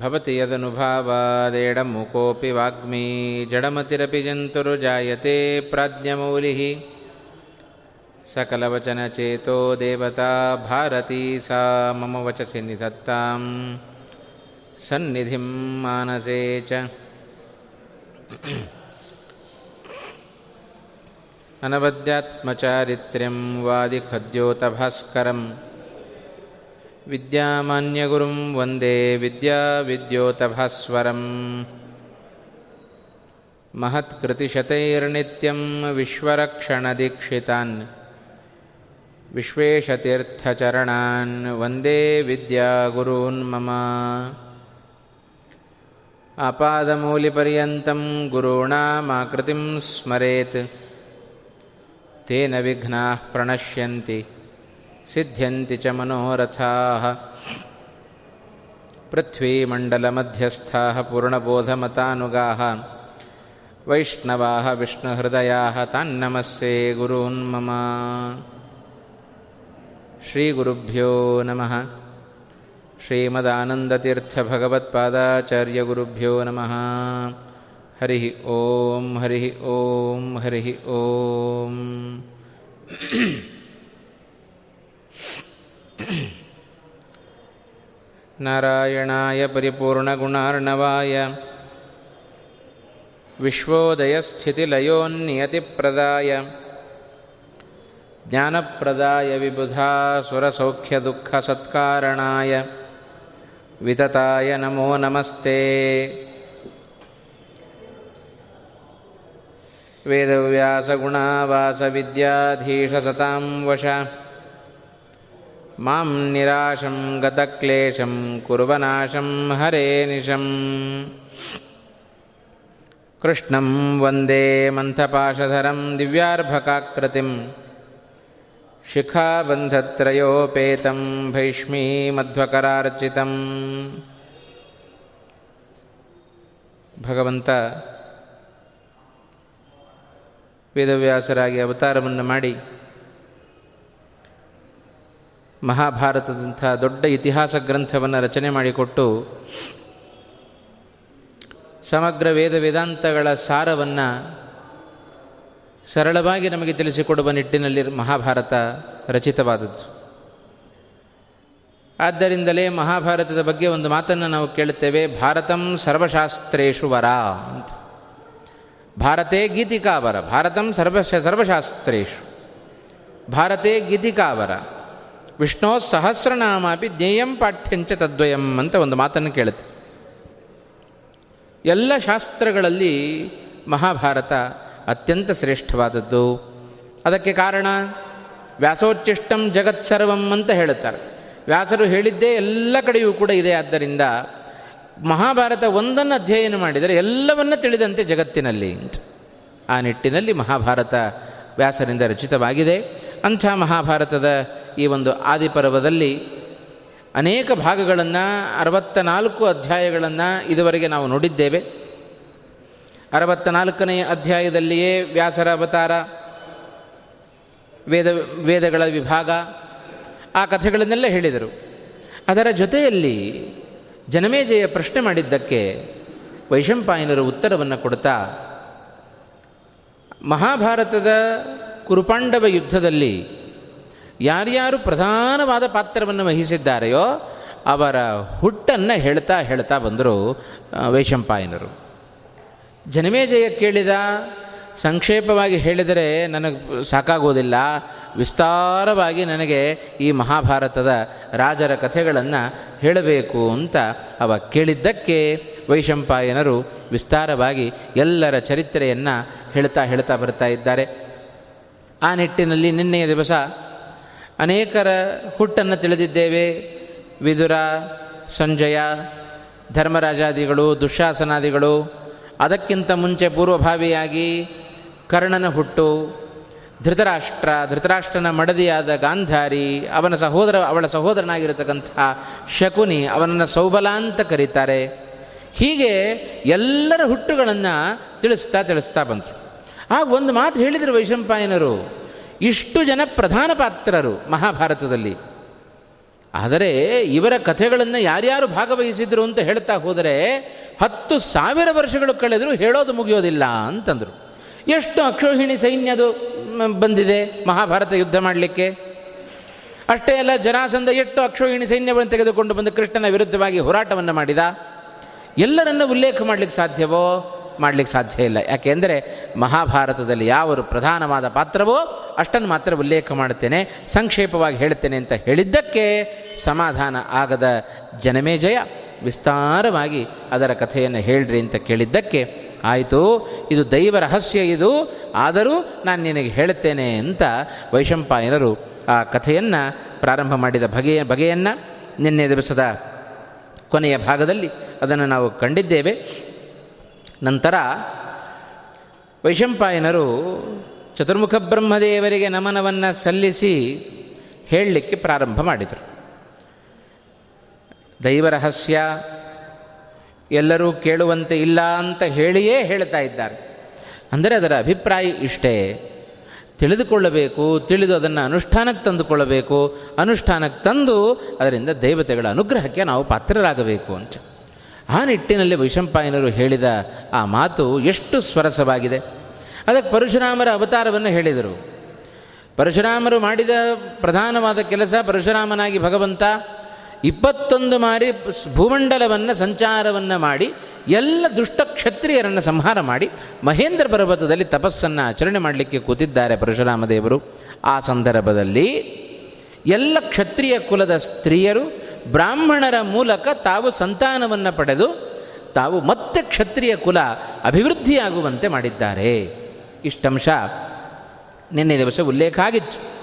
भवति यदनुभावादेडमुकोऽपि वाग्मी जडमतिरपि जन्तुर्जायते प्राज्ञमौलिः सकलवचनचेतो देवता भारती सा मम वचसि निधत्तां सन्निधिं मानसे च अनवद्यात्मचारित्र्यं वादिखद्योतभास्करम् विद्यामान्यगुरुं वन्दे विद्याविद्योतभास्वरम् महत्कृतिशतैर्नित्यं विश्वरक्षणदीक्षितान् विश्वेशतीर्थचरणान् वन्दे विद्यागुरून् मम आपादमूलिपर्यन्तं गुरूणामाकृतिं स्मरेत् तेन विघ्नाः प्रणश्यन्ति सिद्ध्यन्ति च मनोरथाः पृथ्वीमण्डलमध्यस्थाः पूर्णबोधमतानुगाः वैष्णवाः विष्णुहृदयाः तान्नमस्ये गुरून् मम श्रीगुरुभ्यो नमः श्रीमदानन्दतीर्थभगवत्पादाचार्यगुरुभ्यो नमः हरिः ॐ हरिः ॐ हरिः ॐ नारायणाय परिपूर्णगुणार्णवाय विश्वोदयस्थितिलयोन्नियतिप्रदाय ज्ञानप्रदाय विबुधासुरसौख्यदुःखसत्कारणाय वितताय नमो नमस्ते वेदव्यासगुणावासविद्याधीशसतां वश ಮಾಂ ನಿರಾಶಂ ಗತಕ್ಲೇಶಂ ಕುರುವನಾಶಂ ಹರೇ ನಿಶಂ ಕೃಷ್ಣಂ ವಂದೇ ಮಂಥಪಾಶಧರಂ ದಿವ್ಯಾರ್ಭಕಾಕೃತಿಂ ಶಿಖಾಬಂಧತ್ರಯೋಪೇತಂ ಭೈಷ್ಮೀಮಧ್ವಕರಾರ್ಚಿತಂ ಭಗವಂತ ವೇದವ್ಯಾಸರಾಗಿ ಅವತಾರವನ್ನು ಮಾಡಿ ಮಹಾಭಾರತದಂಥ ದೊಡ್ಡ ಇತಿಹಾಸ ಗ್ರಂಥವನ್ನು ರಚನೆ ಮಾಡಿಕೊಟ್ಟು ಸಮಗ್ರ ವೇದ ವೇದಾಂತಗಳ ಸಾರವನ್ನು ಸರಳವಾಗಿ ನಮಗೆ ತಿಳಿಸಿಕೊಡುವ ನಿಟ್ಟಿನಲ್ಲಿ ಮಹಾಭಾರತ ರಚಿತವಾದದ್ದು. ಆದ್ದರಿಂದಲೇ ಮಹಾಭಾರತದ ಬಗ್ಗೆ ಒಂದು ಮಾತನ್ನು ನಾವು ಕೇಳುತ್ತೇವೆ, ಭಾರತಂ ಸರ್ವಶಾಸ್ತ್ರೇಷು ವರ ಅಂತ. ಭಾರತೇ ಗೀತಿಕಾವರ ಭಾರತಂ ಸರ್ವ ಸರ್ವಶಾಸ್ತ್ರೇಷು. ಭಾರತೇ ಗೀತಿಕಾವರ ವಿಷ್ಣೋ ಸಹಸ್ರನಾಮಾಪಿ ಜ್ಞೇಯಂ ಪಾಠ್ಯಂಚ ತದ್ವಯಂ ಅಂತ ಒಂದು ಮಾತನ್ನು ಕೇಳುತ್ತೆ. ಎಲ್ಲ ಶಾಸ್ತ್ರಗಳಲ್ಲಿ ಮಹಾಭಾರತ ಅತ್ಯಂತ ಶ್ರೇಷ್ಠವಾದದ್ದು. ಅದಕ್ಕೆ ಕಾರಣ ವ್ಯಾಸೋಚ್ಚಿಷ್ಟಂ ಜಗತ್ಸರ್ವಂ ಅಂತ ಹೇಳುತ್ತಾರೆ. ವ್ಯಾಸರು ಹೇಳಿದ್ದೇ ಎಲ್ಲ ಕಡೆಯೂ ಕೂಡ ಇದೆ. ಆದ್ದರಿಂದ ಮಹಾಭಾರತ ಒಂದನ್ನು ಅಧ್ಯಯನ ಮಾಡಿದರೆ ಎಲ್ಲವನ್ನ ತಿಳಿದಂತೆ ಜಗತ್ತಿನಲ್ಲಿ ಆ ನಿಟ್ಟಿನಲ್ಲಿ ಮಹಾಭಾರತ ವ್ಯಾಸರಿಂದ ರಚಿತವಾಗಿದೆ. ಅಂಥ ಮಹಾಭಾರತದ ಈ ಒಂದು ಆದಿಪರ್ವದಲ್ಲಿ ಅನೇಕ ಭಾಗಗಳನ್ನು ಅರವತ್ತ ನಾಲ್ಕು ಅಧ್ಯಾಯಗಳನ್ನು ಇದುವರೆಗೆ ನಾವು ನೋಡಿದ್ದೇವೆ. ಅರವತ್ತ ನಾಲ್ಕನೆಯ ಅಧ್ಯಾಯದಲ್ಲಿಯೇ ವ್ಯಾಸರ ಅವತಾರ, ವೇದ, ವೇದಗಳ ವಿಭಾಗ ಆ ಕಥೆಗಳನ್ನೆಲ್ಲ ಹೇಳಿದರು. ಅದರ ಜೊತೆಯಲ್ಲಿ ಜನಮೇಜಯ ಪ್ರಶ್ನೆ ಮಾಡಿದ್ದಕ್ಕೆ ವೈಶಂಪಾಯನರು ಉತ್ತರವನ್ನು ಕೊಡ್ತಾ, ಮಹಾಭಾರತದ ಕುರುಪಾಂಡವ ಯುದ್ಧದಲ್ಲಿ ಯಾರ್ಯಾರು ಪ್ರಧಾನವಾದ ಪಾತ್ರವನ್ನು ವಹಿಸಿದ್ದಾರೆಯೋ ಅವರ ಹುಟ್ಟನ್ನು ಹೇಳ್ತಾ ಹೇಳ್ತಾ ಬಂದರು ವೈಶಂಪಾಯನರು. ಜನಮೇಜಯ ಕೇಳಿದ, ಸಂಕ್ಷೇಪವಾಗಿ ಹೇಳಿದರೆ ನನಗೆ ಸಾಕಾಗೋದಿಲ್ಲ. ವಿಸ್ತಾರವಾಗಿ ನನಗೆ ಈ ಮಹಾಭಾರತದ ರಾಜರ ಕಥೆಗಳನ್ನು ಹೇಳಬೇಕು ಅಂತ ಅವ ಕೇಳಿದ್ದಕ್ಕೆ ವೈಶಂಪಾಯನರು ವಿಸ್ತಾರವಾಗಿ ಎಲ್ಲರ ಚರಿತ್ರೆಯನ್ನು ಹೇಳ್ತಾ ಹೇಳ್ತಾ ಬರ್ತಾ ಇದ್ದಾರೆ. ಆ ನಿಟ್ಟಿನಲ್ಲಿ ನಿನ್ನೆಯ ದಿವಸ ಅನೇಕರ ಹುಟ್ಟನ್ನು ತಿಳಿದಿದ್ದೇವೆ. ವಿದುರ, ಸಂಜಯ, ಧರ್ಮರಾಜಾದಿಗಳು, ದುಶಾಸನಾದಿಗಳು. ಅದಕ್ಕಿಂತ ಮುಂಚೆ ಪೂರ್ವಭಾವಿಯಾಗಿ ಕರ್ಣನ ಹುಟ್ಟು, ಧೃತರಾಷ್ಟ್ರ, ಧೃತರಾಷ್ಟ್ರನ ಮಡದಿಯಾದ ಗಾಂಧಾರಿ, ಅವನ ಸಹೋದರ, ಅವಳ ಸಹೋದರನಾಗಿರತಕ್ಕಂಥ ಶಕುನಿ ಅವನನ್ನು ಸೌಬಲ ಅಂತ ಕರೀತಾರೆ. ಹೀಗೆ ಎಲ್ಲರ ಹುಟ್ಟುಗಳನ್ನು ತಿಳಿಸ್ತಾ ತಿಳಿಸ್ತಾ ಬಂದರು. ಆಗ ಒಂದು ಮಾತು ಹೇಳಿದರು ವೈಶಂಪಾಯನರು. ಇಷ್ಟು ಜನ ಪ್ರಧಾನ ಪಾತ್ರರು ಮಹಾಭಾರತದಲ್ಲಿ. ಆದರೆ ಇವರ ಕಥೆಗಳನ್ನು ಯಾರ್ಯಾರು ಭಾಗವಹಿಸಿದ್ರು ಅಂತ ಹೇಳ್ತಾ ಹೋದರೆ ಹತ್ತು ಸಾವಿರ ವರ್ಷಗಳು ಕಳೆದರೂ ಹೇಳೋದು ಮುಗಿಯೋದಿಲ್ಲ ಅಂತಂದರು. ಎಷ್ಟು ಅಕ್ಷೋಹಿಣಿ ಸೈನ್ಯದು ಬಂದಿದೆ ಮಹಾಭಾರತ ಯುದ್ಧ ಮಾಡಲಿಕ್ಕೆ. ಅಷ್ಟೇ ಅಲ್ಲ ಜನಾಸಂದ ಎಷ್ಟು ಅಕ್ಷೋಹಿಣಿ ಸೈನ್ಯವನ್ನು ತೆಗೆದುಕೊಂಡು ಬಂದು ಕೃಷ್ಣನ ವಿರುದ್ಧವಾಗಿ ಹೋರಾಟವನ್ನು ಮಾಡಿದ. ಎಲ್ಲರನ್ನು ಉಲ್ಲೇಖ ಮಾಡಲಿಕ್ಕೆ ಸಾಧ್ಯವೋ? ಮಾಡಲಿಕ್ಕೆ ಸಾಧ್ಯ ಇಲ್ಲ. ಯಾಕೆಂದರೆ ಮಹಾಭಾರತದಲ್ಲಿ ಯಾವರು ಪ್ರಧಾನವಾದ ಪಾತ್ರವೋ ಅಷ್ಟನ್ನು ಮಾತ್ರ ಉಲ್ಲೇಖ ಮಾಡುತ್ತೇನೆ, ಸಂಕ್ಷೇಪವಾಗಿ ಹೇಳ್ತೇನೆ ಅಂತ ಹೇಳಿದ್ದಕ್ಕೆ ಸಮಾಧಾನ ಆಗದ ಜನಮೇಜಯ ವಿಸ್ತಾರವಾಗಿ ಅದರ ಕಥೆಯನ್ನು ಹೇಳ್ರಿ ಅಂತ ಕೇಳಿದ್ದಕ್ಕೆ, ಆಯಿತು, ಇದು ದೈವ ರಹಸ್ಯ ಇದು, ಆದರೂ ನಾನು ನಿನಗೆ ಹೇಳುತ್ತೇನೆ ಅಂತ ವೈಶಂಪಾಯನರು ಆ ಕಥೆಯನ್ನು ಪ್ರಾರಂಭ ಮಾಡಿದ ಬಗೆಯ, ಬಗೆಯನ್ನು ನಿನ್ನೆ ದಿವಸದ ಕೊನೆಯ ಭಾಗದಲ್ಲಿ ಅದನ್ನು ನಾವು ಕಂಡಿದ್ದೇವೆ. ನಂತರ ವೈಶಂಪಾಯನರು ಚತುರ್ಮುಖ ಬ್ರಹ್ಮದೇವರಿಗೆ ನಮನವನ್ನು ಸಲ್ಲಿಸಿ ಹೇಳಲಿಕ್ಕೆ ಪ್ರಾರಂಭ ಮಾಡಿದರು. ದೈವರಹಸ್ಯ ಎಲ್ಲರೂ ಕೇಳುವಂತೆ ಇಲ್ಲ ಅಂತ ಹೇಳಿಯೇ ಹೇಳ್ತಾ ಇದ್ದಾರೆ. ಅಂದರೆ ಅದರ ಅಭಿಪ್ರಾಯ ಇಷ್ಟೇ. ತಿಳಿದುಕೊಳ್ಳಬೇಕು, ತಿಳಿದು ಅದನ್ನು ಅನುಷ್ಠಾನಕ್ಕೆ ತಂದುಕೊಳ್ಳಬೇಕು, ಅನುಷ್ಠಾನಕ್ಕೆ ತಂದು ಅದರಿಂದ ದೇವತೆಗಳ ಅನುಗ್ರಹಕ್ಕೆ ನಾವು ಪಾತ್ರರಾಗಬೇಕು ಅಂತ. ಆ ನಿಟ್ಟಿನಲ್ಲಿ ವೈಶಂಪಾಯನರು ಹೇಳಿದ ಆ ಮಾತು ಎಷ್ಟು ಸ್ವರಸವಾಗಿದೆ. ಅದಕ್ಕೆ ಪರಶುರಾಮರ ಅವತಾರವನ್ನು ಹೇಳಿದರು. ಪರಶುರಾಮರು ಮಾಡಿದ ಪ್ರಧಾನವಾದ ಕೆಲಸ, ಪರಶುರಾಮನಾಗಿ ಭಗವಂತ ಇಪ್ಪತ್ತೊಂದು ಮಾರಿ ಭೂಮಂಡಲವನ್ನು, ಸಂಚಾರವನ್ನು ಮಾಡಿ, ಎಲ್ಲ ದುಷ್ಟ ಕ್ಷತ್ರಿಯರನ್ನು ಸಂಹಾರ ಮಾಡಿ, ಮಹೇಂದ್ರ ಪರ್ವತದಲ್ಲಿ ತಪಸ್ಸನ್ನು ಆಚರಣೆ ಮಾಡಲಿಕ್ಕೆ ಕೂತಿದ್ದಾರೆ ಪರಶುರಾಮ ದೇವರು. ಆ ಸಂದರ್ಭದಲ್ಲಿ ಎಲ್ಲ ಕ್ಷತ್ರಿಯ ಕುಲದ ಸ್ತ್ರೀಯರು ಬ್ರಾಹ್ಮಣರ ಮೂಲಕ ತಾವು ಸಂತಾನವನ್ನು ಪಡೆದು ತಾವು ಮತ್ತೆ ಕ್ಷತ್ರಿಯ ಕುಲ ಅಭಿವೃದ್ಧಿಯಾಗುವಂತೆ ಮಾಡಿದ್ದಾರೆ. ಇಷ್ಟಂಶ ನಿನ್ನೆ ದಿವಸ ಉಲ್ಲೇಖ ಆಗಿತ್ತು.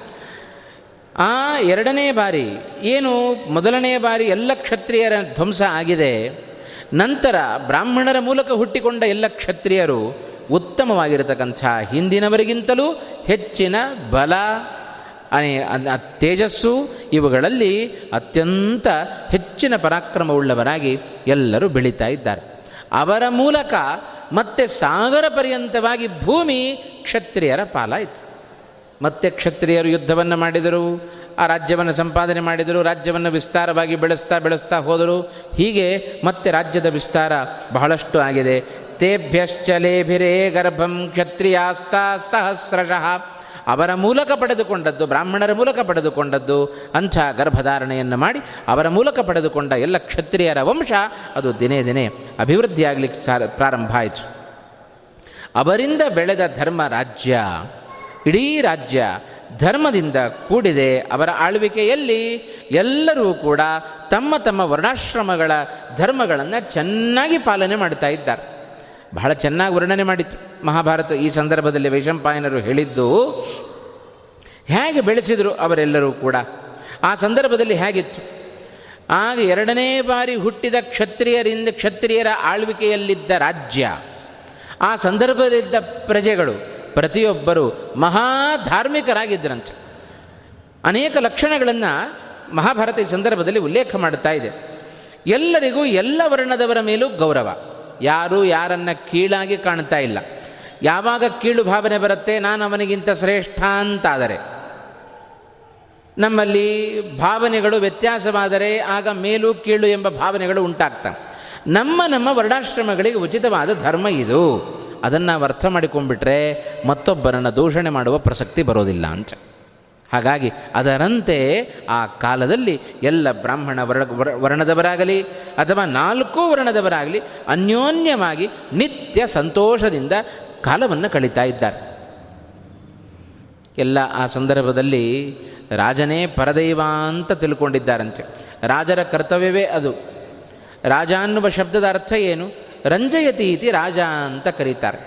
ಆ ಎರಡನೇ ಬಾರಿ ಏನು ಮೊದಲನೇ ಬಾರಿ ಎಲ್ಲ ಕ್ಷತ್ರಿಯರ ಧ್ವಂಸ ಆಗಿದೆ. ನಂತರ ಬ್ರಾಹ್ಮಣರ ಮೂಲಕ ಹುಟ್ಟಿಕೊಂಡ ಎಲ್ಲ ಕ್ಷತ್ರಿಯರು ಉತ್ತಮವಾಗಿರತಕ್ಕಂಥ ಹಿಂದಿನವರಿಗಿಂತಲೂ ಹೆಚ್ಚಿನ ಬಲ ಅನೆ- ಅನ್- ತೇಜಸ್ಸು ಇವುಗಳಲ್ಲಿ ಅತ್ಯಂತ ಹೆಚ್ಚಿನ ಪರಾಕ್ರಮವುಳ್ಳವರಾಗಿ ಎಲ್ಲರೂ ಬೆಳೀತಾ ಇದ್ದಾರೆ. ಅವರ ಮೂಲಕ ಮತ್ತೆ ಸಾಗರ ಪರ್ಯಂತವಾಗಿ ಭೂಮಿ ಕ್ಷತ್ರಿಯರ ಪಾಲಾಯಿತು. ಮತ್ತೆ ಕ್ಷತ್ರಿಯರು ಯುದ್ಧವನ್ನು ಮಾಡಿದರು, ಆ ರಾಜ್ಯವನ್ನು ಸಂಪಾದನೆ ಮಾಡಿದರು, ರಾಜ್ಯವನ್ನು ವಿಸ್ತಾರವಾಗಿ ಬೆಳೆಸ್ತಾ ಬೆಳೆಸ್ತಾ ಹೋದರು. ಹೀಗೆ ಮತ್ತೆ ರಾಜ್ಯದ ವಿಸ್ತಾರ ಬಹಳಷ್ಟು ಆಗಿದೆ. ತೇಭ್ಯಶ್ಚಲೇಭಿರೇ ಗರ್ಭಂ ಕ್ಷತ್ರಿಯಾಸ್ತಾ ಸಹಸ್ರಶಃ. ಅವರ ಮೂಲಕ ಪಡೆದುಕೊಂಡದ್ದು, ಬ್ರಾಹ್ಮಣರ ಮೂಲಕ ಪಡೆದುಕೊಂಡದ್ದು, ಅಂಥ ಗರ್ಭಧಾರಣೆಯನ್ನು ಮಾಡಿ ಅವರ ಮೂಲಕ ಪಡೆದುಕೊಂಡ ಎಲ್ಲ ಕ್ಷತ್ರಿಯರ ವಂಶ ಅದು ದಿನೇ ದಿನೇ ಅಭಿವೃದ್ಧಿಯಾಗಲಿಕ್ಕೆ ಸಾರ, ಪ್ರಾರಂಭ ಆಯಿತು. ಅವರಿಂದ ಬೆಳೆದ ಧರ್ಮ ರಾಜ್ಯ, ಇಡೀ ರಾಜ್ಯ ಧರ್ಮದಿಂದ ಕೂಡಿದೆ. ಅವರ ಆಳ್ವಿಕೆಯಲ್ಲಿ ಎಲ್ಲರೂ ಕೂಡ ತಮ್ಮ ತಮ್ಮ ವರ್ಣಾಶ್ರಮಗಳ ಧರ್ಮಗಳನ್ನು ಚೆನ್ನಾಗಿ ಪಾಲನೆ ಮಾಡ್ತಾ ಇದ್ದಾರೆ. ಬಹಳ ಚೆನ್ನಾಗಿ ವರ್ಣನೆ ಮಾಡಿತ್ತು. ಮಹಾಭಾರತ ಈ ಸಂದರ್ಭದಲ್ಲಿ ವೈಶಂಪಾಯನರು ಹೇಳಿದ್ದು, ಹೇಗೆ ಬೆಳೆಸಿದರು ಅವರೆಲ್ಲರೂ ಕೂಡ, ಆ ಸಂದರ್ಭದಲ್ಲಿ ಹೇಗಿತ್ತು? ಆಗ ಎರಡನೇ ಬಾರಿ ಹುಟ್ಟಿದ ಕ್ಷತ್ರಿಯರಿಂದ ಕ್ಷತ್ರಿಯರ ಆಳ್ವಿಕೆಯಲ್ಲಿದ್ದ ರಾಜ್ಯ, ಆ ಸಂದರ್ಭದಲ್ಲಿದ್ದ ಪ್ರಜೆಗಳು, ಪ್ರತಿಯೊಬ್ಬರು ಮಹಾ ಧಾರ್ಮಿಕರಾಗಿದ್ದರಂತೆ ಅನೇಕ ಲಕ್ಷಣಗಳನ್ನು ಮಹಾಭಾರತ ಈ ಸಂದರ್ಭದಲ್ಲಿ ಉಲ್ಲೇಖ ಮಾಡುತ್ತಾ ಇದೆ. ಎಲ್ಲರಿಗೂ ಎಲ್ಲ ವರ್ಣದವರ ಮೇಲೂ ಗೌರವ. ಯಾರೂ ಯಾರನ್ನು ಕೀಳಾಗಿ ಕಾಣ್ತಾ ಇಲ್ಲ. ಯಾವಾಗ ಕೀಳು ಭಾವನೆ ಬರುತ್ತೆ, ನಾನು ಅವನಿಗಿಂತ ಶ್ರೇಷ್ಠ ಅಂತಾದರೆ. ನಮ್ಮಲ್ಲಿ ಭಾವನೆಗಳು ವ್ಯತ್ಯಾಸವಾದರೆ ಆಗ ಮೇಲು ಕೀಳು ಎಂಬ ಭಾವನೆಗಳು ಉಂಟಾಗ್ತವೆ. ನಮ್ಮ ನಮ್ಮ ವರ್ಣಾಶ್ರಮಗಳಿಗೆ ಉಚಿತವಾದ ಧರ್ಮ ಇದು. ಅದನ್ನು ಅರ್ಥ ಮಾಡಿಕೊಂಡ್ಬಿಟ್ರೆ ಮತ್ತೊಬ್ಬರನ್ನು ದೂಷಣೆ ಮಾಡುವ ಪ್ರಸಕ್ತಿ ಬರೋದಿಲ್ಲ ಅಂತ. ಹಾಗಾಗಿ ಅದರಂತೆ ಆ ಕಾಲದಲ್ಲಿ ಎಲ್ಲ ಬ್ರಾಹ್ಮಣ ವರ, ವರ- ವರ್ಣದವರಾಗಲಿ ಅಥವಾ ನಾಲ್ಕು ವರ್ಣದವರಾಗಲಿ ಅನ್ಯೋನ್ಯವಾಗಿ ನಿತ್ಯ ಸಂತೋಷದಿಂದ ಕಾಲವನ್ನು ಕಳೀತಾ ಇದ್ದಾರೆ. ಎಲ್ಲ ಆ ಸಂದರ್ಭದಲ್ಲಿ ರಾಜನೇ ಪರದೈವ ಅಂತ ತಿಳ್ಕೊಂಡಿದ್ದಾರಂತೆ. ರಾಜರ ಕರ್ತವ್ಯವೇ ಅದು. ರಾಜ ಅನ್ನುವ ಶಬ್ದದ ಅರ್ಥ ಏನು? ರಂಜಯತಿ ಇತಿ ರಾಜ ಅಂತ ಕರೀತಾರೆ.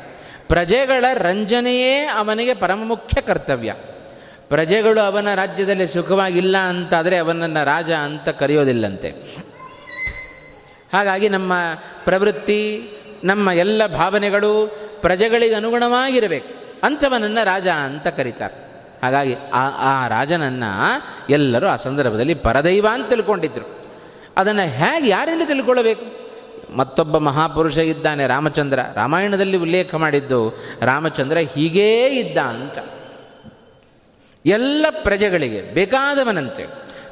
ಪ್ರಜೆಗಳ ರಂಜನೆಯೇ ಅವನಿಗೆ ಪರಮ ಮುಖ್ಯ ಕರ್ತವ್ಯ. ಪ್ರಜೆಗಳು ಅವನ ರಾಜ್ಯದಲ್ಲಿ ಸುಖವಾಗಿಲ್ಲ ಅಂತಾದರೆ ಅವನನ್ನು ರಾಜ ಅಂತ ಕರೆಯೋದಿಲ್ಲಂತೆ. ಹಾಗಾಗಿ ನಮ್ಮ ಪ್ರವೃತ್ತಿ, ನಮ್ಮ ಎಲ್ಲ ಭಾವನೆಗಳು ಪ್ರಜೆಗಳಿಗೆ ಅನುಗುಣವಾಗಿರಬೇಕು. ಅಂಥವನನ್ನು ರಾಜ ಅಂತ ಕರೀತಾರೆ. ಹಾಗಾಗಿ ಆ ಆ ರಾಜನನ್ನು ಎಲ್ಲರೂ ಆ ಸಂದರ್ಭದಲ್ಲಿ ಪರದೈವ ಅಂತ ತಿಳ್ಕೊಂಡಿದ್ರು. ಅದನ್ನು ಹೇಗೆ ಯಾರಿಂದ ತಿಳ್ಕೊಳ್ಬೇಕು ಮತ್ತೊಬ್ಬ ಮಹಾಪುರುಷ ಇದ್ದಾನೆ ರಾಮಚಂದ್ರ. ರಾಮಾಯಣದಲ್ಲಿ ಉಲ್ಲೇಖ ಮಾಡಿದ್ದು ರಾಮಚಂದ್ರ ಹೀಗೇ ಇದ್ದ ಅಂತ. ಎಲ್ಲ ಪ್ರಜೆಗಳಿಗೆ, ಬೇಕಾದವನಂತೆ,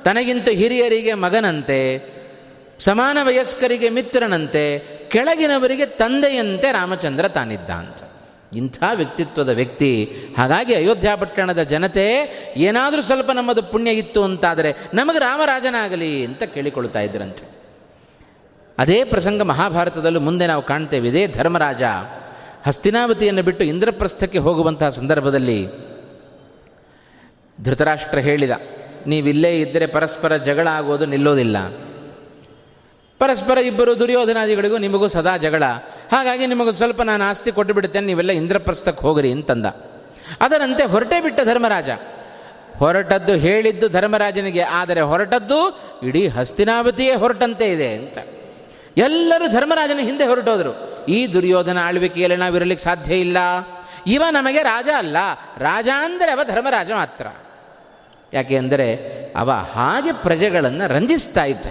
ತನಗಿಂತ ಹಿರಿಯರಿಗೆ ಮಗನಂತೆ, ಸಮಾನ ವಯಸ್ಕರಿಗೆ ಮಿತ್ರನಂತೆ, ಕೆಳಗಿನವರಿಗೆ ತಂದೆಯಂತೆ ರಾಮಚಂದ್ರ ತಾನಿದ್ದ ಅಂತ ಇಂಥ ವ್ಯಕ್ತಿತ್ವದ ವ್ಯಕ್ತಿ, ಹಾಗಾಗಿ ಅಯೋಧ್ಯ ಪಟ್ಟಣದ ಜನತೆ, ಏನಾದರೂ ಸ್ವಲ್ಪ ನಮ್ಮದು ಪುಣ್ಯ ಇತ್ತು ಅಂತಾದರೆ ನಮಗೆ ರಾಮರಾಜನಾಗಲಿ ಅಂತ ಕೇಳಿಕೊಳ್ತಾ ಇದ್ರಂತೆ. ಅದೇ ಪ್ರಸಂಗ ಮಹಾಭಾರತದಲ್ಲೂ ಮುಂದೆ ನಾವು ಕಾಣ್ತೇವೆ, ಇದೇ ಧರ್ಮರಾಜ, ಹಸ್ತಿನಾವತಿಯನ್ನು ಬಿಟ್ಟು ಇಂದ್ರಪ್ರಸ್ಥಕ್ಕೆ ಹೋಗುವಂತಹ ಸಂದರ್ಭದಲ್ಲಿ ಧೃತರಾಷ್ಟ್ರ ಹೇಳಿದ, ನೀವಿಲ್ಲೇ ಇದ್ದರೆ ಪರಸ್ಪರ ಜಗಳ ಆಗೋದು ನಿಲ್ಲೋದಿಲ್ಲ. ಪರಸ್ಪರ ಇಬ್ಬರು ದುರ್ಯೋಧನಾದಿಗಳಿಗೂ ನಿಮಗೂ ಸದಾ ಜಗಳ. ಹಾಗಾಗಿ ನಿಮಗೂ ಸ್ವಲ್ಪ ನಾನು ಆಸ್ತಿ ಕೊಟ್ಟು ಬಿಡ್ತೇನೆ ನೀವೆಲ್ಲ ಇಂದ್ರಪ್ರಸ್ಥಕ್ಕೆ ಹೋಗ್ರಿ ಅಂತಂದ. ಅದರಂತೆ ಹೊರಟೇ ಬಿಟ್ಟ ಧರ್ಮರಾಜ. ಹೊರಟದ್ದು ಹೇಳಿದ್ದು ಧರ್ಮರಾಜನಿಗೆ, ಆದರೆ ಹೊರಟದ್ದು ಇಡೀ ಹಸ್ತಿನಾವತಿಯೇ ಹೊರಟಂತೆ ಇದೆ ಅಂತ. ಎಲ್ಲರೂ ಧರ್ಮರಾಜನ ಹಿಂದೆ ಹೊರಟೋದ್ರು. ಈ ದುರ್ಯೋಧನ ಆಳ್ವಿಕೆಯಲ್ಲಿ ನಾವಿರಲಿಕ್ಕೆ ಸಾಧ್ಯ ಇಲ್ಲ. ಇವ ನಮಗೆ ರಾಜ ಅಲ್ಲ. ರಾಜ ಅಂದರೆ ಅವ ಧರ್ಮರಾಜ ಮಾತ್ರ. ಯಾಕೆ ಅಂದರೆ ಅವ ಹಾಗೆ ಪ್ರಜೆಗಳನ್ನು ರಂಜಿಸ್ತಾ ಇದ್ದ.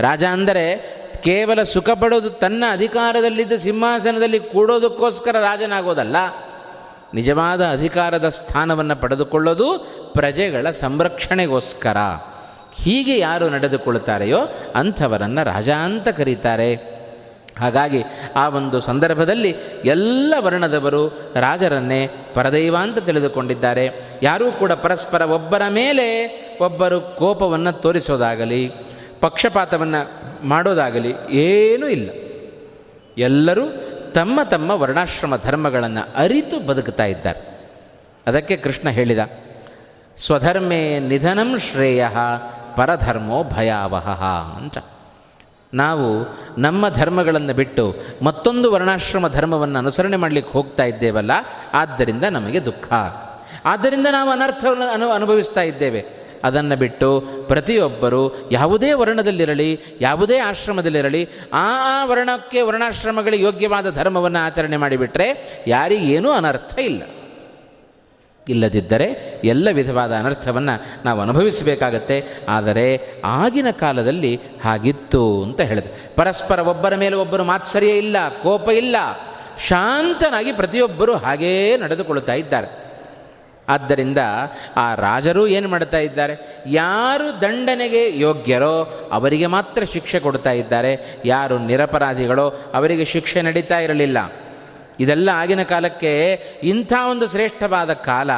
ರಾಜ ಅಂದರೆ ಕೇವಲ ಸುಖ ಪಡೋದು ತನ್ನ ಅಧಿಕಾರದಲ್ಲಿದ್ದ ಸಿಂಹಾಸನದಲ್ಲಿ ಕೂಡೋದಕ್ಕೋಸ್ಕರ ರಾಜನಾಗೋದಲ್ಲ. ನಿಜವಾದ ಅಧಿಕಾರದ ಸ್ಥಾನವನ್ನು ಪಡೆದುಕೊಳ್ಳೋದು ಪ್ರಜೆಗಳ ಸಂರಕ್ಷಣೆಗೋಸ್ಕರ. ಹೀಗೆ ಯಾರು ನಡೆದುಕೊಳ್ಳುತ್ತಾರೆಯೋ ಅಂಥವರನ್ನು ರಾಜ ಅಂತ ಕರೀತಾರೆ. ಹಾಗಾಗಿ ಆ ಒಂದು ಸಂದರ್ಭದಲ್ಲಿ ಎಲ್ಲ ವರ್ಣದವರು ರಾಜರನ್ನೇ ಪರದೈವ ಅಂತ ತಿಳಿದುಕೊಂಡಿದ್ದಾರೆ. ಯಾರೂ ಕೂಡ ಪರಸ್ಪರ ಒಬ್ಬರ ಮೇಲೆ ಒಬ್ಬರು ಕೋಪವನ್ನು ತೋರಿಸೋದಾಗಲಿ, ಪಕ್ಷಪಾತವನ್ನು ಮಾಡೋದಾಗಲಿ ಏನೂ ಇಲ್ಲ. ಎಲ್ಲರೂ ತಮ್ಮ ತಮ್ಮ ವರ್ಣಾಶ್ರಮ ಧರ್ಮಗಳನ್ನು ಅರಿತು ಬದುಕ್ತಾ ಇದ್ದಾರೆ. ಅದಕ್ಕೆ ಕೃಷ್ಣ ಹೇಳಿದ, ಸ್ವಧರ್ಮೇ ನಿಧನಂ ಶ್ರೇಯ ಪರಧರ್ಮೋ ಭಯಾವಹ ಅಂತ. ನಾವು ನಮ್ಮ ಧರ್ಮಗಳನ್ನು ಬಿಟ್ಟು ಮತ್ತೊಂದು ವರ್ಣಾಶ್ರಮ ಧರ್ಮವನ್ನು ಅನುಸರಣೆ ಮಾಡಲಿಕ್ಕೆ ಹೋಗ್ತಾ ಇದ್ದೇವಲ್ಲ, ಆದ್ದರಿಂದ ನಮಗೆ ದುಃಖ. ಆದ್ದರಿಂದ ನಾವು ಅನರ್ಥವನ್ನು ಅನು, ಅನುಭವಿಸ್ತಾ ಇದ್ದೇವೆ. ಅದನ್ನು ಬಿಟ್ಟು ಪ್ರತಿಯೊಬ್ಬರು ಯಾವುದೇ ವರ್ಣದಲ್ಲಿರಲಿ, ಯಾವುದೇ ಆಶ್ರಮದಲ್ಲಿರಲಿ, ಆ ಆ ವರ್ಣಕ್ಕೆ ವರ್ಣಾಶ್ರಮಗಳಿಗೆ ಯೋಗ್ಯವಾದ ಧರ್ಮವನ್ನು ಆಚರಣೆ ಮಾಡಿಬಿಟ್ರೆ ಯಾರಿಗೇನೂ ಅನರ್ಥ ಇಲ್ಲ. ಇಲ್ಲದಿದ್ದರೆ ಎಲ್ಲ ವಿಧವಾದ ಅನರ್ಥವನ್ನು ನಾವು ಅನುಭವಿಸಬೇಕಾಗತ್ತೆ. ಆದರೆ ಆಗಿನ ಕಾಲದಲ್ಲಿ ಹಾಗಿತ್ತು ಅಂತ ಹೇಳಿದೆ ಪರಸ್ಪರ ಒಬ್ಬರ ಮೇಲೆ ಒಬ್ಬರು ಮಾತ್ಸರ್ಯ ಇಲ್ಲ, ಕೋಪ ಇಲ್ಲ, ಶಾಂತನಾಗಿ ಪ್ರತಿಯೊಬ್ಬರು ಹಾಗೇ ನಡೆದುಕೊಳ್ಳುತ್ತಾ ಇದ್ದಾರೆ. ಆದ್ದರಿಂದ ಆ ರಾಜರು ಏನು ಮಾಡ್ತಾ ಇದ್ದಾರೆ? ಯಾರು ದಂಡನೆಗೆ ಯೋಗ್ಯರೋ ಅವರಿಗೆ ಮಾತ್ರ ಶಿಕ್ಷೆ ಕೊಡ್ತಾ ಇದ್ದಾರೆ. ಯಾರು ನಿರಪರಾಧಿಗಳೋ ಅವರಿಗೆ ಶಿಕ್ಷೆ ನಡೀತಾ ಇರಲಿಲ್ಲ. ಇದೆಲ್ಲ ಆಗಿನ ಕಾಲಕ್ಕೆ ಇಂಥ ಒಂದು ಶ್ರೇಷ್ಠವಾದ ಕಾಲ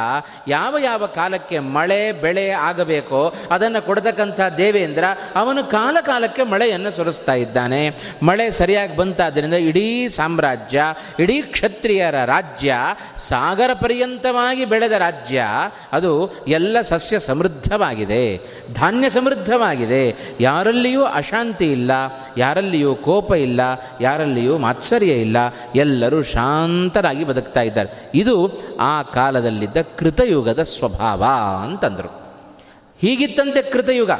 ಯಾವ ಯಾವ ಕಾಲಕ್ಕೆ ಮಳೆ, ಬೆಳೆ ಆಗಬೇಕೋ ಅದನ್ನು ಕೊಡತಕ್ಕಂಥ ದೇವೇಂದ್ರ ಅವನು ಕಾಲ ಕಾಲಕ್ಕೆ ಮಳೆಯನ್ನು ಸುರಿಸ್ತಾ ಇದ್ದಾನೆ. ಮಳೆ ಸರಿಯಾಗಿ ಬಂತಾದ್ದರಿಂದ ಇಡೀ ಸಾಮ್ರಾಜ್ಯ, ಇಡೀ ಕ್ಷತ್ರಿಯರ ರಾಜ್ಯ ಸಾಗರ ಪರ್ಯಂತವಾಗಿ ಬೆಳೆದ ರಾಜ್ಯ, ಅದು ಎಲ್ಲ ಸಸ್ಯ ಸಮೃದ್ಧವಾಗಿದೆ, ಧಾನ್ಯ ಸಮೃದ್ಧವಾಗಿದೆ. ಯಾರಲ್ಲಿಯೂ ಅಶಾಂತಿ ಇಲ್ಲ, ಯಾರಲ್ಲಿಯೂ ಕೋಪ ಇಲ್ಲ, ಯಾರಲ್ಲಿಯೂ ಮಾತ್ಸರ್ಯ ಇಲ್ಲ, ಎಲ್ಲರೂ ಶಾಂತರಾಗಿ ಬದುಕ್ತಾ ಇದ್ದಾರೆ. ಇದು ಆ ಕಾಲದಲ್ಲಿದ್ದ ಕೃತಯುಗದ ಸ್ವಭಾವ ಅಂತಂದರು. ಹೀಗಿತ್ತಂತೆ ಕೃತಯುಗ.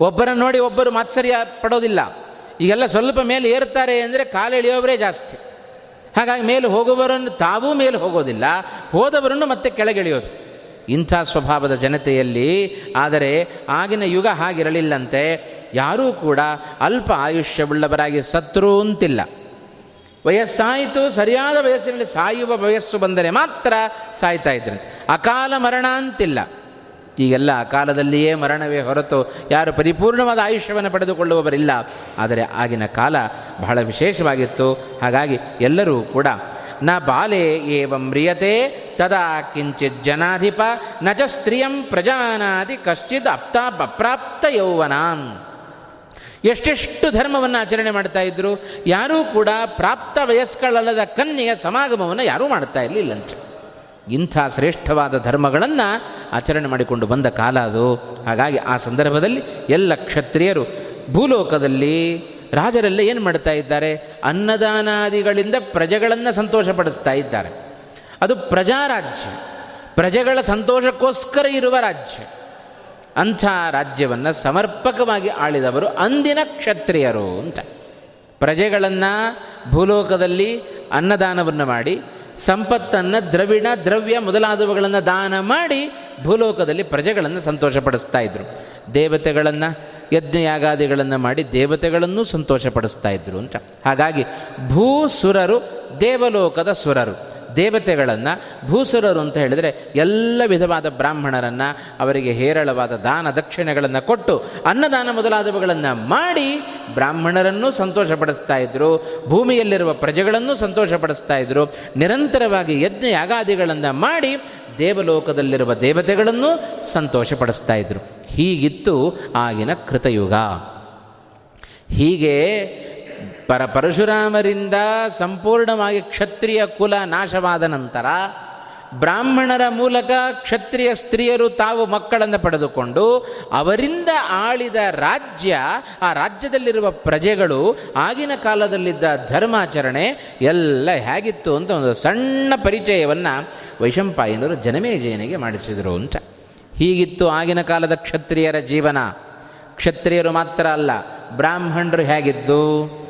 ಒಬ್ಬರನ್ನು ನೋಡಿ ಒಬ್ಬರು ಮಾತ್ಸರ್ಯ ಪಡೋದಿಲ್ಲ. ಈಗೆಲ್ಲ ಸ್ವಲ್ಪ ಮೇಲೆ ಏರುತ್ತಾರೆ ಅಂದರೆ ಕಾಲೆಳೆಯೋವರೇ ಜಾಸ್ತಿ. ಹಾಗಾಗಿ ಮೇಲೆ ಹೋಗುವವರನ್ನು ತಾವೂ ಮೇಲೆ ಹೋಗೋದಿಲ್ಲ, ಹೋದವರನ್ನು ಮತ್ತೆ ಕೆಳಗೆಳೆಯೋದು. ಇಂಥ ಸ್ವಭಾವದ ಜನತೆಯಲ್ಲಿ, ಆದರೆ ಆಗಿನ ಯುಗ ಹಾಗಿರಲಿಲ್ಲಂತೆ, ಯಾರೂ ಕೂಡ ಅಲ್ಪ ಆಯುಷ್ಯವುಳ್ಳವರಾಗಿ ಸತ್ರು ಅಂತಿಲ್ಲ. ವಯಸ್ಸಾಯಿತು, ಸರಿಯಾದ ವಯಸ್ಸಿನಲ್ಲಿ ಸಾಯುವ ವಯಸ್ಸು ಬಂದರೆ ಮಾತ್ರ ಸಾಯ್ತಾ ಇದ್ರಂತೆ. ಅಕಾಲ ಮರಣ ಅಂತಿಲ್ಲ. ಈಗೆಲ್ಲ ಅಕಾಲದಲ್ಲಿಯೇ ಮರಣವೇ ಹೊರತು ಯಾರು ಪರಿಪೂರ್ಣವಾದ ಆಯುಷ್ಯವನ್ನು ಪಡೆದುಕೊಳ್ಳುವವರಿಲ್ಲ. ಆದರೆ ಆಗಿನ ಕಾಲ ಬಹಳ ವಿಶೇಷವಾಗಿತ್ತು. ಹಾಗಾಗಿ ಎಲ್ಲರೂ ಕೂಡ, ನ ಬಾಲೆ ಏವ ಮ್ರಿಯತೆ ತದಾ ಕಿಂಚಿತ್ ಜನಾಧಿಪ, ನ ಚ ಸ್ತ್ರೀಯಂ ಪ್ರಜಾನಾದಿ ಕಶ್ಚಿತ್ ಅಪ್ತಾ ಅಪ್ರಾಪ್ತ ಯೌವನಾಂ ಎಷ್ಟೆಷ್ಟು ಧರ್ಮವನ್ನು ಆಚರಣೆ ಮಾಡ್ತಾ ಇದ್ದರು ಯಾರೂ ಕೂಡ ಪ್ರಾಪ್ತ ವಯಸ್ಕಳಲ್ಲದ ಕನ್ಯೆಯ ಸಮಾಗಮವನ್ನು ಯಾರೂ ಮಾಡ್ತಾ ಇರಲಿಲ್ಲಂತೆ. ಇಂಥ ಶ್ರೇಷ್ಠವಾದ ಧರ್ಮಗಳನ್ನು ಆಚರಣೆ ಮಾಡಿಕೊಂಡು ಬಂದ ಕಾಲ ಅದು. ಹಾಗಾಗಿ ಆ ಸಂದರ್ಭದಲ್ಲಿ ಎಲ್ಲ ಕ್ಷತ್ರಿಯರು ಭೂಲೋಕದಲ್ಲಿ ರಾಜರೆಲ್ಲ ಏನು ಮಾಡ್ತಾ ಇದ್ದಾರೆ? ಅನ್ನದಾನಾದಿಗಳಿಂದ ಪ್ರಜೆಗಳನ್ನು ಸಂತೋಷಪಡಿಸ್ತಾ ಇದ್ದಾರೆ. ಅದು ಪ್ರಜಾರಾಜ್ಯ. ಪ್ರಜೆಗಳ ಸಂತೋಷಕ್ಕೋಸ್ಕರ ಇರುವ ರಾಜ್ಯ. ಅಂಥ ರಾಜ್ಯವನ್ನು ಸಮರ್ಪಕವಾಗಿ ಆಳಿದವರು ಅಂದಿನ ಕ್ಷತ್ರಿಯರು ಅಂತ. ಪ್ರಜೆಗಳನ್ನು ಭೂಲೋಕದಲ್ಲಿ ಅನ್ನದಾನವನ್ನು ಮಾಡಿ, ಸಂಪತ್ತನ್ನು ದ್ರವಿಣ ದ್ರವ್ಯ ಮೊದಲಾದವುಗಳನ್ನು ದಾನ ಮಾಡಿ ಭೂಲೋಕದಲ್ಲಿ ಪ್ರಜೆಗಳನ್ನು ಸಂತೋಷಪಡಿಸ್ತಾ ಇದ್ದರು ದೇವತೆಗಳನ್ನು, ಯಜ್ಞಯಾಗಾದಿಗಳನ್ನು ಮಾಡಿ ದೇವತೆಗಳನ್ನು ಸಂತೋಷಪಡಿಸ್ತಾ ಇದ್ದರು ಅಂತ. ಹಾಗಾಗಿ ಭೂಸುರರು ದೇವಲೋಕದ ಸುರರು. ದೇವತೆಗಳನ್ನು ಭೂಸುರರು ಅಂತ ಹೇಳಿದರೆ ಎಲ್ಲ ವಿಧವಾದ ಬ್ರಾಹ್ಮಣರನ್ನು, ಅವರಿಗೆ ಹೇರಳವಾದ ದಾನ ದಕ್ಷಿಣೆಗಳನ್ನು ಕೊಟ್ಟು ಅನ್ನದಾನ ಮೊದಲಾದವುಗಳನ್ನು ಮಾಡಿ ಬ್ರಾಹ್ಮಣರನ್ನು ಸಂತೋಷಪಡಿಸ್ತಾ ಇದ್ದರು ಭೂಮಿಯಲ್ಲಿರುವ ಪ್ರಜೆಗಳನ್ನು ಸಂತೋಷಪಡಿಸ್ತಾ ಇದ್ದರು ನಿರಂತರವಾಗಿ ಯಜ್ಞ ಯಾಗಾದಿಗಳನ್ನು ಮಾಡಿ ದೇವಲೋಕದಲ್ಲಿರುವ ದೇವತೆಗಳನ್ನು ಸಂತೋಷಪಡಿಸ್ತಾ ಇದ್ದರು ಹೀಗಿತ್ತು ಆಗಿನ ಕೃತಯುಗ. ಹೀಗೆ ಪರ ಪರಶುರಾಮರಿಂದ ಸಂಪೂರ್ಣವಾಗಿ ಕ್ಷತ್ರಿಯ ಕುಲ ನಾಶವಾದ ನಂತರ ಬ್ರಾಹ್ಮಣರ ಮೂಲಕ ಕ್ಷತ್ರಿಯ ಸ್ತ್ರೀಯರು ತಾವು ಮಕ್ಕಳನ್ನು ಪಡೆದುಕೊಂಡು ಅವರಿಂದ ಆಳಿದ ರಾಜ್ಯ, ಆ ರಾಜ್ಯದಲ್ಲಿರುವ ಪ್ರಜೆಗಳು ಆಗಿನ ಕಾಲದಲ್ಲಿದ್ದ ಧರ್ಮಾಚರಣೆ ಎಲ್ಲ ಹೇಗಿತ್ತು ಅಂತ ಒಂದು ಸಣ್ಣ ಪರಿಚಯವನ್ನು ವೈಶಂಪಾಯನರು ಜನಮೇಜಯನಿಗೆ ಮಾಡಿಸಿದರು ಅಂತ. ಹೀಗಿತ್ತು ಆಗಿನ ಕಾಲದ ಕ್ಷತ್ರಿಯರ ಜೀವನ. ಕ್ಷತ್ರಿಯರು ಮಾತ್ರ ಅಲ್ಲ, ಬ್ರಾಹ್ಮಣರು ಹೇಗಿದ್ದು?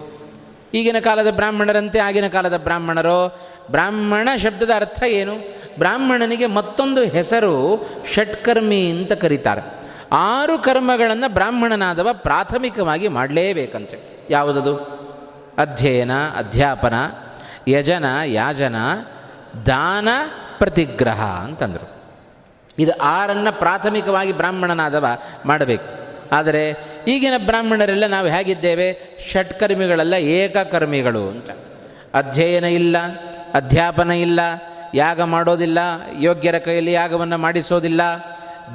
ಈಗಿನ ಕಾಲದ ಬ್ರಾಹ್ಮಣರಂತೆ ಆಗಿನ ಕಾಲದ ಬ್ರಾಹ್ಮಣರು, ಬ್ರಾಹ್ಮಣ ಶಬ್ದದ ಅರ್ಥ ಏನು? ಬ್ರಾಹ್ಮಣನಿಗೆ ಮತ್ತೊಂದು ಹೆಸರು ಷಟ್ಕರ್ಮಿ ಅಂತ ಕರೀತಾರೆ. ಆರು ಕರ್ಮಗಳನ್ನು ಬ್ರಾಹ್ಮಣನಾದವ ಪ್ರಾಥಮಿಕವಾಗಿ ಮಾಡಲೇಬೇಕಂತೆ. ಯಾವುದದು? ಅಧ್ಯಯನ, ಅಧ್ಯಾಪನ, ಯಜನ, ಯಾಜನ, ದಾನ, ಪ್ರತಿಗ್ರಹ ಅಂತಂದರು. ಇದು ಆರನ್ನು ಪ್ರಾಥಮಿಕವಾಗಿ ಬ್ರಾಹ್ಮಣನಾದವ ಮಾಡಬೇಕು. ಆದರೆ ಈಗಿನ ಬ್ರಾಹ್ಮಣರೆಲ್ಲ ನಾವು ಹೇಗಿದ್ದೇವೆ? ಷಟ್ಕರ್ಮಿಗಳೆಲ್ಲ ಏಕಕರ್ಮಿಗಳು ಅಂತ. ಅಧ್ಯಯನ ಇಲ್ಲ, ಅಧ್ಯಾಪನ ಇಲ್ಲ, ಯಾಗ ಮಾಡೋದಿಲ್ಲ, ಯೋಗ್ಯರ ಕೈಯಲ್ಲಿ ಯಾಗವನ್ನು ಮಾಡಿಸೋದಿಲ್ಲ.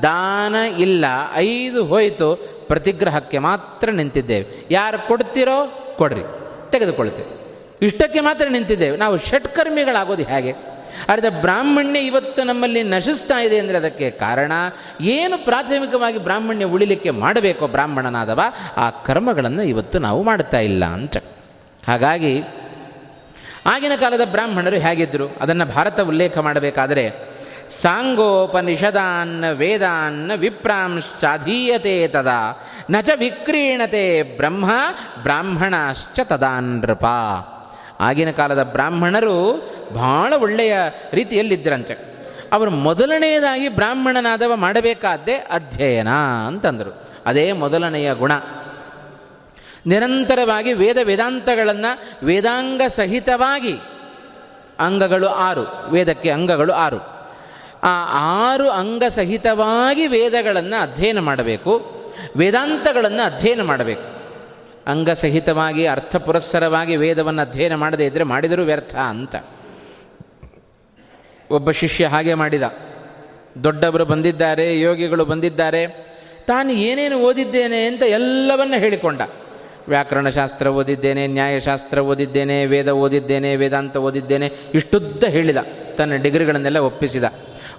ದಾನ ಇಲ್ಲ, ಐದು ಹೋಯಿತು, ಪ್ರತಿಗ್ರಹಕ್ಕೆ ಮಾತ್ರ ನಿಂತಿದ್ದೇವೆ. ಯಾರು ಕೊಡ್ತೀರೋ ಕೊಡ್ರಿ ತೆಗೆದುಕೊಳ್ತೇವೆ ಇಷ್ಟಕ್ಕೆ ಮಾತ್ರ ನಿಂತಿದ್ದೇವೆ. ನಾವು ಷಟ್ಕರ್ಮಿಗಳಾಗೋದು ಹೇಗೆ? ಅರ್ಧ ಬ್ರಾಹ್ಮಣ್ಯ ಇವತ್ತು ನಮ್ಮಲ್ಲಿ ನಶಿಸ್ತಾ ಇದೆ ಅಂದರೆ ಅದಕ್ಕೆ ಕಾರಣ, ಏನು ಪ್ರಾಥಮಿಕವಾಗಿ ಬ್ರಾಹ್ಮಣ್ಯ ಉಳಿಲಿಕ್ಕೆ ಮಾಡಬೇಕೋ ಬ್ರಾಹ್ಮಣನಾದವ, ಆ ಕರ್ಮಗಳನ್ನು ಇವತ್ತು ನಾವು ಮಾಡ್ತಾ ಇಲ್ಲ ಅಂತ. ಹಾಗಾಗಿ, ಆಗಿನ ಕಾಲದ ಬ್ರಾಹ್ಮಣರು ಹೇಗಿದ್ದರು ಅದನ್ನು ಭಾರತ ಉಲ್ಲೇಖ ಮಾಡಬೇಕಾದರೆ, ಸಾಂಗೋಪನಿಷದಾನ್ನ ವೇದಾನ್ನ ವಿಪ್ರಾಂಶ್ಚಾಧೀಯತೆ ತದಾ, ನ ಚ ವಿಕ್ರೀಣತೆ ಬ್ರಹ್ಮ ಬ್ರಾಹ್ಮಣಾಶ್ಚ ತದಾ ನೃಪ ಆಗಿನ ಕಾಲದ ಬ್ರಾಹ್ಮಣರು ಭಾಳ ಒಳ್ಳೆಯ ರೀತಿಯಲ್ಲಿದ್ದರಂತೆ. ಅವರು ಮೊದಲನೆಯದಾಗಿ ಬ್ರಾಹ್ಮಣನಾದವ ಮಾಡಬೇಕಾದ್ದೇ ಅಧ್ಯಯನ ಅಂತಂದರು. ಅದೇ ಮೊದಲನೆಯ ಗುಣ. ನಿರಂತರವಾಗಿ ವೇದ ವೇದಾಂತಗಳನ್ನು ವೇದಾಂಗ ಸಹಿತವಾಗಿ ಅಂಗಗಳು ಆರು, ವೇದಕ್ಕೆ ಅಂಗಗಳು ಆರು. ಆ ಆರು ಅಂಗ ಸಹಿತವಾಗಿ ವೇದಗಳನ್ನು ಅಧ್ಯಯನ ಮಾಡಬೇಕು, ವೇದಾಂತಗಳನ್ನು ಅಧ್ಯಯನ ಮಾಡಬೇಕು. ಅಂಗಸಹಿತವಾಗಿ ಅರ್ಥಪುರಸ್ಸರವಾಗಿ ವೇದವನ್ನು ಅಧ್ಯಯನ ಮಾಡದೇ ಇದ್ದರೆ ಮಾಡಿದರೂ ವ್ಯರ್ಥ ಅಂತ. ಒಬ್ಬ ಶಿಷ್ಯ ಹಾಗೆ ಮಾಡಿದ. ದೊಡ್ಡವರು ಬಂದಿದ್ದಾರೆ, ಯೋಗಿಗಳು ಬಂದಿದ್ದಾರೆ. ತಾನು ಏನೇನು ಓದಿದ್ದೇನೆ ಅಂತ ಎಲ್ಲವನ್ನ ಹೇಳಿಕೊಂಡ. ವ್ಯಾಕರಣಶಾಸ್ತ್ರ ಓದಿದ್ದೇನೆ, ನ್ಯಾಯಶಾಸ್ತ್ರ ಓದಿದ್ದೇನೆ, ವೇದ ಓದಿದ್ದೇನೆ, ವೇದಾಂತ ಓದಿದ್ದೇನೆ, ಇಷ್ಟುದ್ದ ಹೇಳಿದ. ತನ್ನ ಡಿಗ್ರಿಗಳನ್ನೆಲ್ಲ ಒಪ್ಪಿಸಿದ.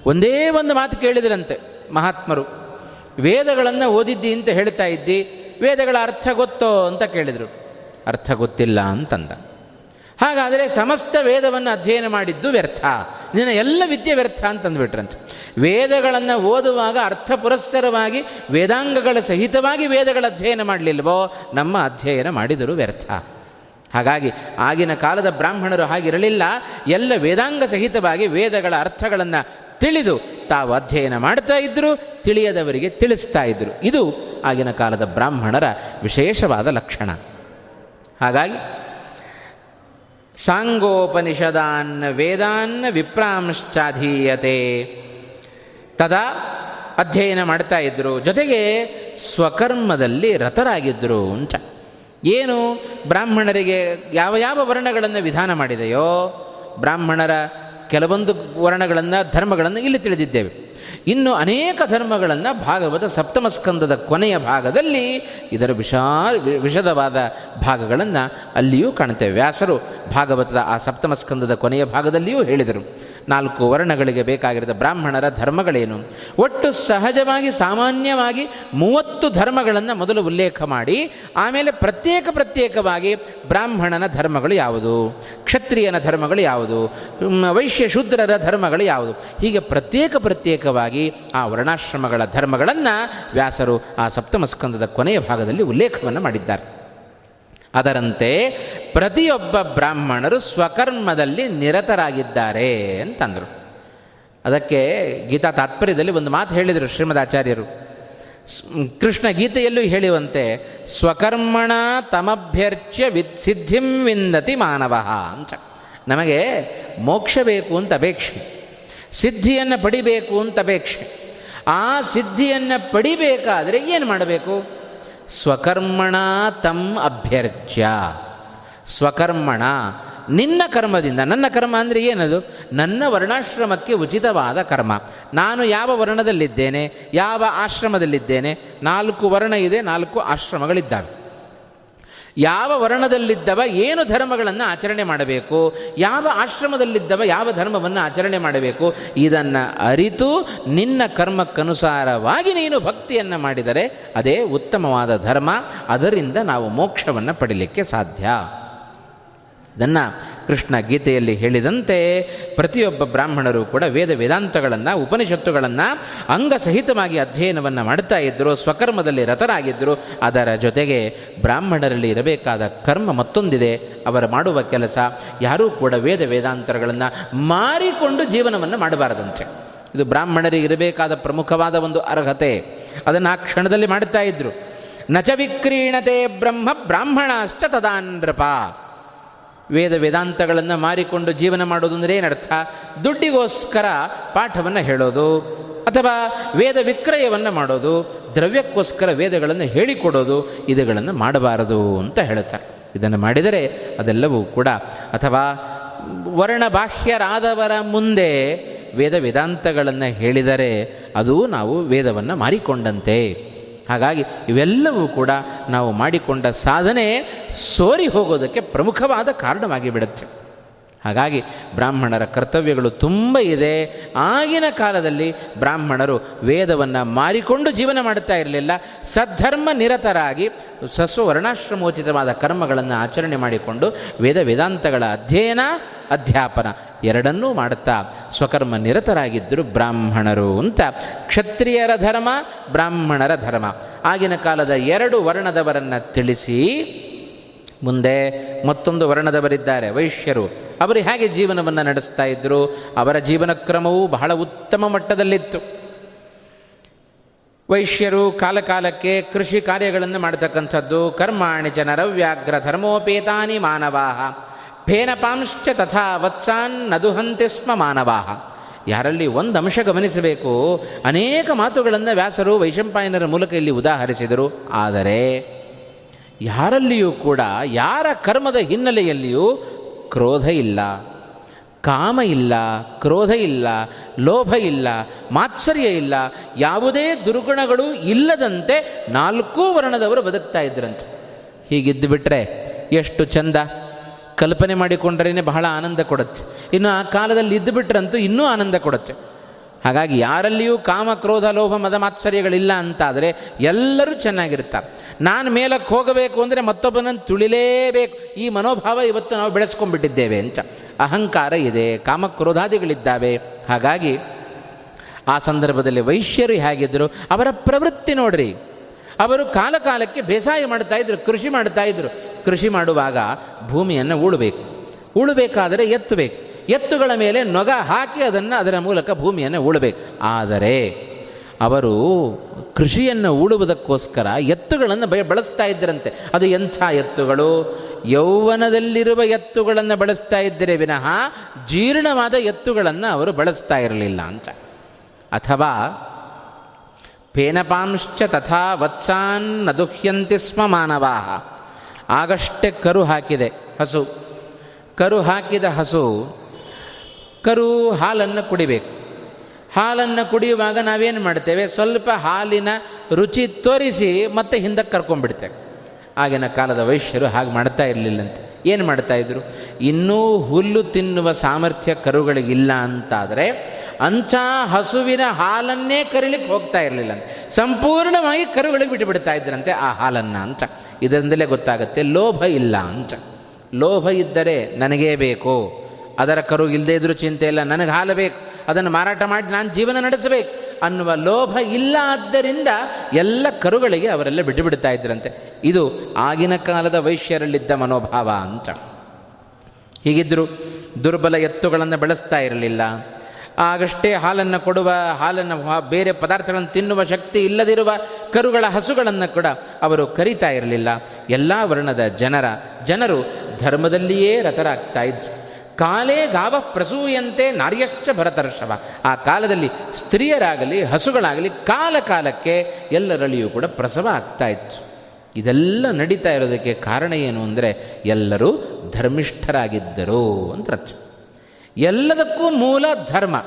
ಒಂದೇ ಒಂದು ಮಾತು ಕೇಳಿದ್ರಂತೆ ಮಹಾತ್ಮರು. ವೇದಗಳನ್ನು ಓದಿದ್ದಿ ಅಂತ ಹೇಳ್ತಾ ಇದ್ದಿ, ವೇದಗಳ ಅರ್ಥ ಗೊತ್ತೋ ಅಂತ ಕೇಳಿದರು. ಅರ್ಥ ಗೊತ್ತಿಲ್ಲ ಅಂತಂದ. ಹಾಗಾದರೆ ಸಮಸ್ತ ವೇದವನ್ನು ಅಧ್ಯಯನ ಮಾಡಿದ್ದು ವ್ಯರ್ಥ. ನಿನ್ನ ಎಲ್ಲ ವಿದ್ಯೆ ವ್ಯರ್ಥ ಅಂತಂದುಬಿಟ್ರಂತೆ. ವೇದಗಳನ್ನು ಓದುವಾಗ ಅರ್ಥ ಪುರಸ್ಸರವಾಗಿ ವೇದಾಂಗಗಳ ಸಹಿತವಾಗಿ ವೇದಗಳ ಅಧ್ಯಯನ ಮಾಡಲಿಲ್ವೋ? ನಮ್ಮ ಅಧ್ಯಯನ ಮಾಡಿದರೂ ವ್ಯರ್ಥ. ಹಾಗಾಗಿ ಆಗಿನ ಕಾಲದ ಬ್ರಾಹ್ಮಣರು ಹಾಗಿರಲಿಲ್ಲ. ಎಲ್ಲ ವೇದಾಂಗ ಸಹಿತವಾಗಿ ವೇದಗಳ ಅರ್ಥಗಳನ್ನು ತಿಳಿದು ತಾವು ಅಧ್ಯಯನ ಮಾಡ್ತಾ ಇದ್ದರು ತಿಳಿಯದವರಿಗೆ ತಿಳಿಸ್ತಾ ಇದ್ದರು ಇದು ಆಗಿನ ಕಾಲದ ಬ್ರಾಹ್ಮಣರ ವಿಶೇಷವಾದ ಲಕ್ಷಣ. ಹಾಗಾಗಿ ಸಾಂಗೋಪನಿಷದಾನ್ನ ವೇದಾನ್ನ ವಿಪ್ರಾಂಶ್ಚಾಧೀಯತೆ. ತದಾ ಅಧ್ಯಯನ ಮಾಡ್ತಾ ಇದ್ದರು ಜೊತೆಗೆ ಸ್ವಕರ್ಮದಲ್ಲಿ ರತರಾಗಿದ್ದರು ಅಂತ. ಏನು ಬ್ರಾಹ್ಮಣರಿಗೆ ಯಾವ ಯಾವ ವರ್ಣಗಳನ್ನು ವಿಧಾನ ಮಾಡಿದೆಯೋ ಬ್ರಾಹ್ಮಣರ ಕೆಲವೊಂದು ವರ್ಣಗಳನ್ನು ಧರ್ಮಗಳನ್ನು ಇಲ್ಲಿ ತಿಳಿದಿದ್ದೇವೆ. ಇನ್ನು ಅನೇಕ ಧರ್ಮಗಳನ್ನು ಭಾಗವತ ಸಪ್ತಮ ಸ್ಕಂದದ ಕೊನೆಯ ಭಾಗದಲ್ಲಿ ಇದರ ವಿಶಾಲ ವಿಶದವಾದ ಭಾಗಗಳನ್ನು ಅಲ್ಲಿಯೂ ಕಾಣುತ್ತೇವೆ. ವ್ಯಾಸರು ಭಾಗವತದ ಆ ಸಪ್ತಮ ಸ್ಕಂದದ ಕೊನೆಯ ಭಾಗದಲ್ಲಿಯೂ ಹೇಳಿದರು. ನಾಲ್ಕು ವರ್ಣಗಳಿಗೆ ಬೇಕಾಗಿರದ ಬ್ರಾಹ್ಮಣರ ಧರ್ಮಗಳೇನು? ಒಟ್ಟು ಸಹಜವಾಗಿ, ಸಾಮಾನ್ಯವಾಗಿ ಮೂವತ್ತು ಧರ್ಮಗಳನ್ನು ಮೊದಲು ಉಲ್ಲೇಖ ಮಾಡಿ, ಆಮೇಲೆ ಪ್ರತ್ಯೇಕ ಪ್ರತ್ಯೇಕವಾಗಿ ಬ್ರಾಹ್ಮಣನ ಧರ್ಮಗಳು ಯಾವುದು? ಕ್ಷತ್ರಿಯನ ಧರ್ಮಗಳು ಯಾವುದು? ವೈಶ್ಯ ಶೂದ್ರರ ಧರ್ಮಗಳು ಯಾವುದು? ಹೀಗೆ ಪ್ರತ್ಯೇಕ ಪ್ರತ್ಯೇಕವಾಗಿ ಆ ವರ್ಣಾಶ್ರಮಗಳ ಧರ್ಮಗಳನ್ನು ವ್ಯಾಸರು ಆ ಸಪ್ತಮಸ್ಕಂದದ ಕೊನೆಯ ಭಾಗದಲ್ಲಿ ಉಲ್ಲೇಖವನ್ನು ಮಾಡಿದ್ದಾರೆ. ಅದರಂತೆ ಪ್ರತಿಯೊಬ್ಬ ಬ್ರಾಹ್ಮಣರು ಸ್ವಕರ್ಮದಲ್ಲಿ ನಿರತರಾಗಿದ್ದಾರೆ ಅಂತಂದರು. ಅದಕ್ಕೆ ಗೀತಾ ತಾತ್ಪರ್ಯದಲ್ಲಿ ಒಂದು ಮಾತು ಹೇಳಿದರು ಶ್ರೀಮದಾಚಾರ್ಯರು. ಕೃಷ್ಣ ಗೀತೆಯಲ್ಲೂ ಹೇಳುವಂತೆ, ಸ್ವಕರ್ಮಣ ತಮಭ್ಯರ್ಚ್ಯ ವಿತ್ ಸಿದ್ಧಿಂ ವಿಂದತಿ ಮಾನವ ಅಂತ. ನಮಗೆ ಮೋಕ್ಷ ಬೇಕು ಅಂತ ಅಪೇಕ್ಷೆ. ಸಿದ್ಧಿಯನ್ನು ಪಡಿಬೇಕು ಅಂತ ಅಪೇಕ್ಷೆ. ಆ ಸಿದ್ಧಿಯನ್ನು ಪಡಿಬೇಕಾದರೆ ಏನು ಮಾಡಬೇಕು? ಸ್ವಕರ್ಮಣ ತಮ್ ಅಭ್ಯರ್ಚ್ಯ ಸ್ವಕರ್ಮಣ ನಿನ್ನ ಕರ್ಮದಿಂದ, ನನ್ನ ಕರ್ಮ ಅಂದರೆ ಏನದು? ನನ್ನ ವರ್ಣಾಶ್ರಮಕ್ಕೆ ಉಚಿತವಾದ ಕರ್ಮ. ನಾನು ಯಾವ ವರ್ಣದಲ್ಲಿದ್ದೇನೆ? ಯಾವ ಆಶ್ರಮದಲ್ಲಿದ್ದೇನೆ? ನಾಲ್ಕು ವರ್ಣ ಇದೆ, ನಾಲ್ಕು ಆಶ್ರಮಗಳಿದ್ದಾವೆ. ಯಾವ ವರ್ಣದಲ್ಲಿದ್ದವ ಏನು ಧರ್ಮಗಳನ್ನು ಆಚರಣೆ ಮಾಡಬೇಕು, ಯಾವ ಆಶ್ರಮದಲ್ಲಿದ್ದವ ಯಾವ ಧರ್ಮವನ್ನು ಆಚರಣೆ ಮಾಡಬೇಕು, ಇದನ್ನು ಅರಿತು ನಿನ್ನ ಕರ್ಮಕ್ಕನುಸಾರವಾಗಿ ನೀನು ಭಕ್ತಿಯನ್ನು ಮಾಡಿದರೆ, ಅದೇ ಉತ್ತಮವಾದ ಧರ್ಮ, ಅದರಿಂದ ನಾವು ಮೋಕ್ಷವನ್ನು ಪಡೀಲಿಕ್ಕೆ ಸಾಧ್ಯ. ಇದನ್ನು ಕೃಷ್ಣ ಗೀತೆಯಲ್ಲಿ ಹೇಳಿದಂತೆ ಪ್ರತಿಯೊಬ್ಬ ಬ್ರಾಹ್ಮಣರು ಕೂಡ ವೇದ ವೇದಾಂತಗಳನ್ನು, ಉಪನಿಷತ್ತುಗಳನ್ನು ಅಂಗಸಹಿತವಾಗಿ ಅಧ್ಯಯನವನ್ನು ಮಾಡ್ತಾ ಇದ್ದರು ಸ್ವಕರ್ಮದಲ್ಲಿ ರತರಾಗಿದ್ದರು ಅದರ ಜೊತೆಗೆ ಬ್ರಾಹ್ಮಣರಲ್ಲಿ ಇರಬೇಕಾದ ಕರ್ಮ ಮತ್ತೊಂದಿದೆ. ಅವರ ಮಾಡುವ ಕೆಲಸ ಯಾರೂ ಕೂಡ ವೇದ ವೇದಾಂತರಗಳನ್ನು ಮಾರಿಕೊಂಡು ಜೀವನವನ್ನು ಮಾಡಬಾರದಂತೆ. ಇದು ಬ್ರಾಹ್ಮಣರಿಗೆ ಇರಬೇಕಾದ ಪ್ರಮುಖವಾದ ಒಂದು ಅರ್ಹತೆ. ಅದನ್ನು ಆ ಕ್ಷಣದಲ್ಲಿ ಮಾಡುತ್ತಾ ಇದ್ದರು ನಚ ವಿಕ್ರೀಣತೆ ಬ್ರಹ್ಮ ಬ್ರಾಹ್ಮಣಾಶ್ಚ ತದಾನ್ರಪ. ವೇದ ವೇದಾಂತಗಳನ್ನು ಮಾರಿಕೊಂಡು ಜೀವನ ಮಾಡೋದು ಅಂದರೆ ಏನರ್ಥ? ದುಡ್ಡಿಗೋಸ್ಕರ ಪಾಠವನ್ನು ಹೇಳೋದು, ಅಥವಾ ವೇದ ವಿಕ್ರಯವನ್ನು ಮಾಡೋದು, ದ್ರವ್ಯಕ್ಕೋಸ್ಕರ ವೇದಗಳನ್ನು ಹೇಳಿಕೊಡೋದು, ಇದುಗಳನ್ನು ಮಾಡಬಾರದು ಅಂತ ಹೇಳುತ್ತಾರೆ ಇದನ್ನು ಮಾಡಿದರೆ ಅದೆಲ್ಲವೂ ಕೂಡ, ಅಥವಾ ವರ್ಣಬಾಹ್ಯರಾದವರ ಮುಂದೆ ವೇದ ವೇದಾಂತಗಳನ್ನು ಹೇಳಿದರೆ, ಅದು ನಾವು ವೇದವನ್ನು ಮಾರಿಕೊಂಡಂತೆ. ಹಾಗಾಗಿ ಇವೆಲ್ಲವೂ ಕೂಡ ನಾವು ಮಾಡಿಕೊಂಡ ಸಾಧನೆ ಸೋರಿ ಹೋಗೋದಕ್ಕೆ ಪ್ರಮುಖವಾದ ಕಾರಣವಾಗಿ ಬಿಡುತ್ತೆ ಹಾಗಾಗಿ ಬ್ರಾಹ್ಮಣರ ಕರ್ತವ್ಯಗಳು ತುಂಬ ಇದೆ. ಆಗಿನ ಕಾಲದಲ್ಲಿ ಬ್ರಾಹ್ಮಣರು ವೇದವನ್ನು ಮಾರಿಕೊಂಡು ಜೀವನ ಮಾಡುತ್ತಾ ಇರಲಿಲ್ಲ. ಸದ್ಧರ್ಮ ನಿರತರಾಗಿ ಸಸ್ವ ವರ್ಣಾಶ್ರಮೋಚಿತವಾದ ಕರ್ಮಗಳನ್ನು ಆಚರಣೆ ಮಾಡಿಕೊಂಡು ವೇದ ವೇದಾಂತಗಳ ಅಧ್ಯಯನ, ಅಧ್ಯಾಪನ ಎರಡನ್ನೂ ಮಾಡುತ್ತಾ ಸ್ವಕರ್ಮ ನಿರತರಾಗಿದ್ದರು ಬ್ರಾಹ್ಮಣರು ಅಂತ. ಕ್ಷತ್ರಿಯರ ಧರ್ಮ, ಬ್ರಾಹ್ಮಣರ ಧರ್ಮ. ಆಗಿನ ಕಾಲದ ಎರಡು ವರ್ಣದವರನ್ನು ತಿಳಿಸಿ ಮುಂದೆ ಮತ್ತೊಂದು ವರ್ಣದವರಿದ್ದಾರೆ ವೈಶ್ಯರು. ಅವರು ಹೇಗೆ ಜೀವನವನ್ನು ನಡೆಸ್ತಾ ಇದ್ದರು ಅವರ ಜೀವನ ಕ್ರಮವು ಬಹಳ ಉತ್ತಮ ಮಟ್ಟದಲ್ಲಿತ್ತು. ವೈಶ್ಯರು ಕಾಲಕಾಲಕ್ಕೆ ಕೃಷಿ ಕಾರ್ಯಗಳನ್ನು ಮಾಡತಕ್ಕಂಥದ್ದು. ಕರ್ಮಾಣಿ ಚ ನರವ್ಯಾಘ್ರ ಧರ್ಮೋಪೇತಾನಿ ಮಾನವಾಹ. ಫೇನಪಾಂಶ್ಚ ತಥಾ ವತ್ಸಾನ್ ನದುಹಂತೆ ಸ್ಮ ಮಾನವಾಹ. ಯಾರಲ್ಲಿ ಒಂದು ಅಂಶ ಗಮನಿಸಬೇಕು. ಅನೇಕ ಮಾತುಗಳನ್ನು ವ್ಯಾಸರು ವೈಶಂಪಾಯನರ ಮೂಲಕ ಇಲ್ಲಿ ಉದಾಹರಿಸಿದರು. ಆದರೆ ಯಾರಲ್ಲಿಯೂ ಕೂಡ, ಯಾರ ಕರ್ಮದ ಹಿನ್ನೆಲೆಯಲ್ಲಿಯೂ ಕ್ರೋಧ ಇಲ್ಲ, ಕಾಮ ಇಲ್ಲ, ಕ್ರೋಧ ಇಲ್ಲ, ಲೋಭ ಇಲ್ಲ, ಮಾತ್ಸರ್ಯ ಇಲ್ಲ, ಯಾವುದೇ ದುರ್ಗುಣಗಳು ಇಲ್ಲದಂತೆ ನಾಲ್ಕೂ ವರ್ಣದವರು ಬದುಕ್ತಾ ಇದ್ರಂತೆ. ಹೀಗಿದ್ದು ಬಿಟ್ಟರೆ ಎಷ್ಟು ಚಂದ. ಕಲ್ಪನೆ ಮಾಡಿಕೊಂಡ್ರೇ ಬಹಳ ಆನಂದ ಕೊಡುತ್ತೆ. ಇನ್ನು ಆ ಕಾಲದಲ್ಲಿ ಇದ್ದು ಇನ್ನೂ ಆನಂದ ಕೊಡುತ್ತೆ. ಹಾಗಾಗಿ ಯಾರಲ್ಲಿಯೂ ಕಾಮ, ಕ್ರೋಧ, ಲೋಭ, ಮದ ಮಾತ್ಸರ್ಯಗಳಿಲ್ಲ ಅಂತಾದರೆ ಎಲ್ಲರೂ ಚೆನ್ನಾಗಿರ್ತಾರೆ. ನಾನು ಮೇಲಕ್ಕೆ ಹೋಗಬೇಕು ಅಂದರೆ ಮತ್ತೊಬ್ಬನನ್ನು ತುಳಿಲೇಬೇಕು. ಈ ಮನೋಭಾವ ಇವತ್ತು ನಾವು ಬೆಳೆಸ್ಕೊಂಡ್ಬಿಟ್ಟಿದ್ದೇವೆ ಅಂತ. ಅಹಂಕಾರ ಇದೆ ಕಾಮಕ್ರೋಧಾದಿಗಳಿದ್ದಾವೆ ಹಾಗಾಗಿ ಆ ಸಂದರ್ಭದಲ್ಲಿ ವೈಶ್ಯರು ಹೇಗಿದ್ದರು ಅವರ ಪ್ರವೃತ್ತಿ ನೋಡ್ರಿ. ಅವರು ಕಾಲಕಾಲಕ್ಕೆ ಬೇಸಾಯ ಮಾಡ್ತಾ ಇದ್ರು, ಕೃಷಿ ಮಾಡ್ತಾ ಇದ್ರು. ಕೃಷಿ ಮಾಡುವಾಗ ಭೂಮಿಯನ್ನು ಉಳಬೇಕು ಉಳಬೇಕಾದರೆ ಎತ್ತಬೇಕು. ಎತ್ತುಗಳ ಮೇಲೆ ನೊಗ ಹಾಕಿ ಅದನ್ನು ಅದರ ಮೂಲಕ ಭೂಮಿಯನ್ನು ಉಳಬೇಕು ಆದರೆ ಅವರು ಕೃಷಿಯನ್ನು ಉಳುವುದಕ್ಕೋಸ್ಕರ ಎತ್ತುಗಳನ್ನು ಬ, ಬಳಸ್ತಾ ಇದ್ದರಂತೆ. ಅದು ಎಂಥ ಎತ್ತುಗಳು? ಯೌವನದಲ್ಲಿರುವ ಎತ್ತುಗಳನ್ನು ಬಳಸ್ತಾ ಇದ್ದರೆ ವಿನಃ ಜೀರ್ಣವಾದ ಎತ್ತುಗಳನ್ನು ಅವರು ಬಳಸ್ತಾ ಇರಲಿಲ್ಲ ಅಂತ. ಅಥವಾ ಪೇನಪಾಂಶ್ಚ ತಥಾ ವತ್ಸಾನ್ ನದುಹ್ಯಂತಿ ಸ್ಮ ಮಾನವಾ ಆಗಷ್ಟೇ ಕರು ಹಾಕಿದೆ ಹಸು. ಕರು ಹಾಕಿದ ಹಸು ಕರು ಹಾಲನ್ನು ಕುಡಿಬೇಕು. ಹಾಲನ್ನು ಕುಡಿಯುವಾಗ ನಾವೇನು ಮಾಡ್ತೇವೆ? ಸ್ವಲ್ಪ ಹಾಲಿನ ರುಚಿ ತೋರಿಸಿ ಮತ್ತೆ ಹಿಂದಕ್ಕೆ ಕರ್ಕೊಂಡ್ಬಿಡ್ತೇವೆ. ಆಗಿನ ಕಾಲದ ವೈಶ್ಯರು ಹಾಗೆ ಮಾಡ್ತಾ ಇರಲಿಲ್ಲಂತೆ. ಏನು ಮಾಡ್ತಾಯಿದ್ರು ಇನ್ನೂ ಹುಲ್ಲು ತಿನ್ನುವ ಸಾಮರ್ಥ್ಯ ಕರುಗಳಿಗಿಲ್ಲ ಅಂತಾದರೆ ಅಂಥ ಹಸುವಿನ ಹಾಲನ್ನೇ ಕರೀಲಿಕ್ಕೆ ಹೋಗ್ತಾ ಇರಲಿಲ್ಲ ಸಂಪೂರ್ಣವಾಗಿ ಕರುಗಳಿಗೆ ಬಿಟ್ಟು ಬಿಡ್ತಾ ಇದ್ರಂತೆ ಆ ಹಾಲನ್ನು ಅಂತ. ಇದರಿಂದಲೇ ಗೊತ್ತಾಗುತ್ತೆ, ಲೋಭ ಇಲ್ಲ ಅಂತ. ಲೋಭ ಇದ್ದರೆ ನನಗೇ ಬೇಕು. ಅದರ ಕರು ಇಲ್ಲದೇ ಇದ್ರೂ ಚಿಂತೆ ಇಲ್ಲ. ನನಗೆ ಹಾಲು ಬೇಕು ಅದನ್ನು ಮಾರಾಟ ಮಾಡಿ ನಾನು ಜೀವನ ನಡೆಸಬೇಕು. ಅನ್ನುವ ಲೋಭ ಇಲ್ಲ ಆದ್ದರಿಂದ ಎಲ್ಲ ಕರುಗಳಿಗೆ ಅವರೆಲ್ಲ ಬಿಟ್ಟು ಬಿಡ್ತಾ ಇದ್ರಂತೆ. ಇದು ಆಗಿನ ಕಾಲದ ವೈಶ್ಯರಲ್ಲಿದ್ದ ಮನೋಭಾವ ಅಂತ. ಹೀಗಿದ್ದರು ದುರ್ಬಲ ಎತ್ತುಗಳನ್ನು ಬೆಳೆಸ್ತಾ ಇರಲಿಲ್ಲ. ಆಗಷ್ಟೇ ಹಾಲನ್ನು ಕೊಡುವ, ಹಾಲನ್ನು ಬೇರೆ ಪದಾರ್ಥಗಳನ್ನು ತಿನ್ನುವ ಶಕ್ತಿ ಇಲ್ಲದಿರುವ ಕರುಗಳ ಹಸುಗಳನ್ನು ಕೂಡ ಅವರು ಕರಿತಾ ಇರಲಿಲ್ಲ. ಎಲ್ಲ ವರ್ಣದ ಜನರ, ಜನರು ಧರ್ಮದಲ್ಲಿಯೇ ರತರಾಗ್ತಾ ಇದ್ರು. ಕಾಲೇ ಗಾವ ಪ್ರಸೂಯಂತೆ ನಾರ್ಯಶ್ಚ ಭರತರ್ಷವ. ಆ ಕಾಲದಲ್ಲಿ ಸ್ತ್ರೀಯರಾಗಲಿ, ಹಸುಗಳಾಗಲಿ, ಕಾಲ ಕಾಲಕ್ಕೆ ಎಲ್ಲರಲ್ಲಿಯೂ ಕೂಡ ಪ್ರಸವ ಆಗ್ತಾ ಇತ್ತು. ಇದೆಲ್ಲ ನಡೀತಾ ಇರೋದಕ್ಕೆ ಕಾರಣ ಏನು ಅಂದರೆ, ಎಲ್ಲರೂ ಧರ್ಮಿಷ್ಠರಾಗಿದ್ದರು ಅಂತ ಅರ್ಥ. ಎಲ್ಲದಕ್ಕೂ ಮೂಲ ಧರ್ಮ.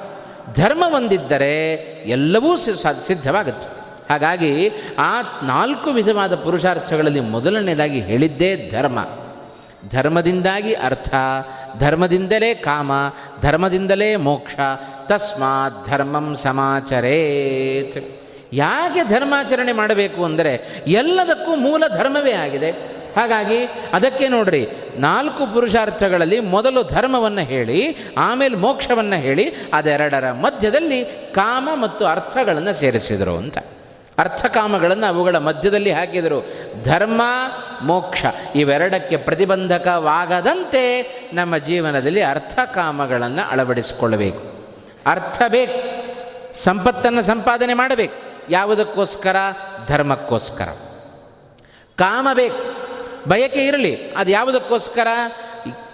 ಧರ್ಮ ಒಂದಿದ್ದರೆ ಎಲ್ಲವೂ ಸಿದ್ಧವಾಗುತ್ತೆ. ಹಾಗಾಗಿ ಆ ನಾಲ್ಕು ವಿಧವಾದ ಪುರುಷಾರ್ಥಗಳಲ್ಲಿ ಮೊದಲನೇದಾಗಿ ಹೇಳಿದ್ದೇ ಧರ್ಮ. ಧರ್ಮದಿಂದಾಗಿ ಅರ್ಥ ಧರ್ಮದಿಂದಲೇ ಕಾಮ, ಧರ್ಮದಿಂದಲೇ ಮೋಕ್ಷ, ತಸ್ಮಾತ್ ಧರ್ಮಂ ಸಮಾಚರೇತ್. ಯಾಕೆ ಧರ್ಮಾಚರಣೆ ಮಾಡಬೇಕು ಅಂದರೆ ಎಲ್ಲದಕ್ಕೂ ಮೂಲ ಧರ್ಮವೇ ಆಗಿದೆ. ಹಾಗಾಗಿ ಅದಕ್ಕೆ ನೋಡ್ರಿ, ನಾಲ್ಕು ಪುರುಷಾರ್ಥಗಳಲ್ಲಿ ಮೊದಲು ಧರ್ಮವನ್ನು ಹೇಳಿ, ಆಮೇಲೆ ಮೋಕ್ಷವನ್ನು ಹೇಳಿ, ಅದೆರಡರ ಮಧ್ಯದಲ್ಲಿ ಕಾಮ ಮತ್ತು ಅರ್ಥಗಳನ್ನು ಸೇರಿಸಿದರು ಅಂತ. ಅರ್ಥಕಾಮಗಳನ್ನು ಅವುಗಳ ಮಧ್ಯದಲ್ಲಿ ಹಾಕಿದರು. ಧರ್ಮ, ಮೋಕ್ಷ ಇವೆರಡಕ್ಕೆ ಪ್ರತಿಬಂಧಕವಾಗದಂತೆ ನಮ್ಮ ಜೀವನದಲ್ಲಿ ಅರ್ಥಕಾಮಗಳನ್ನು ಅಳವಡಿಸಿಕೊಳ್ಳಬೇಕು. ಅರ್ಥ ಬೇಕು, ಸಂಪತ್ತನ್ನು ಸಂಪಾದನೆ ಮಾಡಬೇಕು. ಯಾವುದಕ್ಕೋಸ್ಕರ? ಧರ್ಮಕ್ಕೋಸ್ಕರ. ಕಾಮ ಬೇಕು, ಬಯಕೆ ಇರಲಿ, ಅದು ಯಾವುದಕ್ಕೋಸ್ಕರ?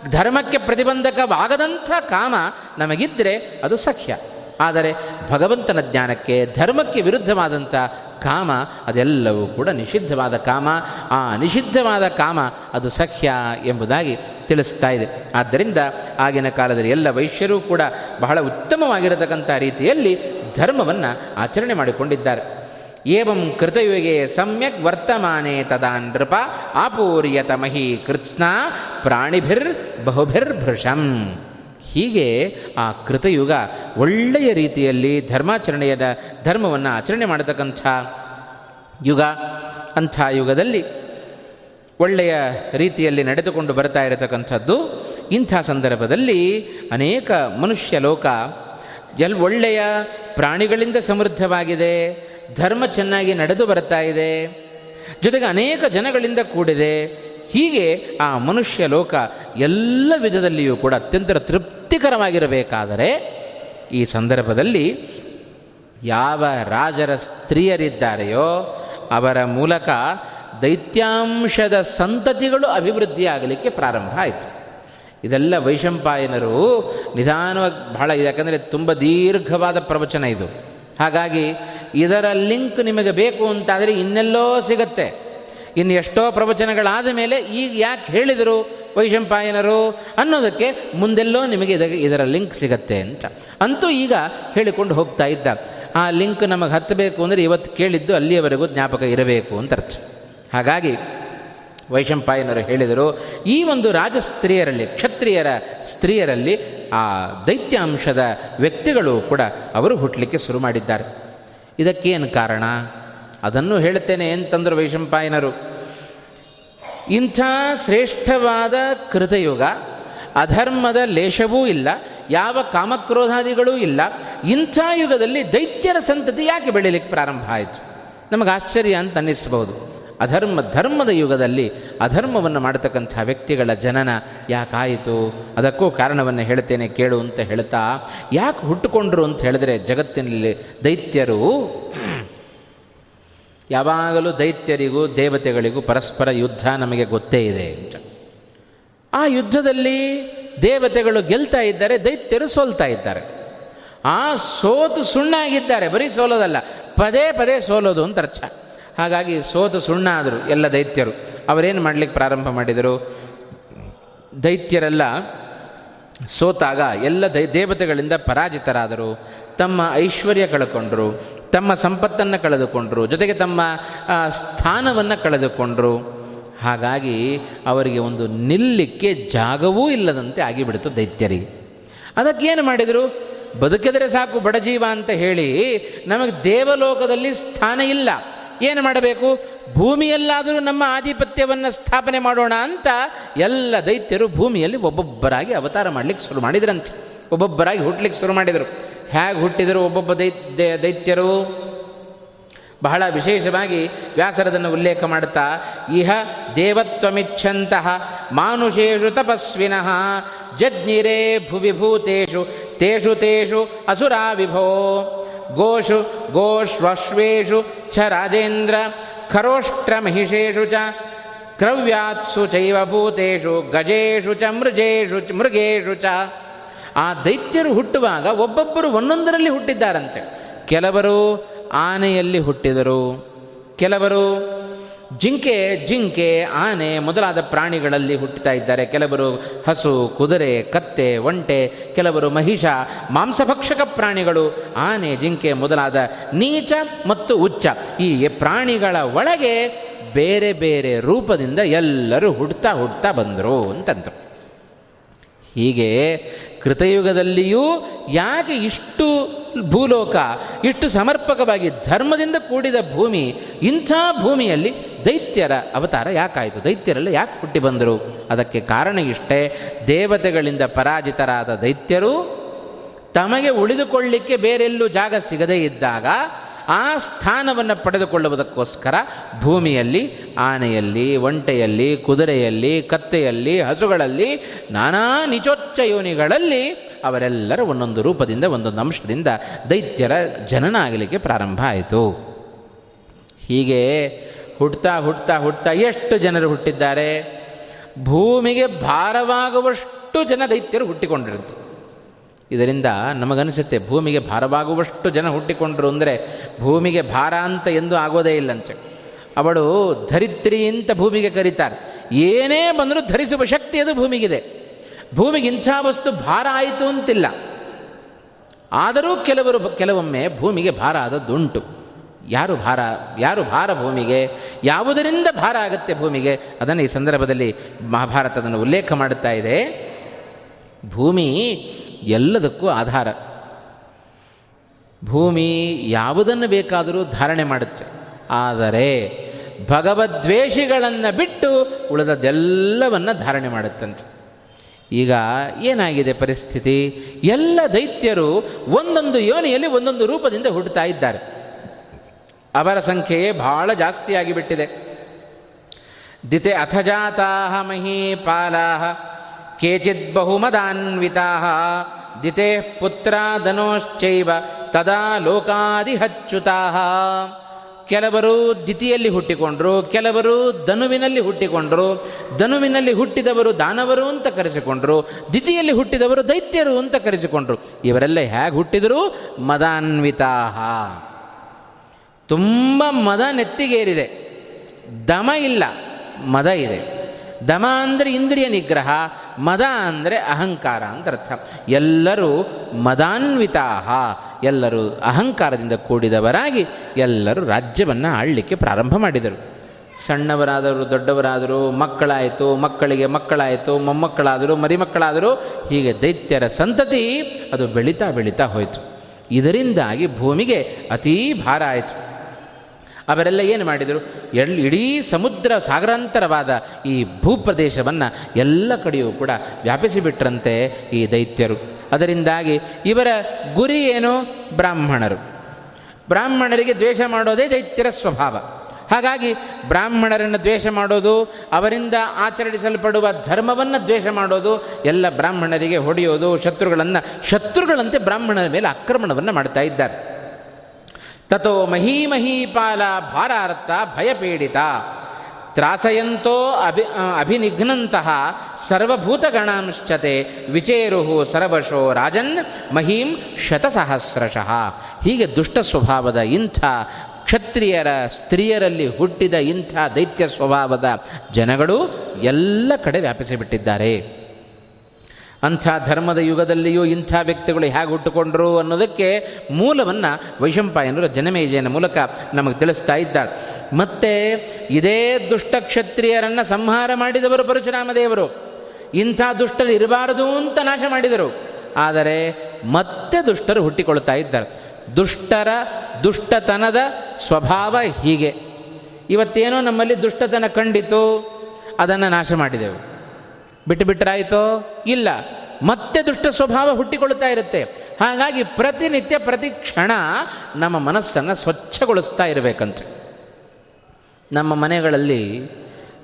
ಧರ್ಮಕ್ಕೆ ಪ್ರತಿಬಂಧಕವಾಗದಂಥ ಕಾಮ ನಮಗಿದ್ದರೆ ಅದು ಸಖ್ಯ. ಆದರೆ ಭಗವಂತನ ಜ್ಞಾನಕ್ಕೆ ಧರ್ಮಕ್ಕೆ ವಿರುದ್ಧವಾದಂಥ ಕಾಮ, ಅದೆಲ್ಲವೂ ಕೂಡ ನಿಷಿದ್ಧವಾದ ಕಾಮ. ಆ ನಿಷಿದ್ಧವಾದ ಕಾಮ ಅದು ಸಖ್ಯ ಎಂಬುದಾಗಿ ತಿಳಿಸ್ತಾ ಇದೆ. ಆದ್ದರಿಂದ ಆಗಿನ ಕಾಲದಲ್ಲಿ ಎಲ್ಲ ವೈಶ್ಯರೂ ಕೂಡ ಬಹಳ ಉತ್ತಮವಾಗಿರತಕ್ಕಂಥ ರೀತಿಯಲ್ಲಿ ಧರ್ಮವನ್ನು ಆಚರಣೆ ಮಾಡಿಕೊಂಡಿದ್ದಾರೆ. ಏವಂ ಕೃತಯುಗೆ ಸಮ್ಯಕ್ ವರ್ತಮಾನೆ ತದಾ ನೃಪ ಆಪೂರ್ಯತ ಮಹಿ ಕೃತ್ಸ್ನ ಪ್ರಾಣಿಭಿರ್ ಬಹುಭಿರ್ಭೃಶಂ ಹೀಗೆ ಆ ಕೃತಯುಗ ಒಳ್ಳೆಯ ರೀತಿಯಲ್ಲಿ ಧರ್ಮಾಚರಣೆಯದ ಧರ್ಮವನ್ನು ಆಚರಣೆ ಮಾಡತಕ್ಕಂಥ ಯುಗ. ಅಂಥ ಯುಗದಲ್ಲಿ ಒಳ್ಳೆಯ ರೀತಿಯಲ್ಲಿ ನಡೆದುಕೊಂಡು ಬರ್ತಾ ಇರತಕ್ಕಂಥದ್ದು. ಇಂಥ ಸಂದರ್ಭದಲ್ಲಿ ಅನೇಕ ಮನುಷ್ಯ ಲೋಕ ಎಲ್ ಒಳ್ಳೆಯ ಪ್ರಾಣಿಗಳಿಂದ ಸಮೃದ್ಧವಾಗಿದೆ, ಧರ್ಮ ಚೆನ್ನಾಗಿ ನಡೆದು ಬರ್ತಾ ಇದೆ, ಜೊತೆಗೆ ಅನೇಕ ಜನಗಳಿಂದ ಕೂಡಿದೆ. ಹೀಗೆ ಆ ಮನುಷ್ಯ ಲೋಕ ಎಲ್ಲ ವಿಧದಲ್ಲಿಯೂ ಕೂಡ ಅತ್ಯಂತ ತೃಪ್ತಿಕರವಾಗಿರಬೇಕಾದರೆ ಈ ಸಂದರ್ಭದಲ್ಲಿ ಯಾವ ರಾಜರ ಸ್ತ್ರೀಯರಿದ್ದಾರೆಯೋ ಅವರ ಮೂಲಕ ದೈತ್ಯಾಂಶದ ಸಂತತಿಗಳು ಅಭಿವೃದ್ಧಿಯಾಗಲಿಕ್ಕೆ ಪ್ರಾರಂಭ ಆಯಿತು. ಇದೆಲ್ಲ ವೈಶಂಪಾಯನರು ನಿಧಾನವಾಗಿ ಬಹಳ, ಯಾಕಂದರೆ ತುಂಬ ದೀರ್ಘವಾದ ಪ್ರವಚನ ಇದು. ಹಾಗಾಗಿ ಇದರ ಲಿಂಕ್ ನಿಮಗೆ ಬೇಕು ಅಂತಾದರೆ ಇನ್ನೆಲ್ಲೋ ಸಿಗತ್ತೆ. ಇನ್ನು ಎಷ್ಟೋ ಪ್ರವಚನಗಳಾದ ಮೇಲೆ ಈಗ ಯಾಕೆ ಹೇಳಿದರು ವೈಶಂಪಾಯನರು ಅನ್ನೋದಕ್ಕೆ ಮುಂದೆಲ್ಲೋ ನಿಮಗೆ ಇದ ಇದರ ಲಿಂಕ್ ಸಿಗತ್ತೆ ಅಂತ. ಅಂತೂ ಈಗ ಹೇಳಿಕೊಂಡು ಹೋಗ್ತಾ ಇದ್ದ. ಆ ಲಿಂಕ್ ನಮಗೆ ಹತ್ತಬೇಕು ಅಂದರೆ ಇವತ್ತು ಕೇಳಿದ್ದು ಅಲ್ಲಿಯವರೆಗೂ ಜ್ಞಾಪಕ ಇರಬೇಕು ಅಂತ ಅರ್ಥ. ಹಾಗಾಗಿ ವೈಶಂಪಾಯನರು ಹೇಳಿದರು, ಈ ಒಂದು ರಾಜಸ್ತ್ರೀಯರಲ್ಲಿ, ಕ್ಷತ್ರಿಯರ ಸ್ತ್ರೀಯರಲ್ಲಿ ಆ ದೈತ್ಯಾಂಶದ ವ್ಯಕ್ತಿಗಳು ಕೂಡ ಅವರು ಹುಟ್ಟಲಿಕ್ಕೆ ಶುರು ಮಾಡಿದ್ದಾರೆ. ಇದಕ್ಕೇನು ಕಾರಣ? ಅದನ್ನು ಹೇಳ್ತೇನೆ ಅಂತಂದರು ವೈಶಂಪಾಯನರು. ಇಂಥ ಶ್ರೇಷ್ಠವಾದ ಕೃತಯುಗ, ಅಧರ್ಮದ ಲೇಷವೂ ಇಲ್ಲ, ಯಾವ ಕಾಮಕ್ರೋಧಾದಿಗಳೂ ಇಲ್ಲ, ಇಂಥ ಯುಗದಲ್ಲಿ ದೈತ್ಯರ ಸಂತತಿ ಯಾಕೆ ಬೆಳೀಲಿಕ್ಕೆ ಪ್ರಾರಂಭ ಆಯಿತು? ನಮಗೆ ಆಶ್ಚರ್ಯ ಅಂತ ಅನ್ನಿಸ್ಬೋದು ಅಧರ್ಮ, ಧರ್ಮದ ಯುಗದಲ್ಲಿ ಅಧರ್ಮವನ್ನು ಮಾಡತಕ್ಕಂಥ ವ್ಯಕ್ತಿಗಳ ಜನನ ಯಾಕಾಯಿತು? ಅದಕ್ಕೂ ಕಾರಣವನ್ನು ಹೇಳ್ತೇನೆ ಕೇಳು ಅಂತ ಹೇಳ್ತಾ ಯಾಕೆ ಹುಟ್ಟುಕೊಂಡ್ರು ಅಂತ ಹೇಳಿದ್ರೆ ಜಗತ್ತಿನಲ್ಲಿ ದೈತ್ಯರು ಯಾವಾಗಲೂ ದೈತ್ಯರಿಗೂ ದೇವತೆಗಳಿಗೂ ಪರಸ್ಪರ ಯುದ್ಧ ನಮಗೆ ಗೊತ್ತೇ ಇದೆ ಅಂತ. ಆ ಯುದ್ಧದಲ್ಲಿ ದೇವತೆಗಳು ಗೆಲ್ತಾ ಇದ್ದಾರೆ, ದೈತ್ಯರು ಸೋಲ್ತಾ ಇದ್ದಾರೆ. ಆ ಸೋತು ಸುಣ್ಣಾಗಿದ್ದಾರೆ, ಬರೀ ಸೋಲೋದಲ್ಲ, ಪದೇ ಪದೇ ಸೋಲೋದು ಅಂತ ಅರ್ಥ. ಹಾಗಾಗಿ ಸೋತು ಸುಣ್ಣ ಆದರು ಎಲ್ಲ ದೈತ್ಯರು. ಅವರೇನು ಮಾಡಲಿಕ್ಕೆ ಪ್ರಾರಂಭ ಮಾಡಿದರು? ದೈತ್ಯರೆಲ್ಲ ಸೋತಾಗ ಎಲ್ಲ ದೈ, ದೇವತೆಗಳಿಂದ ಪರಾಜಿತರಾದರು. ತಮ್ಮ ಐಶ್ವರ್ಯ ಕಳ್ಕೊಂಡ್ರು ತಮ್ಮ ಸಂಪತ್ತನ್ನು ಕಳೆದುಕೊಂಡರು, ಜೊತೆಗೆ ತಮ್ಮ ಸ್ಥಾನವನ್ನು ಕಳೆದುಕೊಂಡರು. ಹಾಗಾಗಿ ಅವರಿಗೆ ಒಂದು ನಿಲ್ಲಿಕ್ಕೆ ಜಾಗವೂ ಇಲ್ಲದಂತೆ ಆಗಿಬಿಡ್ತು ದೈತ್ಯರಿಗೆ. ಅದಕ್ಕೇನು ಮಾಡಿದರು? ಬದುಕಿದರೆ ಸಾಕು ಬಡಜೀವ ಅಂತ ಹೇಳಿ ನಮಗೆ ದೇವಲೋಕದಲ್ಲಿ ಸ್ಥಾನ ಇಲ್ಲ. ಏನು ಮಾಡಬೇಕು? ಭೂಮಿಯಲ್ಲಾದರೂ ನಮ್ಮ ಆಧಿಪತ್ಯವನ್ನು ಸ್ಥಾಪನೆ ಮಾಡೋಣ ಅಂತ ಎಲ್ಲ ದೈತ್ಯರು ಭೂಮಿಯಲ್ಲಿ ಒಬ್ಬೊಬ್ಬರಾಗಿ ಅವತಾರ ಮಾಡಲಿಕ್ಕೆ ಶುರು ಮಾಡಿದ್ರಂತೆ. ಒಬ್ಬೊಬ್ಬರಾಗಿ ಹುಟ್ಟಲಿಕ್ಕೆ ಶುರು ಮಾಡಿದರು. ಹೇಗೆ ಹುಟ್ಟಿದರು ಒಬ್ಬೊಬ್ಬ ದೈತ್ಯ ದೈತ್ಯರು? ಬಹಳ ವಿಶೇಷವಾಗಿ ವ್ಯಾಸರದನ್ನು ಉಲ್ಲೇಖ ಮಾಡುತ್ತಾ, ಇಹ ದೇವತ್ವಮಿಚ್ಛಂತಹ ಮಾನುಷೇಷು ತಪಸ್ವಿನಃ, ಜಜ್ಞಿರೇ ಭುವಿಭೂತೇಷು ತೇಷು ತೇಷು ಅಸುರಾ ವಿಭೋ, ಗೋಷು ಗೋಶ್ವಶ್ವೇಷು ಛ ರಾಜೇಂದ್ರ ಖರೋಷ್ಟ್ರಮಹಿಷೇಷು ಚ ಕ್ರವ್ಯಾತ್ಸು ಚೈವ ಭೂತೇಷು, ಗಜೇಷು ಚ ಮೃಜೇಷು ಮೃಗೇಷು ಚ ಆ ದೈತ್ಯರು ಹುಟ್ಟುವಾಗ ಒಬ್ಬೊಬ್ಬರು ಒಂದೊಂದರಲ್ಲಿ ಹುಟ್ಟಿದ್ದಾರಂತೆ. ಕೆಲವರು ಆನೆಯಲ್ಲಿ ಹುಟ್ಟಿದರು. ಕೆಲವರು ಜಿಂಕೆ ಜಿಂಕೆ, ಆನೆ ಮೊದಲಾದ ಪ್ರಾಣಿಗಳಲ್ಲಿ ಹುಟ್ಟುತ್ತಾ ಇದ್ದಾರೆ. ಕೆಲವರು ಹಸು, ಕುದುರೆ, ಕತ್ತೆ, ಒಂಟೆ, ಕೆಲವರು ಮಹಿಷ, ಮಾಂಸಭಕ್ಷಕ ಪ್ರಾಣಿಗಳು, ಆನೆ, ಜಿಂಕೆ ಮೊದಲಾದ ನೀಚ ಮತ್ತು ಉಚ್ಚ. ಈ ಪ್ರಾಣಿಗಳ ಒಳಗೆ ಬೇರೆ ಬೇರೆ ರೂಪದಿಂದ ಎಲ್ಲರೂ ಹುಡ್ತಾ ಹುಡ್ತಾ ಬಂದರು ಅಂತಂದರು. ಹೀಗೆ ಕೃತಯುಗದಲ್ಲಿಯೂ ಯಾಕೆ ಇಷ್ಟು ಭೂಲೋಕ, ಇಷ್ಟು ಸಮರ್ಪಕವಾಗಿ ಧರ್ಮದಿಂದ ಕೂಡಿದ ಭೂಮಿ, ಇಂಥ ಭೂಮಿಯಲ್ಲಿ ದೈತ್ಯರ ಅವತಾರ ಯಾಕಾಯಿತು? ದೈತ್ಯರೆಲ್ಲ ಯಾಕೆ ಹುಟ್ಟಿ ಬಂದರು? ಅದಕ್ಕೆ ಕಾರಣ ಇಷ್ಟೇ, ದೇವತೆಗಳಿಂದ ಪರಾಜಿತರಾದ ದೈತ್ಯರು ತಮಗೆ ಉಳಿದುಕೊಳ್ಳಿಕ್ಕೆ ಬೇರೆಲ್ಲೂ ಜಾಗ ಸಿಗದೇ ಇದ್ದಾಗ ಆ ಸ್ಥಾನವನ್ನು ಪಡೆದುಕೊಳ್ಳುವುದಕ್ಕೋಸ್ಕರ ಭೂಮಿಯಲ್ಲಿ, ಆನೆಯಲ್ಲಿ, ಒಂಟೆಯಲ್ಲಿ, ಕುದುರೆಯಲ್ಲಿ, ಕತ್ತೆಯಲ್ಲಿ, ಹಸುಗಳಲ್ಲಿ, ನಾನಾ ನಿಚೋಚ್ಚ ಯೋನಿಗಳಲ್ಲಿ ಅವರೆಲ್ಲರ ಒಂದೊಂದು ರೂಪದಿಂದ, ಒಂದೊಂದು ಅಂಶದಿಂದ ದೈತ್ಯರ ಜನನ ಆಗಲಿಕ್ಕೆ ಪ್ರಾರಂಭ ಆಯಿತು. ಹೀಗೆ ಹುಟ್ತಾ ಹುಟ್ತಾ ಹುಟ್ತಾ ಎಷ್ಟು ಜನರು ಹುಟ್ಟಿದ್ದಾರೆ? ಭೂಮಿಗೆ ಭಾರವಾಗುವಷ್ಟು ಜನ ದೈತ್ಯರು ಹುಟ್ಟಿಕೊಂಡಿರುತ್ತೆ ಇದರಿಂದ ನಮಗನಿಸುತ್ತೆ, ಭೂಮಿಗೆ ಭಾರವಾಗುವಷ್ಟು ಜನ ಹುಟ್ಟಿಕೊಂಡರು ಅಂದರೆ ಭೂಮಿಗೆ ಭಾರ ಅಂತ ಎಂದು ಆಗೋದೇ ಇಲ್ಲಂತೆ. ಅವಳು ಧರಿತ್ರಿ ಅಂತ ಭೂಮಿಗೆ ಕರೀತಾರೆ. ಏನೇ ಬಂದರೂ ಧರಿಸುವ ಶಕ್ತಿ ಅದು ಭೂಮಿಗಿದೆ. ಭೂಮಿಗೆ ಇಂಥ ವಸ್ತು ಭಾರ ಆಯಿತು ಅಂತಿಲ್ಲ. ಆದರೂ ಕೆಲವರು ಕೆಲವೊಮ್ಮೆ ಭೂಮಿಗೆ ಭಾರ ಆದದ್ದುಂಟು. ಯಾರು ಭಾರ ಯಾರು ಭಾರ ಭೂಮಿಗೆ, ಯಾವುದರಿಂದ ಭಾರ ಆಗುತ್ತೆ ಭೂಮಿಗೆ? ಅದನ್ನು ಈ ಸಂದರ್ಭದಲ್ಲಿ ಮಹಾಭಾರತದನ್ನು ಉಲ್ಲೇಖ ಮಾಡುತ್ತಾ ಇದೆ. ಭೂಮಿ ಎಲ್ಲದಕ್ಕೂ ಆಧಾರ. ಭೂಮಿ ಯಾವುದನ್ನು ಬೇಕಾದರೂ ಧಾರಣೆ ಮಾಡುತ್ತೆ. ಆದರೆ ಭಗವದ್ವೇಷಿಗಳನ್ನು ಬಿಟ್ಟು ಉಳಿದದ್ದೆಲ್ಲವನ್ನು ಧಾರಣೆ ಮಾಡುತ್ತಂತೆ. ಈಗ ಏನಾಗಿದೆ ಪರಿಸ್ಥಿತಿ? ಎಲ್ಲ ದೈತ್ಯರು ಒಂದೊಂದು ಯೋನಿಯಲ್ಲಿ ಒಂದೊಂದು ರೂಪದಿಂದ ಹುಟ್ಟುತ್ತಾ ಇದ್ದಾರೆ. ಅವರ ಸಂಖ್ಯೆಯೇ ಬಹಳ ಜಾಸ್ತಿಯಾಗಿಬಿಟ್ಟಿದೆ. ದಿತೆ ಅಥಜಾತಾ ಮಹೀಪಾಲಾ ಕೇಚಿತ್ ಬಹುಮದಾನ್ವಿತಾ ದಿತೆ ಪುತ್ರ ಧನೋಶ್ಚೈವ ತದಾ ಲೋಕಾದಿಹಚ್ಚುತಾ ಕೆಲವರು ದಿತಿಯಲ್ಲಿ ಹುಟ್ಟಿಕೊಂಡರು, ಕೆಲವರು ಧನುವಿನಲ್ಲಿ ಹುಟ್ಟಿಕೊಂಡರು, ಧನುವಿನಲ್ಲಿ ಹುಟ್ಟಿದವರು ದಾನವರು ಅಂತ ಕರೆಸಿಕೊಂಡರು ದಿತಿಯಲ್ಲಿ ಹುಟ್ಟಿದವರು ದೈತ್ಯರು ಅಂತ ಕರೆಸಿಕೊಂಡರು. ಇವರೆಲ್ಲ ಹೇಗೆ ಹುಟ್ಟಿದರು? ಮದಾನ್ವಿತಾಹ. ತುಂಬ ಮದ ನೆತ್ತಿಗೇರಿದೆ. ದಮ ಇಲ್ಲ, ಮದ ಇದೆ. ದಮ ಅಂದರೆ ಇಂದ್ರಿಯ ನಿಗ್ರಹ ಮದ ಅಂದರೆ ಅಹಂಕಾರ ಅಂತ ಅರ್ಥ. ಎಲ್ಲರೂ ಮದಾನ್ವಿತಾಹ, ಎಲ್ಲರೂ ಅಹಂಕಾರದಿಂದ ಕೂಡಿದವರಾಗಿ ಎಲ್ಲರೂ ರಾಜ್ಯವನ್ನು ಆಳ್ಲಿಕ್ಕೆ ಪ್ರಾರಂಭ ಮಾಡಿದರು. ಸಣ್ಣವರಾದರು ದೊಡ್ಡವರಾದರು ಮಕ್ಕಳಾಯಿತು, ಮಕ್ಕಳಿಗೆ ಮಕ್ಕಳಾಯಿತು, ಮೊಮ್ಮಕ್ಕಳಾದರು ಮರಿಮಕ್ಕಳಾದರು ಹೀಗೆ ದೈತ್ಯರ ಸಂತತಿ ಅದು ಬೆಳೀತಾ ಬೆಳೀತಾ ಹೋಯಿತು. ಇದರಿಂದಾಗಿ ಭೂಮಿಗೆ ಅತೀ ಭಾರ ಆಯಿತು. ಅವರೆಲ್ಲ ಏನು ಮಾಡಿದರು? ಎಲ್ ಇಡೀ ಸಮುದ್ರ ಸಾಗರಾಂತರವಾದ ಈ ಭೂಪ್ರದೇಶವನ್ನು ಎಲ್ಲ ಕಡೆಯೂ ಕೂಡ ವ್ಯಾಪಿಸಿಬಿಟ್ರಂತೆ ಈ ದೈತ್ಯರು. ಅದರಿಂದಾಗಿ ಇವರ ಗುರಿ ಏನು? ಬ್ರಾಹ್ಮಣರು. ಬ್ರಾಹ್ಮಣರಿಗೆ ದ್ವೇಷ ಮಾಡೋದೇ ದೈತ್ಯರ ಸ್ವಭಾವ. ಹಾಗಾಗಿ ಬ್ರಾಹ್ಮಣರನ್ನು ದ್ವೇಷ ಮಾಡೋದು, ಅವರಿಂದ ಆಚರಿಸಲ್ಪಡುವ ಧರ್ಮವನ್ನು ದ್ವೇಷ ಮಾಡೋದು, ಎಲ್ಲ ಬ್ರಾಹ್ಮಣರಿಗೆ ಹೊಡೆಯೋದು, ಶತ್ರುಗಳನ್ನು, ಶತ್ರುಗಳಂತೆ ಬ್ರಾಹ್ಮಣರ ಮೇಲೆ ಆಕ್ರಮಣವನ್ನು ಮಾಡ್ತಾ ಇದ್ದಾರೆ. ತಥೋ ಮಹೀಮಹೀಪಾಲ ಭಾರಾರ್ಥ ಭಯಪೀಡಿತ. ತ್ರಾಸಯಂತೋ ಅಭಿ ಅಭಿನಿಘ್ನಂತಹ ಸರ್ವಭೂತಗಣಾಂಶ್ಚತೆ ವಿಚೇರು ಸರ್ವಶೋ ರಾಜನ್ ಮಹೀಂ ಶತಸಹಸ್ರಶಃ. ಹೀಗೆ ದುಷ್ಟ ಸ್ವಭಾವದ ಇಂಥ, ಕ್ಷತ್ರಿಯರ, ಸ್ತ್ರೀಯರಲ್ಲಿ ಹುಟ್ಟಿದ ಇಂಥ ದೈತ್ಯ ಸ್ವಭಾವದ ಜನಗಳು ಎಲ್ಲ ಕಡೆ ವ್ಯಾಪಿಸಿಬಿಟ್ಟಿದ್ದಾರೆ. ಅಂಥ ಧರ್ಮದ ಯುಗದಲ್ಲಿಯೂ ಇಂಥ ವ್ಯಕ್ತಿಗಳು ಹೇಗೆ ಹುಟ್ಟುಕೊಂಡರು ಅನ್ನೋದಕ್ಕೆ ಮೂಲವನ್ನು ವೈಶಂಪಾಯನರು ಜನಮೇಜಯನ ಮೂಲಕ ನಮಗೆ ತಿಳಿಸ್ತಾ ಇದ್ದಾರೆ. ಮತ್ತೆ ಇದೇ ದುಷ್ಟ ಕ್ಷತ್ರಿಯರನ್ನು ಸಂಹಾರ ಮಾಡಿದವರು ಪರಶುರಾಮ ದೇವರು ಇಂಥ ದುಷ್ಟರು ಇರಬಾರದು ಅಂತ ನಾಶ ಮಾಡಿದರು. ಆದರೆ ಮತ್ತೆ ದುಷ್ಟರು ಹುಟ್ಟಿಕೊಳ್ತಾ ಇದ್ದಾರೆ. ದುಷ್ಟರ ದುಷ್ಟತನದ ಸ್ವಭಾವ ಹೀಗೆ. ಇವತ್ತೇನೋ ನಮ್ಮಲ್ಲಿ ದುಷ್ಟತನ ಕಂಡಿತು, ಅದನ್ನು ನಾಶ ಮಾಡಿದೆವು. ಬಿಟ್ಟು ಬಿಟ್ಟರಾಯಿತೋ ಇಲ್ಲ. ಮತ್ತೆ ದುಷ್ಟ ಸ್ವಭಾವ ಹುಟ್ಟಿಕೊಳ್ತಾ ಇರುತ್ತೆ. ಹಾಗಾಗಿ ಪ್ರತಿನಿತ್ಯ, ಪ್ರತಿ ಕ್ಷಣ ನಮ್ಮ ಮನಸ್ಸನ್ನು ಸ್ವಚ್ಛಗೊಳಿಸ್ತಾ ಇರಬೇಕಂತೆ. ನಮ್ಮ ಮನೆಗಳಲ್ಲಿ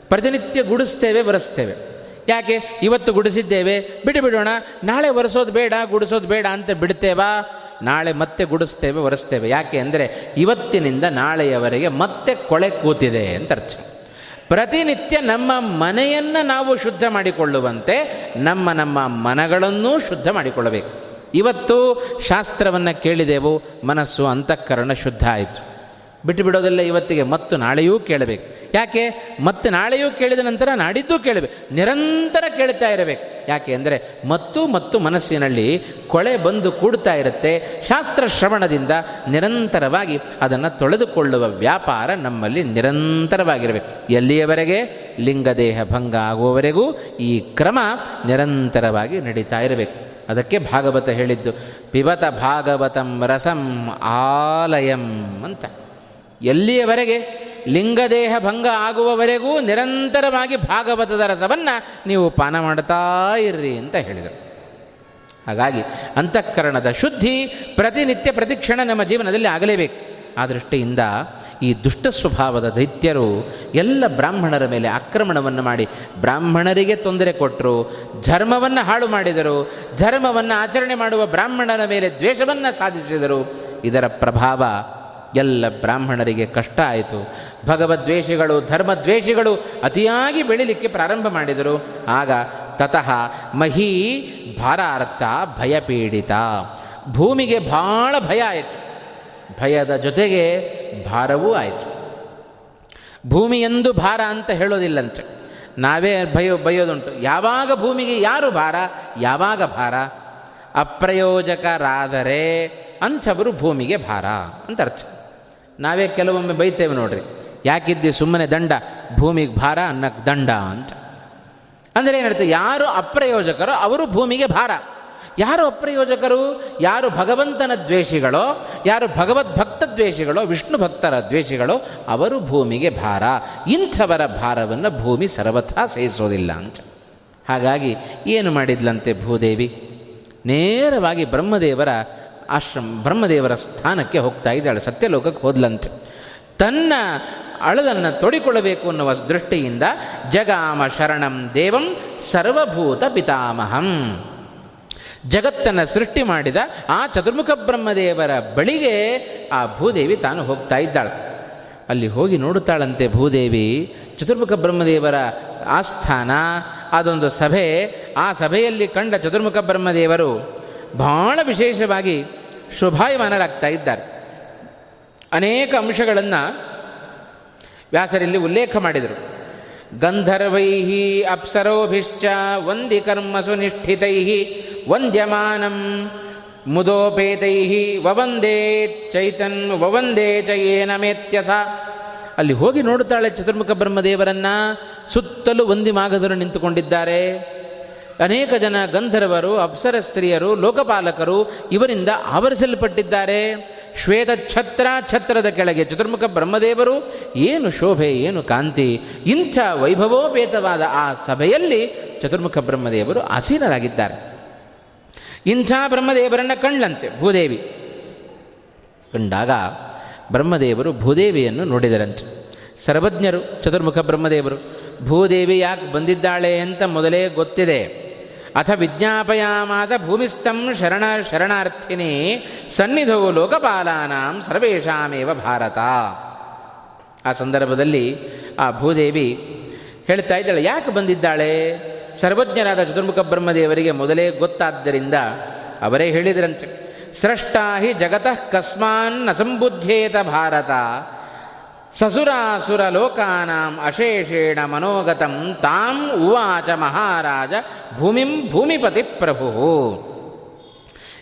ಪ್ರತಿನಿತ್ಯ ಗುಡಿಸ್ತೇವೆ ಬರೆಸ್ತೇವೆ ಯಾಕೆ? ಇವತ್ತು ಗುಡಿಸಿದ್ದೇವೆ ಬಿಟ್ಟು ಬಿಡೋಣ ನಾಳೆ ಒರೆಸೋದು ಬೇಡ, ಗುಡಿಸೋದು ಬೇಡ ಅಂತ ಬಿಡ್ತೇವಾ? ನಾಳೆ ಮತ್ತೆ ಗುಡಿಸ್ತೇವೆ, ಒರೆಸ್ತೇವೆ. ಯಾಕೆ ಅಂದರೆ ಇವತ್ತಿನಿಂದ ನಾಳೆಯವರೆಗೆ ಮತ್ತೆ ಕೊಳೆ ಕೂತಿದೆ ಅಂತ ಅರ್ಥ. ಪ್ರತಿನಿತ್ಯ ನಮ್ಮ ಮನೆಯನ್ನು ನಾವು ಶುದ್ಧ ಮಾಡಿಕೊಳ್ಳುವಂತೆ ನಮ್ಮ ನಮ್ಮ ಮನಗಳನ್ನೂ ಶುದ್ಧ ಮಾಡಿಕೊಳ್ಳಬೇಕು. ಇವತ್ತು ಶಾಸ್ತ್ರವನ್ನು ಕೇಳಿದೆವು, ಮನಸ್ಸು ಅಂತಃಕರಣ ಶುದ್ಧ ಆಯಿತು. ಬಿಟ್ಟು ಬಿಡೋದಿಲ್ಲ ಇವತ್ತಿಗೆ ಮತ್ತು ನಾಳೆಯೂ ಕೇಳಬೇಕು. ಯಾಕೆ? ಮತ್ತು ನಾಳೆಯೂ ಕೇಳಿದ ನಂತರ ನಾಡಿದ್ದು ಕೇಳಬೇಕು. ನಿರಂತರ ಕೇಳ್ತಾ ಇರಬೇಕು. ಯಾಕೆ ಅಂದರೆ ಮತ್ತು ಮತ್ತು ಮನಸ್ಸಿನಲ್ಲಿ ಕೊಳೆ ಬಂದು ಕೂಡ್ತಾ ಇರುತ್ತೆ. ಶಾಸ್ತ್ರ ಶ್ರವಣದಿಂದ ನಿರಂತರವಾಗಿ ಅದನ್ನು ತೊಳೆದುಕೊಳ್ಳುವ ವ್ಯಾಪಾರ ನಮ್ಮಲ್ಲಿ ನಿರಂತರವಾಗಿರಬೇಕು. ಎಲ್ಲಿಯವರೆಗೆ? ಲಿಂಗದೇಹ ಭಂಗ ಆಗುವವರೆಗೂ ಈ ಕ್ರಮ ನಿರಂತರವಾಗಿ ನಡೀತಾ ಇರಬೇಕು. ಅದಕ್ಕೆ ಭಾಗವತ ಹೇಳಿದ್ದು, ಪಿಬತ ಭಾಗವತಂ ರಸಂ ಆಲಯಂ ಅಂತ. ಎಲ್ಲಿಯವರೆಗೆ ಲಿಂಗದೇಹ ಭಂಗ ಆಗುವವರೆಗೂ ನಿರಂತರವಾಗಿ ಭಾಗವತದ ರಸವನ್ನು ನೀವು ಪಾನ ಮಾಡ್ತಾ ಇರ್ರಿ ಅಂತ ಹೇಳಿದರು. ಹಾಗಾಗಿ ಅಂತಃಕರಣದ ಶುದ್ಧಿ ಪ್ರತಿನಿತ್ಯ ಪ್ರತಿಕ್ಷಣ ನಮ್ಮ ಜೀವನದಲ್ಲಿ ಆಗಲೇಬೇಕು. ಆ ದೃಷ್ಟಿಯಿಂದ ಈ ದುಷ್ಟ ಸ್ವಭಾವದ ದೈತ್ಯರು ಎಲ್ಲ ಬ್ರಾಹ್ಮಣರ ಮೇಲೆ ಆಕ್ರಮಣವನ್ನು ಮಾಡಿ ಬ್ರಾಹ್ಮಣರಿಗೆ ತೊಂದರೆ ಕೊಟ್ಟರು, ಧರ್ಮವನ್ನು ಹಾಳು ಮಾಡಿದರು, ಧರ್ಮವನ್ನು ಆಚರಣೆ ಮಾಡುವ ಬ್ರಾಹ್ಮಣರ ಮೇಲೆ ದ್ವೇಷವನ್ನು ಸಾಧಿಸಿದರು. ಇದರ ಪ್ರಭಾವ ಎಲ್ಲ ಬ್ರಾಹ್ಮಣರಿಗೆ ಕಷ್ಟ ಆಯಿತು. ಭಗವದ್ವೇಷಿಗಳು, ಧರ್ಮದ್ವೇಷಿಗಳು ಅತಿಯಾಗಿ ಬೆಳಿಲಿಕ್ಕೆ ಪ್ರಾರಂಭ ಮಾಡಿದರು. ಆಗ ತತಃ ಮಹಿ ಭಾರಾರ್ಥ ಭಯಪೀಡಿತ. ಭೂಮಿಗೆ ಭಾಳ ಭಯ ಆಯಿತು. ಭಯದ ಜೊತೆಗೆ ಭಾರವೂ ಆಯಿತು. ಭೂಮಿ ಎಂದು ಭಾರ ಅಂತ ಹೇಳೋದಿಲ್ಲಂತೆ. ನಾವೇ ಭಯ, ಭಯೋದುಂಟು. ಯಾವಾಗ ಭೂಮಿಗೆ ಯಾರು ಭಾರ? ಯಾವಾಗ ಭಾರ? ಅಪ್ರಯೋಜಕರಾದರೆ ಅಂಥವರು ಭೂಮಿಗೆ ಭಾರ ಅಂತ ಅರ್ಥ. ನಾವೇ ಕೆಲವೊಮ್ಮೆ ಬೈತೇವೆ ನೋಡ್ರಿ. ಯಾಕಿದ್ದಿ ಸುಮ್ಮನೆ ದಂಡ, ಭೂಮಿಗೆ ಭಾರ ಅನ್ನಕ್ಕೆ ದಂಡ ಅಂತ. ಅಂದರೆ ಏನಿರುತ್ತೆ, ಯಾರು ಅಪ್ರಯೋಜಕರೋ ಅವರು ಭೂಮಿಗೆ ಭಾರ. ಯಾರು ಅಪ್ರಯೋಜಕರು, ಯಾರು ಭಗವಂತನ ದ್ವೇಷಿಗಳೋ, ಯಾರು ಭಗವದ್ಭಕ್ತ ದ್ವೇಷಿಗಳೋ, ವಿಷ್ಣು ಭಕ್ತರ ದ್ವೇಷಿಗಳೋ, ಅವರು ಭೂಮಿಗೆ ಭಾರ. ಇಂಥವರ ಭಾರವನ್ನು ಭೂಮಿ ಸರ್ವಥಾ ಸಹಿಸೋದಿಲ್ಲ ಅಂತ. ಹಾಗಾಗಿ ಏನು ಮಾಡಿದ್ಲಂತೆ ಭೂದೇವಿ? ನೇರವಾಗಿ ಬ್ರಹ್ಮದೇವರ ಆಶ್ರಮ ಬ್ರಹ್ಮದೇವರ ಸ್ಥಾನಕ್ಕೆ ಹೋಗ್ತಾ ಇದ್ದಾಳೆ. ಸತ್ಯಲೋಕಕ್ಕೆ ಹೋದ್ಲಂತೆ. ತನ್ನ ಅಳದನ್ನು ತೊಡಿಕೊಳ್ಳಬೇಕು ಅನ್ನುವ ದೃಷ್ಟಿಯಿಂದ ಜಗಾಮ ಶರಣಂ ದೇವಂ ಸರ್ವಭೂತ ಪಿತಾಮಹಂ. ಜಗತ್ತನ್ನು ಸೃಷ್ಟಿ ಮಾಡಿದ ಆ ಚತುರ್ಮುಖ ಬ್ರಹ್ಮದೇವರ ಬಳಿಗೆ ಆ ಭೂದೇವಿ ತಾನು ಹೋಗ್ತಾ ಇದ್ದಾಳೆ. ಅಲ್ಲಿ ಹೋಗಿ ನೋಡುತ್ತಾಳಂತೆ ಭೂದೇವಿ, ಚತುರ್ಮುಖ ಬ್ರಹ್ಮದೇವರ ಆಸ್ಥಾನ, ಅದೊಂದು ಸಭೆ. ಆ ಸಭೆಯಲ್ಲಿ ಕಂಡ ಚತುರ್ಮುಖ ಬ್ರಹ್ಮದೇವರು ಬಹಳ ವಿಶೇಷವಾಗಿ ಶೋಭಾಯಮಾನರಾಗ್ತಾ ಇದ್ದಾರೆ. ಅನೇಕ ಅಂಶಗಳನ್ನು ವ್ಯಾಸರಲ್ಲಿ ಉಲ್ಲೇಖ ಮಾಡಿದರು. ಗಂಧರ್ವೈ ಅಪ್ಸರೋಭಿಶ್ಚ ವಂದಿ ಕರ್ಮಸು ನಿಷ್ಠಿತೈ ವಂದ್ಯಮಾನಂ ಮುದೋಪೇತೈ ವವಂದೇ ಚೈತನ್ ವವಂದೇ ಚಯೇನ ಮೇತ್ಯಸ. ಅಲ್ಲಿ ಹೋಗಿ ನೋಡುತ್ತಾಳೆ ಚತುರ್ಮುಖ ಬ್ರಹ್ಮದೇವರನ್ನ ಸುತ್ತಲೂ ವಂದಿ ಮಾಗದರು ನಿಂತುಕೊಂಡಿದ್ದಾರೆ. ಅನೇಕ ಜನ ಗಂಧರ್ವರು, ಅಪ್ಸರ ಸ್ತ್ರೀಯರು, ಲೋಕಪಾಲಕರು ಇವರಿಂದ ಆವರಿಸಲ್ಪಟ್ಟಿದ್ದಾರೆ. ಶ್ವೇತ ಛತ್ರ ಛತ್ರದ ಕೆಳಗೆ ಚತುರ್ಮುಖ ಬ್ರಹ್ಮದೇವರು, ಏನು ಶೋಭೆ, ಏನು ಕಾಂತಿ, ಇಂಥ ವೈಭವೋಪೇತವಾದ ಆ ಸಭೆಯಲ್ಲಿ ಚತುರ್ಮುಖ ಬ್ರಹ್ಮದೇವರು ಆಸೀನರಾಗಿದ್ದಾರೆ. ಇಂಥ ಬ್ರಹ್ಮದೇವರನ್ನು ಕಂಡ್ಲಂತೆ ಭೂದೇವಿ. ಕಂಡಾಗ ಬ್ರಹ್ಮದೇವರು ಭೂದೇವಿಯನ್ನು ನೋಡಿದರಂತೆ. ಸರ್ವಜ್ಞರು ಚತುರ್ಮುಖ ಬ್ರಹ್ಮದೇವರು, ಭೂದೇವಿ ಯಾಕೆ ಬಂದಿದ್ದಾಳೆ ಅಂತ ಮೊದಲೇ ಗೊತ್ತಿದೆ. ಅಥ ವಿಜ್ಞಾಪಯಾಮಾಸ ಭೂಮಿಸ್ಥಂ ಶರಣ ಶರಣಾರ್ಥಿನಿ ಸನ್ನಿಧೋ ಲೋಕಪಾಲಾನಾಂ ಸರ್ವೇಷಾಮೇವ ಭಾರತ. ಆ ಸಂದರ್ಭದಲ್ಲಿ ಆ ಭೂದೇವಿ ಹೇಳ್ತಾ ಇದ್ದಾಳೆ, ಯಾಕೆ ಬಂದಿದ್ದಾಳೆ? ಸರ್ವಜ್ಞರಾದ ಚತುರ್ಮುಖ ಬ್ರಹ್ಮದೇವರಿಗೆ ಮೊದಲೇ ಗೊತ್ತಾದ್ದರಿಂದ ಅವರೇ ಹೇಳಿದ್ರಂತೆ ಸೃಷ್ಟಾ ಹಿ ಜಗತಃ ಕಸ್ಮಾನ್ನ ಸಂಬುದ್ಧೇತ ಭಾರತ. ಸಸುರಾಸುರ ಲೋಕಾನಾಂ ಅಶೇಷೇಣ ಮನೋಗತಂ, ತಾಂ ಉವಾಚ ಮಹಾರಾಜ ಭೂಮಿಂ ಭೂಮಿಪತಿ ಪ್ರಭು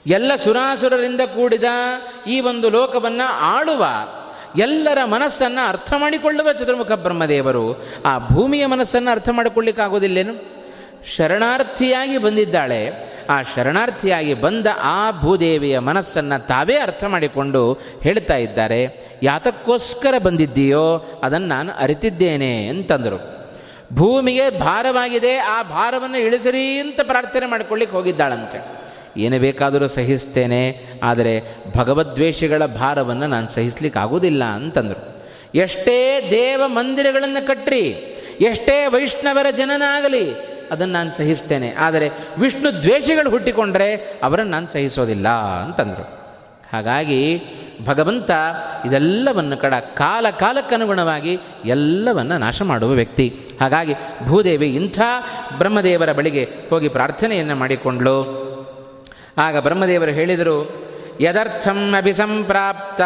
ಎಲ್ಲ ಸುರಾಸುರರಿಂದ ಕೂಡಿದ ಈ ಒಂದು ಲೋಕವನ್ನು ಆಳುವ, ಎಲ್ಲರ ಮನಸ್ಸನ್ನು ಅರ್ಥ ಮಾಡಿಕೊಳ್ಳುವ ಚತುರ್ಮುಖ ಬ್ರಹ್ಮದೇವರು, ಆ ಭೂಮಿಯ ಮನಸ್ಸನ್ನು ಅರ್ಥ ಮಾಡಿಕೊಳ್ಳಿಕ್ಕಾಗೋದಿಲ್ಲೇನು ಶರಣಾರ್ಥಿಯಾಗಿ ಬಂದಿದ್ದಾಳೆ. ಆ ಶರಣಾರ್ಥಿಯಾಗಿ ಬಂದ ಆ ಭೂದೇವಿಯ ಮನಸ್ಸನ್ನು ತಾವೇ ಅರ್ಥ ಮಾಡಿಕೊಂಡು ಹೇಳ್ತಾ ಇದ್ದಾರೆ, ಯಾತಕ್ಕೋಸ್ಕರ ಬಂದಿದ್ದೀಯೋ, ಅದನ್ನು ನಾನು ಅರಿತಿದ್ದೇನೆ ಅಂತಂದರು. ಭೂಮಿಗೆ ಭಾರವಾಗಿದೆ, ಆ ಭಾರವನ್ನು ಇಳಿಸಿರಿ ಅಂತ ಪ್ರಾರ್ಥನೆ ಮಾಡಿಕೊಳ್ಳಿಕ್ಕೆ ಹೋಗಿದ್ದಾಳಂತೆ. ಏನು ಬೇಕಾದರೂ ಸಹಿಸ್ತೇನೆ, ಆದರೆ ಭಗವದ್ವೇಷಗಳ ಭಾರವನ್ನು ನಾನು ಸಹಿಸ್ಲಿಕ್ಕೆ ಆಗೋದಿಲ್ಲ ಅಂತಂದರು. ಎಷ್ಟೇ ದೇವ ಮಂದಿರಗಳನ್ನು ಕಟ್ಟ್ರಿ ಎಷ್ಟೇ ವೈಷ್ಣವರ ಜನನಾಗಲಿ ಅದನ್ನು ನಾನು ಸಹಿಸ್ತೇನೆ. ಆದರೆ ವಿಷ್ಣು ದ್ವೇಷಗಳು ಹುಟ್ಟಿಕೊಂಡ್ರೆ ಅವರನ್ನು ನಾನು ಸಹಿಸೋದಿಲ್ಲ ಅಂತಂದರು. ಹಾಗಾಗಿ ಭಗವಂತ ಇದೆಲ್ಲವನ್ನು ಕಡ ಕಾಲ ಕಾಲಕ್ಕನುಗುಣವಾಗಿ ಎಲ್ಲವನ್ನು ನಾಶ ಮಾಡುವ ವ್ಯಕ್ತಿ. ಹಾಗಾಗಿ ಭೂದೇವಿ ಇಂಥ ಬ್ರಹ್ಮದೇವರ ಬಳಿಗೆ ಹೋಗಿ ಪ್ರಾರ್ಥನೆಯನ್ನು ಮಾಡಿಕೊಂಡ್ಳು. ಆಗ ಬ್ರಹ್ಮದೇವರು ಹೇಳಿದರು, ಯದರ್ಥಂ ಅಭಿಸಂಪ್ರಾಪ್ತ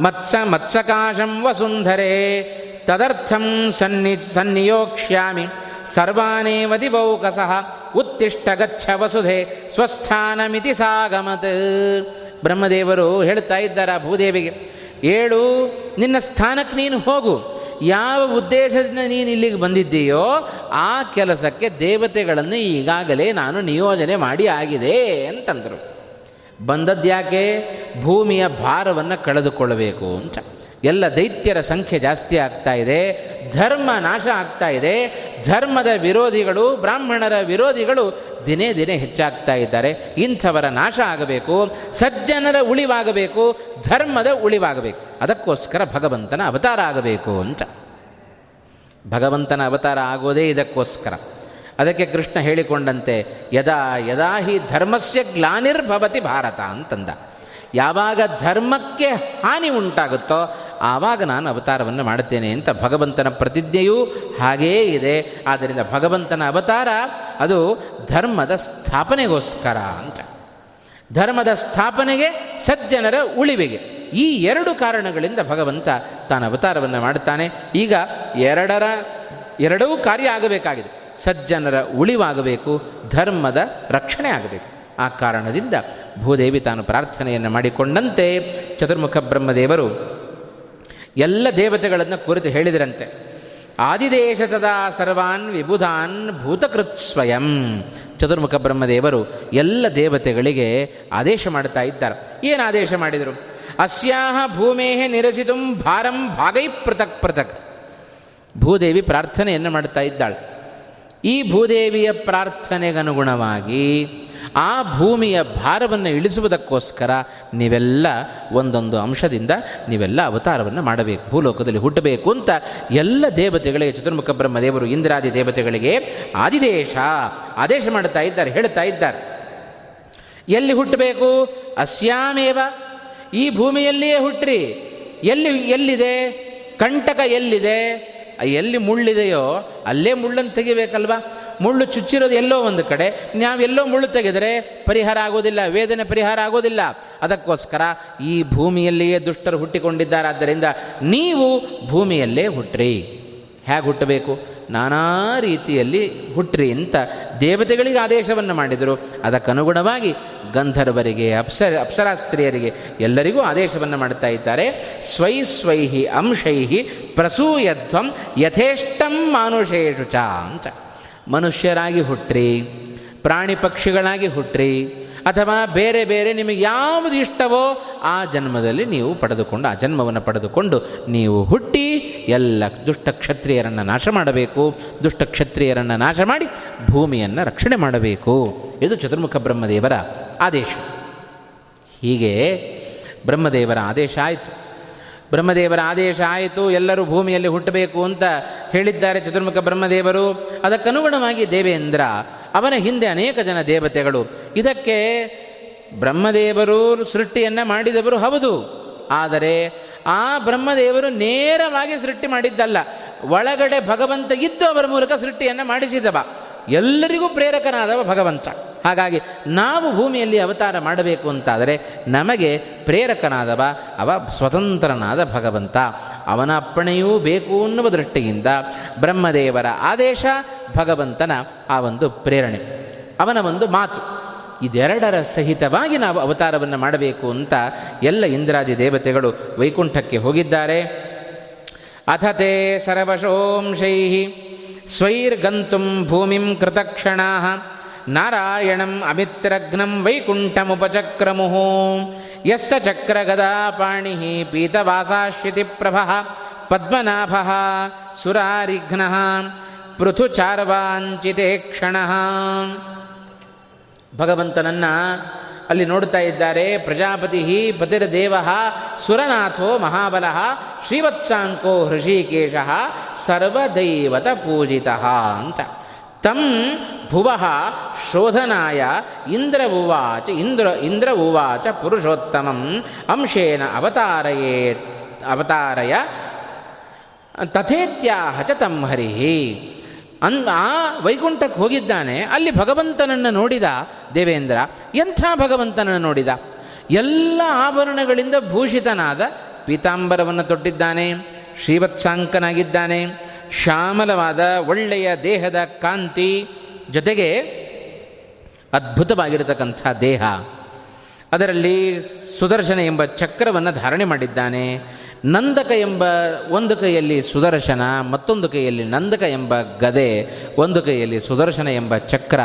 ಮತ್ಸ ಮತ್ಸಕಾಶಂ ವಸುಂಧರೆ, ತದರ್ಥಂ ಸನ್ನಿ ಸನ್ನಿಯೋಕ್ಷ್ಯಾಮಿ ಸರ್ವಾನೇವ ದಿವೌಕಸಃ ಉತ್ತಿಷ್ಟ ಗಚ್ಚ ವಸುಧೆ ಸ್ವಸ್ಥಾನಮಿತಿ ಸಾಗಮತ್. ಬ್ರಹ್ಮದೇವರು ಹೇಳ್ತಾ ಇದ್ದಾರೆ ಭೂದೇವಿಗೆ, ಏಳು, ನಿನ್ನ ಸ್ಥಾನಕ್ಕೆ ನೀನು ಹೋಗು. ಯಾವ ಉದ್ದೇಶದಿಂದ ನೀನು ಇಲ್ಲಿಗೆ ಬಂದಿದ್ದೀಯೋ ಆ ಕೆಲಸಕ್ಕೆ ದೇವತೆಗಳನ್ನು ಈಗಾಗಲೇ ನಾನು ನಿಯೋಜನೆ ಮಾಡಿ ಆಗಿದೆ ಅಂತಂದರು. ಬಂದದ್ಯಾಕೆ? ಭೂಮಿಯ ಭಾರವನ್ನು ಕಳೆದುಕೊಳ್ಳಬೇಕು ಅಂತ. ಎಲ್ಲ ದೈತ್ಯರ ಸಂಖ್ಯೆ ಜಾಸ್ತಿ ಆಗ್ತಾ ಇದೆ, ಧರ್ಮ ನಾಶ ಆಗ್ತಾ ಇದೆ, ಧರ್ಮದ ವಿರೋಧಿಗಳು, ಬ್ರಾಹ್ಮಣರ ವಿರೋಧಿಗಳು ದಿನೇ ದಿನೇ ಹೆಚ್ಚಾಗ್ತಾ ಇದ್ದಾರೆ. ಇಂಥವರ ನಾಶ ಆಗಬೇಕು, ಸಜ್ಜನರ ಉಳಿವಾಗಬೇಕು, ಧರ್ಮದ ಉಳಿವಾಗಬೇಕು. ಅದಕ್ಕೋಸ್ಕರ ಭಗವಂತನ ಅವತಾರ ಆಗಬೇಕು ಅಂತ. ಭಗವಂತನ ಅವತಾರ ಆಗೋದೇ ಇದಕ್ಕೋಸ್ಕರ. ಅದಕ್ಕೆ ಕೃಷ್ಣ ಹೇಳಿಕೊಂಡಂತೆ, ಯದಾ ಯದಾ ಹಿ ಧರ್ಮಸ್ಯ ಗ್ಲಾನಿರ್ಭವತಿ ಭಾರತ ಅಂತಂದ. ಯಾವಾಗ ಧರ್ಮಕ್ಕೆ ಹಾನಿ ಉಂಟಾಗುತ್ತೋ ಆವಾಗ ನಾನು ಅವತಾರವನ್ನು ಮಾಡುತ್ತೇನೆ ಅಂತ ಭಗವಂತನ ಪ್ರತಿಜ್ಞೆಯೂ ಹಾಗೇ ಇದೆ. ಆದ್ದರಿಂದ ಭಗವಂತನ ಅವತಾರ ಅದು ಧರ್ಮದ ಸ್ಥಾಪನೆಗೋಸ್ಕರ ಅಂತ. ಧರ್ಮದ ಸ್ಥಾಪನೆಗೆ ಸಜ್ಜನರ ಉಳಿವಿಗೆ ಈ ಎರಡು ಕಾರಣಗಳಿಂದ ಭಗವಂತ ತಾನು ಅವತಾರವನ್ನು ಮಾಡುತ್ತಾನೆ. ಈಗ ಎರಡರ, ಎರಡೂ ಕಾರ್ಯ ಆಗಬೇಕಾಗಿದೆ. ಸಜ್ಜನರ ಉಳಿವಾಗಬೇಕು, ಧರ್ಮದ ರಕ್ಷಣೆ ಆಗಬೇಕು. ಆ ಕಾರಣದಿಂದ ಭೂದೇವಿ ತಾನು ಪ್ರಾರ್ಥನೆಯನ್ನು ಮಾಡಿಕೊಂಡಂತೆ. ಚತುರ್ಮುಖ ಬ್ರಹ್ಮದೇವರು ಎಲ್ಲ ದೇವತೆಗಳನ್ನು ಕುರಿತು ಹೇಳಿದರಂತೆ. ಆದಿದೇಶತದ ಸರ್ವಾನ್ ವಿಬುಧಾನ್ ಭೂತಕೃತ್ ಸ್ವಯಂ. ಚತುರ್ಮುಖ ಬ್ರಹ್ಮದೇವರು ಎಲ್ಲ ದೇವತೆಗಳಿಗೆ ಆದೇಶ ಮಾಡ್ತಾ ಇದ್ದಾರೆ. ಏನು ಆದೇಶ ಮಾಡಿದರು? ಅಸ್ಯಾಹ ಭೂಮೇ ನಿರಸಿತು ಭಾರಂ ಭಾಗೈ ಪೃಥಕ್ ಪೃಥಕ್. ಭೂದೇವಿ ಪ್ರಾರ್ಥನೆಯನ್ನು ಮಾಡ್ತಾ ಇದ್ದಾಳೆ. ಈ ಭೂದೇವಿಯ ಪ್ರಾರ್ಥನೆಗನುಗುಣವಾಗಿ ಆ ಭೂಮಿಯ ಭಾರವನ್ನು ಇಳಿಸುವುದಕ್ಕೋಸ್ಕರ ನೀವೆಲ್ಲ ಒಂದೊಂದು ಅಂಶದಿಂದ ನೀವೆಲ್ಲ ಅವತಾರವನ್ನು ಮಾಡಬೇಕು. ಭೂಲೋಕದಲ್ಲಿ ಹುಟ್ಟಬೇಕು ಅಂತ ಎಲ್ಲ ದೇವತೆಗಳಿಗೆ ಚತುರ್ಮುಖ ಬ್ರಹ್ಮದೇವರು ಇಂದ್ರಾದಿ ದೇವತೆಗಳಿಗೆ ಆದಿದೇಶ ಆದೇಶ ಮಾಡ್ತಾ ಇದ್ದಾರೆ ಹೇಳ್ತಾ ಇದ್ದಾರೆ. ಎಲ್ಲಿ ಹುಟ್ಟಬೇಕು? ಅಸ್ಯಾಮೇವ. ಈ ಭೂಮಿಯಲ್ಲಿಯೇ ಹುಟ್ಟ್ರಿ ಎಲ್ಲಿ, ಎಲ್ಲಿದೆ? ಕಂಟಕ ಎಲ್ಲಿದೆ? ಎಲ್ಲಿ ಮುಳ್ಳಿದೆಯೋ ಅಲ್ಲೇ ಮುಳ್ಳನ್ನು ತೆಗಿಬೇಕಲ್ವಾ? ಮುಳ್ಳು ಚುಚ್ಚಿರೋದು ಎಲ್ಲೋ ಒಂದು ಕಡೆ ನಾವೆಲ್ಲೋ ಮುಳ್ಳು ತೆಗೆದರೆ ಪರಿಹಾರ ಆಗೋದಿಲ್ಲ, ವೇದನೆ ಪರಿಹಾರ ಆಗೋದಿಲ್ಲ. ಅದಕ್ಕೋಸ್ಕರ ಈ ಭೂಮಿಯಲ್ಲಿಯೇ ದುಷ್ಟರು ಹುಟ್ಟಿಕೊಂಡಿದ್ದಾರೆ. ಆದ್ದರಿಂದ ನೀವು ಭೂಮಿಯಲ್ಲೇ ಹುಟ್ಟ್ರಿ ಹೇಗೆ ಹುಟ್ಟಬೇಕು? ನಾನಾ ರೀತಿಯಲ್ಲಿ ಹುಟ್ಟ್ರಿ ಅಂತ ದೇವತೆಗಳಿಗೆ ಆದೇಶವನ್ನು ಮಾಡಿದರು. ಅದಕ್ಕನುಗುಣವಾಗಿ ಗಂಧರ್ವರಿಗೆ, ಅಪ್ಸರ, ಅಪ್ಸರಾಸ್ತ್ರೀಯರಿಗೆ ಎಲ್ಲರಿಗೂ ಆದೇಶವನ್ನು ಮಾಡ್ತಾ ಇದ್ದಾರೆ. ಸ್ವೈ ಸ್ವೈಹಿ ಅಂಶೈಹಿ ಪ್ರಸೂಯತ್ವಂ ಯಥೇಷ್ಟಂ ಮಾನುಷೇಷು ಚ ಅಂತ. ಮನುಷ್ಯರಾಗಿ ಹುಟ್ಟ್ರಿ ಪ್ರಾಣಿ ಪಕ್ಷಿಗಳಾಗಿ ಹುಟ್ಟ್ರಿ ಅಥವಾ ಬೇರೆ ಬೇರೆ ನಿಮಗೆ ಯಾವುದು ಇಷ್ಟವೋ ಆ ಜನ್ಮದಲ್ಲಿ ನೀವು ಪಡೆದುಕೊಂಡು, ಆ ಜನ್ಮವನ್ನು ಪಡೆದುಕೊಂಡು ನೀವು ಹುಟ್ಟಿ ಎಲ್ಲ ದುಷ್ಟ ಕ್ಷತ್ರಿಯರನ್ನು ನಾಶ ಮಾಡಬೇಕು. ದುಷ್ಟ ಕ್ಷತ್ರಿಯರನ್ನು ನಾಶ ಮಾಡಿ ಭೂಮಿಯನ್ನು ರಕ್ಷಣೆ ಮಾಡಬೇಕು. ಇದು ಚತುರ್ಮುಖ ಬ್ರಹ್ಮದೇವರ ಆದೇಶ. ಹೀಗೆ ಬ್ರಹ್ಮದೇವರ ಆದೇಶ ಆಯಿತು. ಬ್ರಹ್ಮದೇವರ ಆದೇಶ ಆಯಿತು, ಎಲ್ಲರೂ ಭೂಮಿಯಲ್ಲಿ ಹುಟ್ಟಬೇಕು ಅಂತ ಹೇಳಿದ್ದಾರೆ ಚತುರ್ಮುಖ ಬ್ರಹ್ಮದೇವರು. ಅದಕ್ಕನುಗುಣವಾಗಿ ದೇವೇಂದ್ರ, ಅವನ ಹಿಂದೆ ಅನೇಕ ಜನ ದೇವತೆಗಳು. ಇದಕ್ಕೆ ಬ್ರಹ್ಮದೇವರು ಸೃಷ್ಟಿಯನ್ನು ಮಾಡಿದವರು ಹೌದು. ಆದರೆ ಆ ಬ್ರಹ್ಮದೇವರು ನೇರವಾಗಿ ಸೃಷ್ಟಿ ಮಾಡಿದ್ದಲ್ಲ. ಒಳಗಡೆ ಭಗವಂತ ಇದ್ದು ಅವರ ಮೂಲಕ ಸೃಷ್ಟಿಯನ್ನು ಮಾಡಿಸಿದವ. ಎಲ್ಲರಿಗೂ ಪ್ರೇರಕನಾದವ ಭಗವಂತ. ಹಾಗಾಗಿ ನಾವು ಭೂಮಿಯಲ್ಲಿ ಅವತಾರ ಮಾಡಬೇಕು ಅಂತಾದರೆ ನಮಗೆ ಪ್ರೇರಕನಾದವ, ಅವ ಸ್ವತಂತ್ರನಾದ ಭಗವಂತ. ಅವನ ಅಪ್ಪಣೆಯೂ ಬೇಕು ಅನ್ನುವ ದೃಷ್ಟಿಯಿಂದ ಬ್ರಹ್ಮದೇವರ ಆದೇಶ ಭಗವಂತನ ಆ ಒಂದು ಪ್ರೇರಣೆ. ಅವನ ಒಂದು ಮಾತು, ಇದೆರಡರ ಸಹಿತವಾಗಿ ನಾವು ಅವತಾರವನ್ನು ಮಾಡಬೇಕು ಅಂತ ಎಲ್ಲ ಇಂದ್ರಾದಿ ದೇವತೆಗಳು ವೈಕುಂಠಕ್ಕೆ ಹೋಗಿದ್ದಾರೆ. ಅಥತೆ ಸರ್ವಶೋಂಶೈ ಸ್ವೈರ್ಗಂತುಂ ಭೂಮಿಂ ಕೃತಕ್ಷಣಾ ನಾರಾಯಣಂ ಅಮಿತ್ರಘ್ನಂ ವೈಕುಂಠಮುಪಚಕ್ರಮುಃ ಯಸ್ಸ ಚಕ್ರಗದಾಪಾಣಿ ಪೀತವಾಸಾಶ್ಯತಿಪ್ರಭ ಪದ್ಮನಾಭ ಸುರಾರಿಘ್ನ ಪೃಥುಚಾರ್ವಾಂಚಿತೆ ಕ್ಷಣ ಭಗವಂತನನ್ನ ಅಲ್ಲಿ ನೋಡ್ತಾ ಇದ್ದಾರೆ, ಪ್ರಜಾಪತಿ, ಪತಿರ್ದೇವ, ಸುರನಾಥೋ ಮಹಾಬಲ, ಶ್ರೀವತ್ಸಾಂಕೋ ಹೃಷಿಕೇಶ ಸರ್ವದೈವತ ಪೂಜಿತ ಅಂತ. ತಂ ಭುವ ಶೋಧನಾಯ ಇಂದ್ರ ಉವಾಚ, ಇಂದ್ರ ಇಂದ್ರ ಉವಾಚ ಪುರುಷೋತ್ತಮಂ ಅಂಶೇನ ಅವತಾರಯೇ, ಅವತಾರಯ ತಥೇತ್ಯಾಹ ಚ ತಂ ಹರಿ. ಅನ್, ಆ ವೈಕುಂಠಕ್ಕೆ ಹೋಗಿದ್ದಾನೆ, ಅಲ್ಲಿ ಭಗವಂತನನ್ನು ನೋಡಿದ ದೇವೇಂದ್ರ, ಎಂಥ ಭಗವಂತನನ್ನು ನೋಡಿದ? ಎಲ್ಲ ಆಭರಣಗಳಿಂದ ಭೂಷಿತನಾದ ಪೀತಾಂಬರವನ್ನು ತೊಟ್ಟಿದ್ದಾನೆ, ಶ್ರೀವತ್ಸಾಂಕನಾಗಿದ್ದಾನೆ ಶ್ಯಾಮಲವಾದ ಒಳ್ಳೆಯ ದೇಹದ ಕಾಂತಿ ಜೊತೆಗೆ ಅದ್ಭುತವಾಗಿರತಕ್ಕಂಥ ದೇಹ. ಅದರಲ್ಲಿ ಸುದರ್ಶನ ಎಂಬ ಚಕ್ರವನ್ನು ಧಾರಣೆ ಮಾಡಿದ್ದಾನೆ. ನಂದಕ ಎಂಬ ಒಂದು ಕೈಯಲ್ಲಿ ಸುದರ್ಶನ, ಮತ್ತೊಂದು ಕೈಯಲ್ಲಿ ನಂದಕ ಎಂಬ ಗದೆ, ಒಂದು ಕೈಯಲ್ಲಿ ಸುದರ್ಶನ ಎಂಬ ಚಕ್ರ,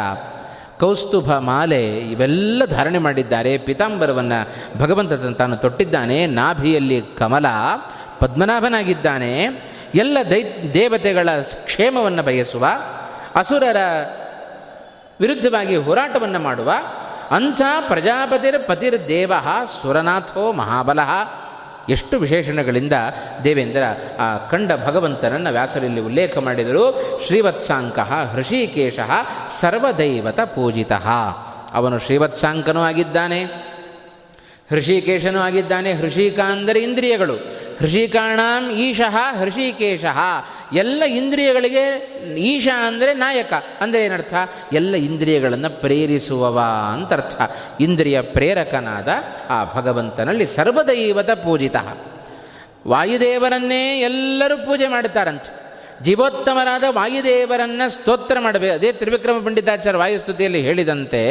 ಕೌಸ್ತುಭ ಮಾಲೆ ಇವೆಲ್ಲ ಧಾರಣೆ ಮಾಡಿದ್ದಾರೆ. ಪೀತಾಂಬರವನ್ನು ಭಗವಂತ ತಾನು ತೊಟ್ಟಿದ್ದಾನೆ. ನಾಭಿಯಲ್ಲಿ ಕಮಲ, ಪದ್ಮನಾಭನಾಗಿದ್ದಾನೆ. ಎಲ್ಲ ದೈ, ದೇವತೆಗಳ ಕ್ಷೇಮವನ್ನು ಬಯಸುವ, ಅಸುರರ ವಿರುದ್ಧವಾಗಿ ಹೋರಾಟವನ್ನು ಮಾಡುವ, ಅಂಥ ಪ್ರಜಾಪತಿರ್ ಪತಿರ್ ದೇವ ಸುರನಾಥೋ ಮಹಾಬಲ. ಎಷ್ಟು ವಿಶೇಷಣಗಳಿಂದ ದೇವೇಂದ್ರ ಆ ಕಂಡ ಭಗವಂತನನ್ನು ವ್ಯಾಸರಲ್ಲಿ ಉಲ್ಲೇಖ ಮಾಡಿದರು. ಶ್ರೀವತ್ಸಾಂಕ ಹೃಷಿಕೇಶ ಸರ್ವದೈವತ ಪೂಜಿತ. ಅವನು ಶ್ರೀವತ್ಸಾಂಕನೂ ಆಗಿದ್ದಾನೆ, ಹೃಷಿಕೇಶನೂ ಆಗಿದ್ದಾನೆ, ಹೃಷಿಕ ಅಂದರೆ ಇಂದ್ರಿಯಗಳು. ಹೃಷಿಕಾಣಾಂ ಈಶಃ ಹೃಷಿಕೇಶ. ಎಲ್ಲ ಇಂದ್ರಿಯಗಳಿಗೆ ಈಶ ಅಂದರೆ ನಾಯಕ. ಅಂದರೆ ಏನರ್ಥ? ಎಲ್ಲ ಇಂದ್ರಿಯಗಳನ್ನು ಪ್ರೇರಿಸುವವ ಅಂತರ್ಥ. ಇಂದ್ರಿಯ ಪ್ರೇರಕನಾದ ಆ ಭಗವಂತನಲ್ಲಿ ಸರ್ವದೈವತ ಪೂಜಿತ. ವಾಯುದೇವರನ್ನೇ ಎಲ್ಲರೂ ಪೂಜೆ ಮಾಡುತ್ತಾರಂತೆ ಜೀವೋತ್ತಮರಾದ ವಾಯುದೇವರನ್ನು ಸ್ತೋತ್ರ ಮಾಡಬೇಕು. ಅದೇ ತ್ರಿವಿಕ್ರಮ ಪಂಡಿತಾಚಾರ್ಯ ವಾಯುಸ್ತುತಿಯಲ್ಲಿ ಹೇಳಿದಂತೆ,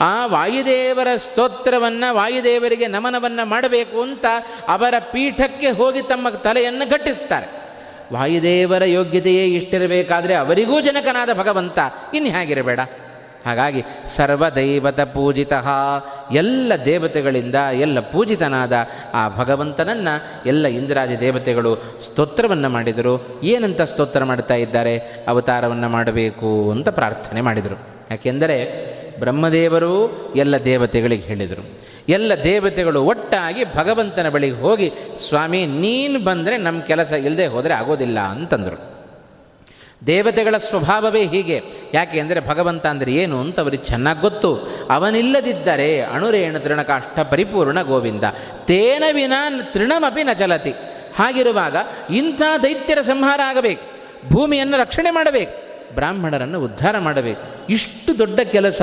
ಆ ವಾಯುದೇವರ ಸ್ತೋತ್ರವನ್ನು ವಾಯುದೇವರಿಗೆ ನಮನವನ್ನು ಮಾಡಬೇಕು ಅಂತ ಅವರ ಪೀಠಕ್ಕೆ ಹೋಗಿ ತಮ್ಮ ತಲೆಯನ್ನು ಘಟ್ಟಿಸ್ತಾರೆ ವಾಯುದೇವರ ಯೋಗ್ಯತೆಯೇ ಇಷ್ಟಿರಬೇಕಾದರೆ ಅವರಿಗೂ ಜನಕನಾದ ಭಗವಂತ ಇನ್ನು ಹೇಗಿರಬೇಡ ಹಾಗಾಗಿ ಸರ್ವದೈವತ ಪೂಜಿತ ಎಲ್ಲ ದೇವತೆಗಳಿಂದ ಎಲ್ಲ ಪೂಜಿತನಾದ ಆ ಭಗವಂತನನ್ನು ಎಲ್ಲ ಇಂದ್ರಾದಿ ದೇವತೆಗಳು ಸ್ತೋತ್ರವನ್ನು ಮಾಡಿದರು. ಏನಂತ ಸ್ತೋತ್ರ ಮಾಡ್ತಾ ಇದ್ದಾರೆ? ಅವತಾರವನ್ನು ಮಾಡಬೇಕು ಅಂತ ಪ್ರಾರ್ಥನೆ ಮಾಡಿದರು. ಯಾಕೆಂದರೆ ಬ್ರಹ್ಮದೇವರು ಎಲ್ಲ ದೇವತೆಗಳಿಗೆ ಹೇಳಿದರು. ಎಲ್ಲ ದೇವತೆಗಳು ಒಟ್ಟಾಗಿ ಭಗವಂತನ ಬಳಿಗೆ ಹೋಗಿ, ಸ್ವಾಮಿ, ನೀನು ಬಂದರೆ ನಮ್ಮ ಕೆಲಸ ಇಲ್ಲದೆ ಹೋದರೆ ಆಗೋದಿಲ್ಲ ಅಂತಂದರು. ದೇವತೆಗಳ ಸ್ವಭಾವವೇ ಹೀಗೆ. ಯಾಕೆ ಅಂದರೆ ಭಗವಂತ ಅಂದರೆ ಏನು ಅಂತ ಅವರಿಗೆ ಚೆನ್ನಾಗಿ ಗೊತ್ತು. ಅವನಿಲ್ಲದಿದ್ದರೆ ಅಣುರೇಣು ತೃಣಕ ಅಷ್ಟ ಪರಿಪೂರ್ಣ ಗೋವಿಂದ. ತೇನ ವಿನಾ ತೃಣಮಪಿ ನ ಚಲತಿ. ಹಾಗಿರುವಾಗ ಇಂಥ ದೈತ್ಯರ ಸಂಹಾರ ಆಗಬೇಕು. ಭೂಮಿಯನ್ನು ರಕ್ಷಣೆ ಮಾಡಬೇಕು. ಬ್ರಾಹ್ಮಣರನ್ನು ಉದ್ಧಾರ ಮಾಡಬೇಕು. ಇಷ್ಟು ದೊಡ್ಡ ಕೆಲಸ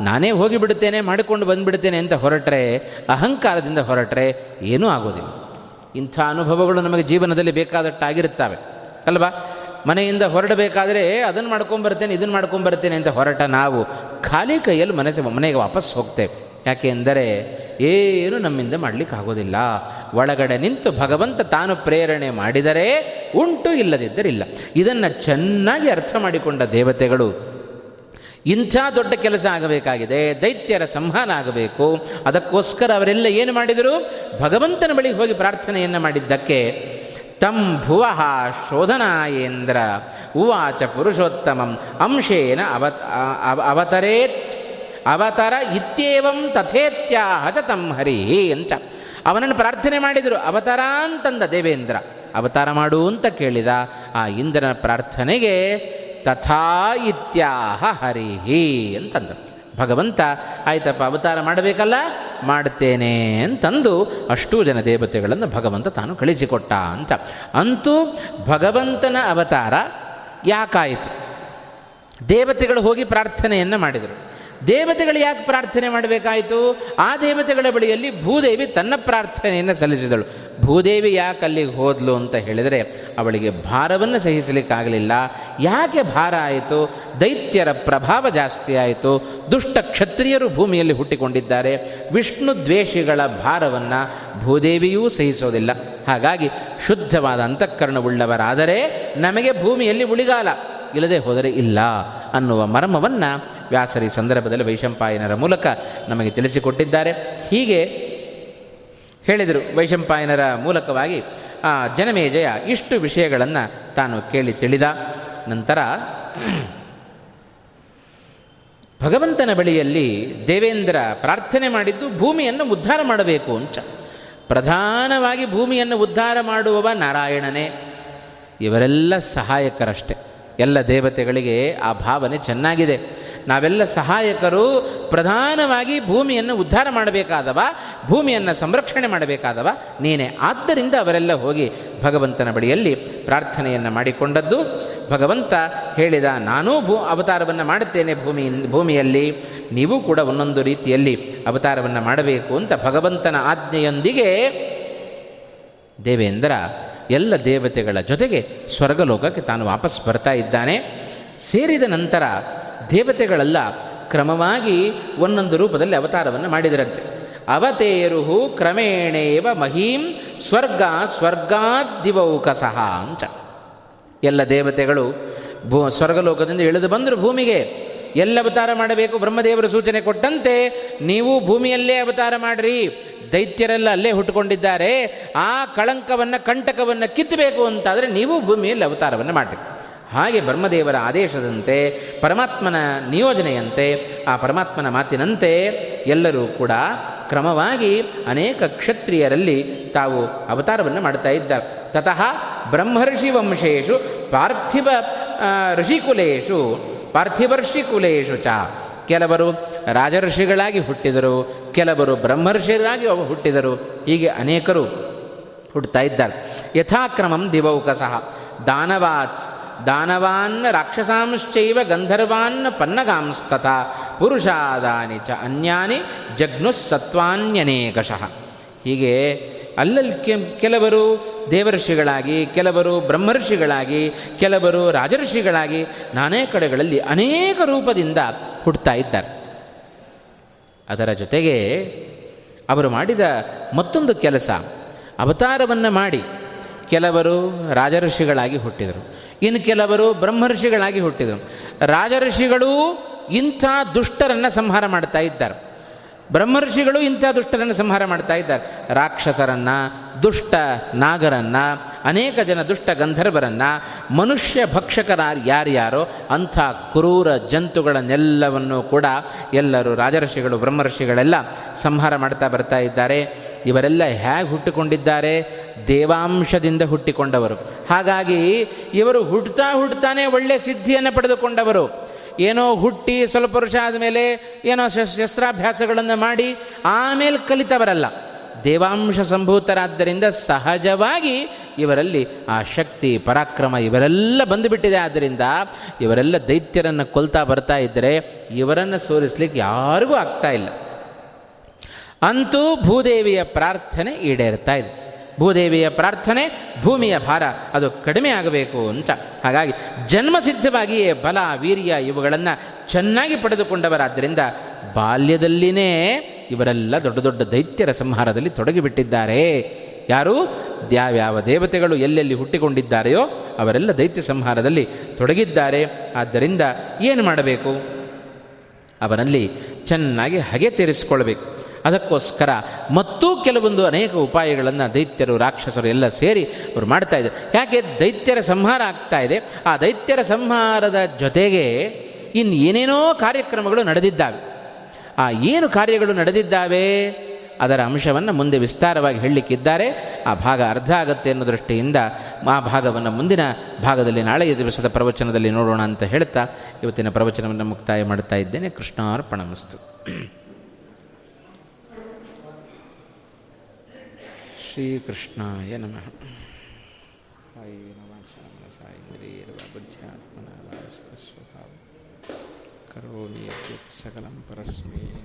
ನಾನೇ ಹೋಗಿಬಿಡುತ್ತೇನೆ, ಮಾಡಿಕೊಂಡು ಬಂದುಬಿಡ್ತೇನೆ ಅಂತ ಹೊರಟ್ರೆ, ಅಹಂಕಾರದಿಂದ ಹೊರಟ್ರೆ ಏನೂ ಆಗೋದಿಲ್ಲ. ಇಂಥ ಅನುಭವಗಳು ನಮಗೆ ಜೀವನದಲ್ಲಿ ಬೇಕಾದಟ್ಟಾಗಿರುತ್ತವೆ ಅಲ್ವಾ? ಮನೆಯಿಂದ ಹೊರಡಬೇಕಾದ್ರೆ ಅದನ್ನು ಮಾಡ್ಕೊಂಬರ್ತೇನೆ ಇದನ್ನು ಮಾಡ್ಕೊಂಬರ್ತೇನೆ ಅಂತ ಹೊರಟ ನಾವು ಖಾಲಿ ಕೈಯಲ್ಲಿ ಮನಸ್ಸು ಮನೆಗೆ ವಾಪಸ್ ಹೋಗ್ತೇವೆ. ಯಾಕೆ ಎಂದರೆ ಏನು ನಮ್ಮಿಂದ ಮಾಡಲಿಕ್ಕಾಗೋದಿಲ್ಲ. ಒಳಗಡೆ ನಿಂತು ಭಗವಂತ ತಾನು ಪ್ರೇರಣೆ ಮಾಡಿದರೆ ಉಂಟು ಇಲ್ಲದಿದ್ದರಿಲ್ಲ. ಇದನ್ನು ಚೆನ್ನಾಗಿ ಅರ್ಥ ಮಾಡಿಕೊಂಡ ದೇವತೆಗಳು, ಇಂಥ ದೊಡ್ಡ ಕೆಲಸ ಆಗಬೇಕಾಗಿದೆ, ದೈತ್ಯರ ಸಂಹಾರ ಆಗಬೇಕು. ಅದಕ್ಕೋಸ್ಕರ ಅವರೆಲ್ಲ ಏನು ಮಾಡಿದರು? ಭಗವಂತನ ಬಳಿಗೆ ಹೋಗಿ ಪ್ರಾರ್ಥನೆಯನ್ನು ಮಾಡಿದ್ದಕ್ಕೆ ತಂ ಭುವ ಶೋಧನಾಯೇಂದ್ರ ಉವಾಚ ಪುರುಷೋತ್ತಮಂ ಅಂಶೇನ ಅವತ್ ಅವತರೇತ್ ಅವತರ ಇತ್ಯೇವಂ ತಥೇತ್ಯಾಹ ಚ ತಂ ಹರಿ ಅಂತ ಅವನನ್ನು ಪ್ರಾರ್ಥನೆ ಮಾಡಿದರು, ಅವತಾರ ಅಂತಂದ ದೇವೇಂದ್ರ. ಅವತಾರ ಮಾಡು ಅಂತ ಕೇಳಿದ, ಆ ಇಂದ್ರನ ಪ್ರಾರ್ಥನೆಗೆ ತಥಾ ಇತ್ಯಾಹ ಹರಿಹಿ ಅಂತಂದ ಭಗವಂತ, ಆಯ್ತಪ್ಪ, ಅವತಾರ ಮಾಡಬೇಕಲ್ಲ? ಮಾಡ್ತೇನೆ ಅಂತಂದು ಅಷ್ಟೂ ಜನ ದೇವತೆಗಳನ್ನು ಭಗವಂತ ತಾನು ಕಳಿಸಿಕೊಟ್ಟ ಅಂತ. ಅಂತೂ ಭಗವಂತನ ಅವತಾರ ಯಾಕಾಯಿತು? ದೇವತೆಗಳು ಹೋಗಿ ಪ್ರಾರ್ಥನೆಯನ್ನು ಮಾಡಿದರು. ದೇವತೆಗಳು ಯಾಕೆ ಪ್ರಾರ್ಥನೆ ಮಾಡಬೇಕಾಯಿತು? ಆ ದೇವತೆಗಳ ಬಳಿಯಲ್ಲಿ ಭೂದೇವಿ ತನ್ನ ಪ್ರಾರ್ಥನೆಯನ್ನು ಸಲ್ಲಿಸಿದಳು. ಭೂದೇವಿ ಯಾಕೆ ಅಲ್ಲಿಗೆ ಹೋದ್ಲು ಅಂತ ಹೇಳಿದರೆ, ಅವಳಿಗೆ ಭಾರವನ್ನು ಸಹಿಸಲಿಕ್ಕಾಗಲಿಲ್ಲ. ಯಾಕೆ ಭಾರ ಆಯಿತು? ದೈತ್ಯರ ಪ್ರಭಾವ ಜಾಸ್ತಿ ಆಯಿತು. ದುಷ್ಟ ಕ್ಷತ್ರಿಯರು ಭೂಮಿಯಲ್ಲಿ ಹುಟ್ಟಿಕೊಂಡಿದ್ದಾರೆ. ವಿಷ್ಣು ದ್ವೇಷಿಗಳ ಭಾರವನ್ನು ಭೂದೇವಿಯೂ ಸಹಿಸೋದಿಲ್ಲ. ಹಾಗಾಗಿ ಶುದ್ಧವಾದ ಅಂತಃಕರಣವುಳ್ಳವರಾದರೆ ನಮಗೆ ಭೂಮಿಯಲ್ಲಿ ಉಳಿಗಾಲ. ಇಲ್ಲದೆ ಹೋದರೆ ಇಲ್ಲ ಅನ್ನುವ ಮರ್ಮವನ್ನು ವ್ಯಾಸರಿ ಸಂದರ್ಭದಲ್ಲಿ ವೈಶಂಪಾಯನರ ಮೂಲಕ ನಮಗೆ ತಿಳಿಸಿಕೊಟ್ಟಿದ್ದಾರೆ. ಹೀಗೆ ಹೇಳಿದರು. ವೈಶಂಪಾಯನರ ಮೂಲಕವಾಗಿ ಆ ಜನಮೇಜಯ ಇಷ್ಟು ವಿಷಯಗಳನ್ನು ತಾನು ಕೇಳಿ ತಿಳಿದ. ನಂತರ ಭಗವಂತನ ಬಳಿಯಲ್ಲಿ ದೇವೇಂದ್ರ ಪ್ರಾರ್ಥನೆ ಮಾಡಿದ್ದು ಭೂಮಿಯನ್ನು ಉದ್ಧಾರ ಮಾಡಬೇಕು ಅಂತ ಪ್ರಧಾನವಾಗಿ ಭೂಮಿಯನ್ನು ಉದ್ಧಾರ ಮಾಡುವವ ನಾರಾಯಣನೇ. ಇವರೆಲ್ಲ ಸಹಾಯಕರಷ್ಟೆ. ಎಲ್ಲ ದೇವತೆಗಳಿಗೆ ಆ ಭಾವನೆ ಚೆನ್ನಾಗಿದೆ. ನಾವೆಲ್ಲ ಸಹಾಯಕರು ಪ್ರಧಾನವಾಗಿ ಭೂಮಿಯನ್ನು ಉದ್ಧಾರ ಮಾಡಬೇಕಾದವ, ಭೂಮಿಯನ್ನು ಸಂರಕ್ಷಣೆ ಮಾಡಬೇಕಾದವ, ನೀನೇ. ಆದ್ದರಿಂದ ಅವರೆಲ್ಲ ಹೋಗಿ ಭಗವಂತನ ಬಳಿಯಲ್ಲಿ ಪ್ರಾರ್ಥನೆಯನ್ನು ಮಾಡಿಕೊಂಡದ್ದು. ಭಗವಂತ ಹೇಳಿದ, ನಾನೂ ಭೂ, ಅವತಾರವನ್ನು ಮಾಡುತ್ತೇನೆ ಭೂಮಿ, ಭೂಮಿಯಲ್ಲಿ. ನೀವು ಕೂಡ ಒಂದೊಂದು ರೀತಿಯಲ್ಲಿ ಅವತಾರವನ್ನು ಮಾಡಬೇಕು ಅಂತ ಭಗವಂತನ ಆಜ್ಞೆಯೊಂದಿಗೆ ದೇವೇಂದ್ರ ಎಲ್ಲ ದೇವತೆಗಳ ಜೊತೆಗೆ ಸ್ವರ್ಗಲೋಕಕ್ಕೆ ತಾನು ವಾಪಸ್ ಬರ್ತಾ ಇದ್ದಾನೆ. ಸೇರಿದ ನಂತರ ದೇವತೆಗಳೆಲ್ಲ, ಕ್ರಮವಾಗಿ ಒಂದೊಂದು ರೂಪದಲ್ಲಿ ಅವತಾರವನ್ನು ಮಾಡಿದರಂತೆ. ಅವತೇರುಹು ಕ್ರಮೇಣೇವ ಮಹೀಂ ಸ್ವರ್ಗ ಸ್ವರ್ಗಾದಿವೌಕಸಹ ಅಂತ. ಎಲ್ಲ ದೇವತೆಗಳು ಭೂ ಸ್ವರ್ಗಲೋಕದಿಂದ ಇಳಿದು ಬಂದರು ಭೂಮಿಗೆ. ಎಲ್ಲ ಅವತಾರ ಮಾಡಬೇಕು, ಬ್ರಹ್ಮದೇವರು ಸೂಚನೆ ಕೊಟ್ಟಂತೆ. ನೀವು ಭೂಮಿಯಲ್ಲೇ ಅವತಾರ ಮಾಡಿರಿ. ದೈತ್ಯರೆಲ್ಲ ಅಲ್ಲೇ ಹುಟ್ಟುಕೊಂಡಿದ್ದಾರೆ. ಆ ಕಳಂಕವನ್ನು, ಕಂಟಕವನ್ನು ಕಿತ್ತಬೇಕು ಅಂತಾದರೆ ನೀವು ಭೂಮಿಯಲ್ಲಿ ಅವತಾರವನ್ನು ಮಾಡಿರಿ. ಹಾಗೆ ಬ್ರಹ್ಮದೇವರ ಆದೇಶದಂತೆ, ಪರಮಾತ್ಮನ ನಿಯೋಜನೆಯಂತೆ, ಆ ಪರಮಾತ್ಮನ ಮಾತಿನಂತೆ ಎಲ್ಲರೂ ಕೂಡ ಕ್ರಮವಾಗಿ ಅನೇಕ ಕ್ಷತ್ರಿಯರಲ್ಲಿ ತಾವು ಅವತಾರವನ್ನು ಮಾಡ್ತಾ ಇದ್ದಾರೆ ತತಃ ಬ್ರಹ್ಮರ್ಷಿ ವಂಶೇಶು, ಪಾರ್ಥಿವ ಋಷಿಕುಲೇಶು ಪಾರ್ಥಿವರ್ಷಿಕುಲೇಶು ಚ. ಕೆಲವರು ರಾಜಋಷಿಗಳಾಗಿ ಹುಟ್ಟಿದರು, ಕೆಲವರು ಬ್ರಹ್ಮರ್ಷಿಗಳಾಗಿ ಹುಟ್ಟಿದರು. ಹೀಗೆ ಅನೇಕರು ಹುಟ್ಟುತ್ತಾ ಇದ್ದಾರೆ. ಯಥಾಕ್ರಮಂ ದಿವೌಕಸಃ. ದಾನವಾತ್ ದಾನವಾನ್ ರಾಕ್ಷಸಾಂಶ್ಚೈವ ಗಂಧರ್ವಾನ್ನ ಪನ್ನಗಾಂಸ್ತಥ ಪುರುಷಾದಾನಿ ಚ ಅನ್ಯಾನಿ ಜಗ್ನುಸ್ಸತ್ವಾನ್ಯನೇಕಶಃ ಹೀಗೆ ಅಲ್ಲಲ್ಲಿ ಕೆಲವರು ದೇವರ್ಷಿಗಳಾಗಿ ಕೆಲವರು ಬ್ರಹ್ಮರ್ಷಿಗಳಾಗಿ ಕೆಲವರು ರಾಜಋಷಿಗಳಾಗಿ ನಾನೇ ಕಡೆಗಳಲ್ಲಿ ಅನೇಕ ರೂಪದಿಂದ ಹುಟ್ಟುತ್ತಾ ಇದ್ದಾರೆ. ಅದರ ಜೊತೆಗೆ ಅವರು ಮಾಡಿದ ಮತ್ತೊಂದು ಕೆಲಸ, ಅವತಾರವನ್ನು ಮಾಡಿ ಕೆಲವರು ರಾಜಋಷಿಗಳಾಗಿ ಹುಟ್ಟಿದರು. ಇನ್ನು ಕೆಲವರು ಬ್ರಹ್ಮರ್ಷಿಗಳಾಗಿ ಹುಟ್ಟಿದರು. ರಾಜಋಷಿಗಳೂ ಇಂಥ ದುಷ್ಟರನ್ನು ಸಂಹಾರ ಮಾಡ್ತಾ ಇದ್ದಾರೆ. ಬ್ರಹ್ಮರ್ಷಿಗಳು ಇಂಥ ದುಷ್ಟರನ್ನು ಸಂಹಾರ ಮಾಡ್ತಾ ಇದ್ದಾರೆ. ರಾಕ್ಷಸರನ್ನು, ದುಷ್ಟ ನಾಗರನ್ನು, ಅನೇಕ ಜನ ದುಷ್ಟ ಗಂಧರ್ವರನ್ನು, ಮನುಷ್ಯ ಭಕ್ಷಕರ ಯಾರ್ಯಾರೋ ಅಂಥ ಕ್ರೂರ ಜಂತುಗಳನ್ನೆಲ್ಲವನ್ನು ಕೂಡ ಎಲ್ಲರೂ ರಾಜಋಷಿಗಳು ಬ್ರಹ್ಮರ್ಷಿಗಳೆಲ್ಲ ಸಂಹಾರ ಮಾಡ್ತಾ ಬರ್ತಾ ಇದ್ದಾರೆ. ಇವರೆಲ್ಲ ಹೇಗೆ ಹುಟ್ಟಿಕೊಂಡಿದ್ದಾರೆ? ದೇವಾಂಶದಿಂದ ಹುಟ್ಟಿಕೊಂಡವರು. ಹಾಗಾಗಿ ಇವರು ಹುಟ್ಟುತ್ತಾ ಹುಟ್ಟುತ್ತಾನೆ ಒಳ್ಳೆಯ ಸಿದ್ಧಿಯನ್ನು ಪಡೆದುಕೊಂಡವರು. ಏನೋ ಹುಟ್ಟಿ ಸ್ವಲ್ಪ ವರ್ಷ ಆದಮೇಲೆ ಏನೋ ಶಸ್ತ್ರಾಭ್ಯಾಸಗಳನ್ನು ಮಾಡಿ ಆಮೇಲೆ ಕಲಿತವರಲ್ಲ. ದೇವಾಂಶ ಸಂಭೂತರಾದ್ದರಿಂದ ಸಹಜವಾಗಿ ಇವರಲ್ಲಿ ಆ ಶಕ್ತಿ, ಪರಾಕ್ರಮ ಇವರೆಲ್ಲ ಬಂದುಬಿಟ್ಟಿದೆ. ಆದ್ದರಿಂದ ಇವರೆಲ್ಲ ದೈತ್ಯರನ್ನು ಕೊಲ್ತಾ ಬರ್ತಾ ಇದ್ದರೆ ಇವರನ್ನು ಸೋಲಿಸ್ಲಿಕ್ಕೆ ಯಾರಿಗೂ ಆಗ್ತಾ ಇಲ್ಲ. ಅಂತೂ ಭೂದೇವಿಯ ಪ್ರಾರ್ಥನೆ ಈಡೇರ್ತಾ ಇದೆ. ಭೂದೇವಿಯ ಪ್ರಾರ್ಥನೆ, ಭೂಮಿಯ ಭಾರ, ಅದು ಕಡಿಮೆ ಆಗಬೇಕು ಅಂತ. ಹಾಗಾಗಿ ಜನ್ಮಸಿದ್ಧವಾಗಿಯೇ ಬಲ, ವೀರ್ಯ ಇವುಗಳನ್ನು ಚೆನ್ನಾಗಿ ಪಡೆದುಕೊಂಡವರಾದ್ದರಿಂದ ಬಾಲ್ಯದಲ್ಲಿನೇ ಇವರೆಲ್ಲ ದೊಡ್ಡ ದೊಡ್ಡ ದೈತ್ಯರ ಸಂಹಾರದಲ್ಲಿ ತೊಡಗಿಬಿಟ್ಟಿದ್ದಾರೆ. ಯಾರು? ಯಾವ್ಯಾವ ದೇವತೆಗಳು ಎಲ್ಲೆಲ್ಲಿ ಹುಟ್ಟಿಕೊಂಡಿದ್ದಾರೆಯೋ ಅವರೆಲ್ಲ ದೈತ್ಯ ಸಂಹಾರದಲ್ಲಿ ತೊಡಗಿದ್ದಾರೆ. ಆದ್ದರಿಂದ ಏನು ಮಾಡಬೇಕು? ಅವರಲ್ಲಿ ಚೆನ್ನಾಗಿ ಹಗೆ ತೀರಿಸಿಕೊಳ್ಬೇಕು ಅದಕ್ಕೋಸ್ಕರ ಮತ್ತೂ ಕೆಲವೊಂದು ಅನೇಕ ಉಪಾಯಗಳನ್ನು ದೈತ್ಯರು, ರಾಕ್ಷಸರು ಎಲ್ಲ ಸೇರಿ ಅವರು ಮಾಡ್ತಾ ಇದ್ದರು ಯಾಕೆ? ದೈತ್ಯರ ಸಂಹಾರ ಆಗ್ತಾ ಇದೆ. ಆ ದೈತ್ಯರ ಸಂಹಾರದ ಜೊತೆಗೆ ಇನ್ನು ಏನೇನೋ ಕಾರ್ಯಕ್ರಮಗಳು ನಡೆದಿದ್ದಾವೆ. ಆ ಏನು ಕಾರ್ಯಗಳು ನಡೆದಿದ್ದಾವೆ? ಅದರ ಅಂಶವನ್ನು ಮುಂದೆ ವಿಸ್ತಾರವಾಗಿ ಹೇಳಲಿಕ್ಕಿದ್ದಾರೆ. ಆ ಭಾಗ ಅರ್ಧ ಆಗತ್ತೆ ಅನ್ನೋ ದೃಷ್ಟಿಯಿಂದ ಆ ಭಾಗವನ್ನು ಮುಂದಿನ ಭಾಗದಲ್ಲಿ ನಾಳೆಯ ದಿವಸದ ಪ್ರವಚನದಲ್ಲಿ ನೋಡೋಣ ಅಂತ ಹೇಳ್ತಾ ಇವತ್ತಿನ ಪ್ರವಚನವನ್ನು ಮುಕ್ತಾಯ ಮಾಡ್ತಾ ಇದ್ದೇನೆ. ಕೃಷ್ಣಾರ್ಪಣಮಸ್ತು. ಶ್ರೀಕೃಷ್ಣಾಯ ನಮಃ. ಬುದ್ಧ್ಯಾತ್ಮನ ಸ್ವಭಾವ. ಕರೋಮಿ ಯತ್ ಸಕಲಂ ಪರಸ್ಮೈ.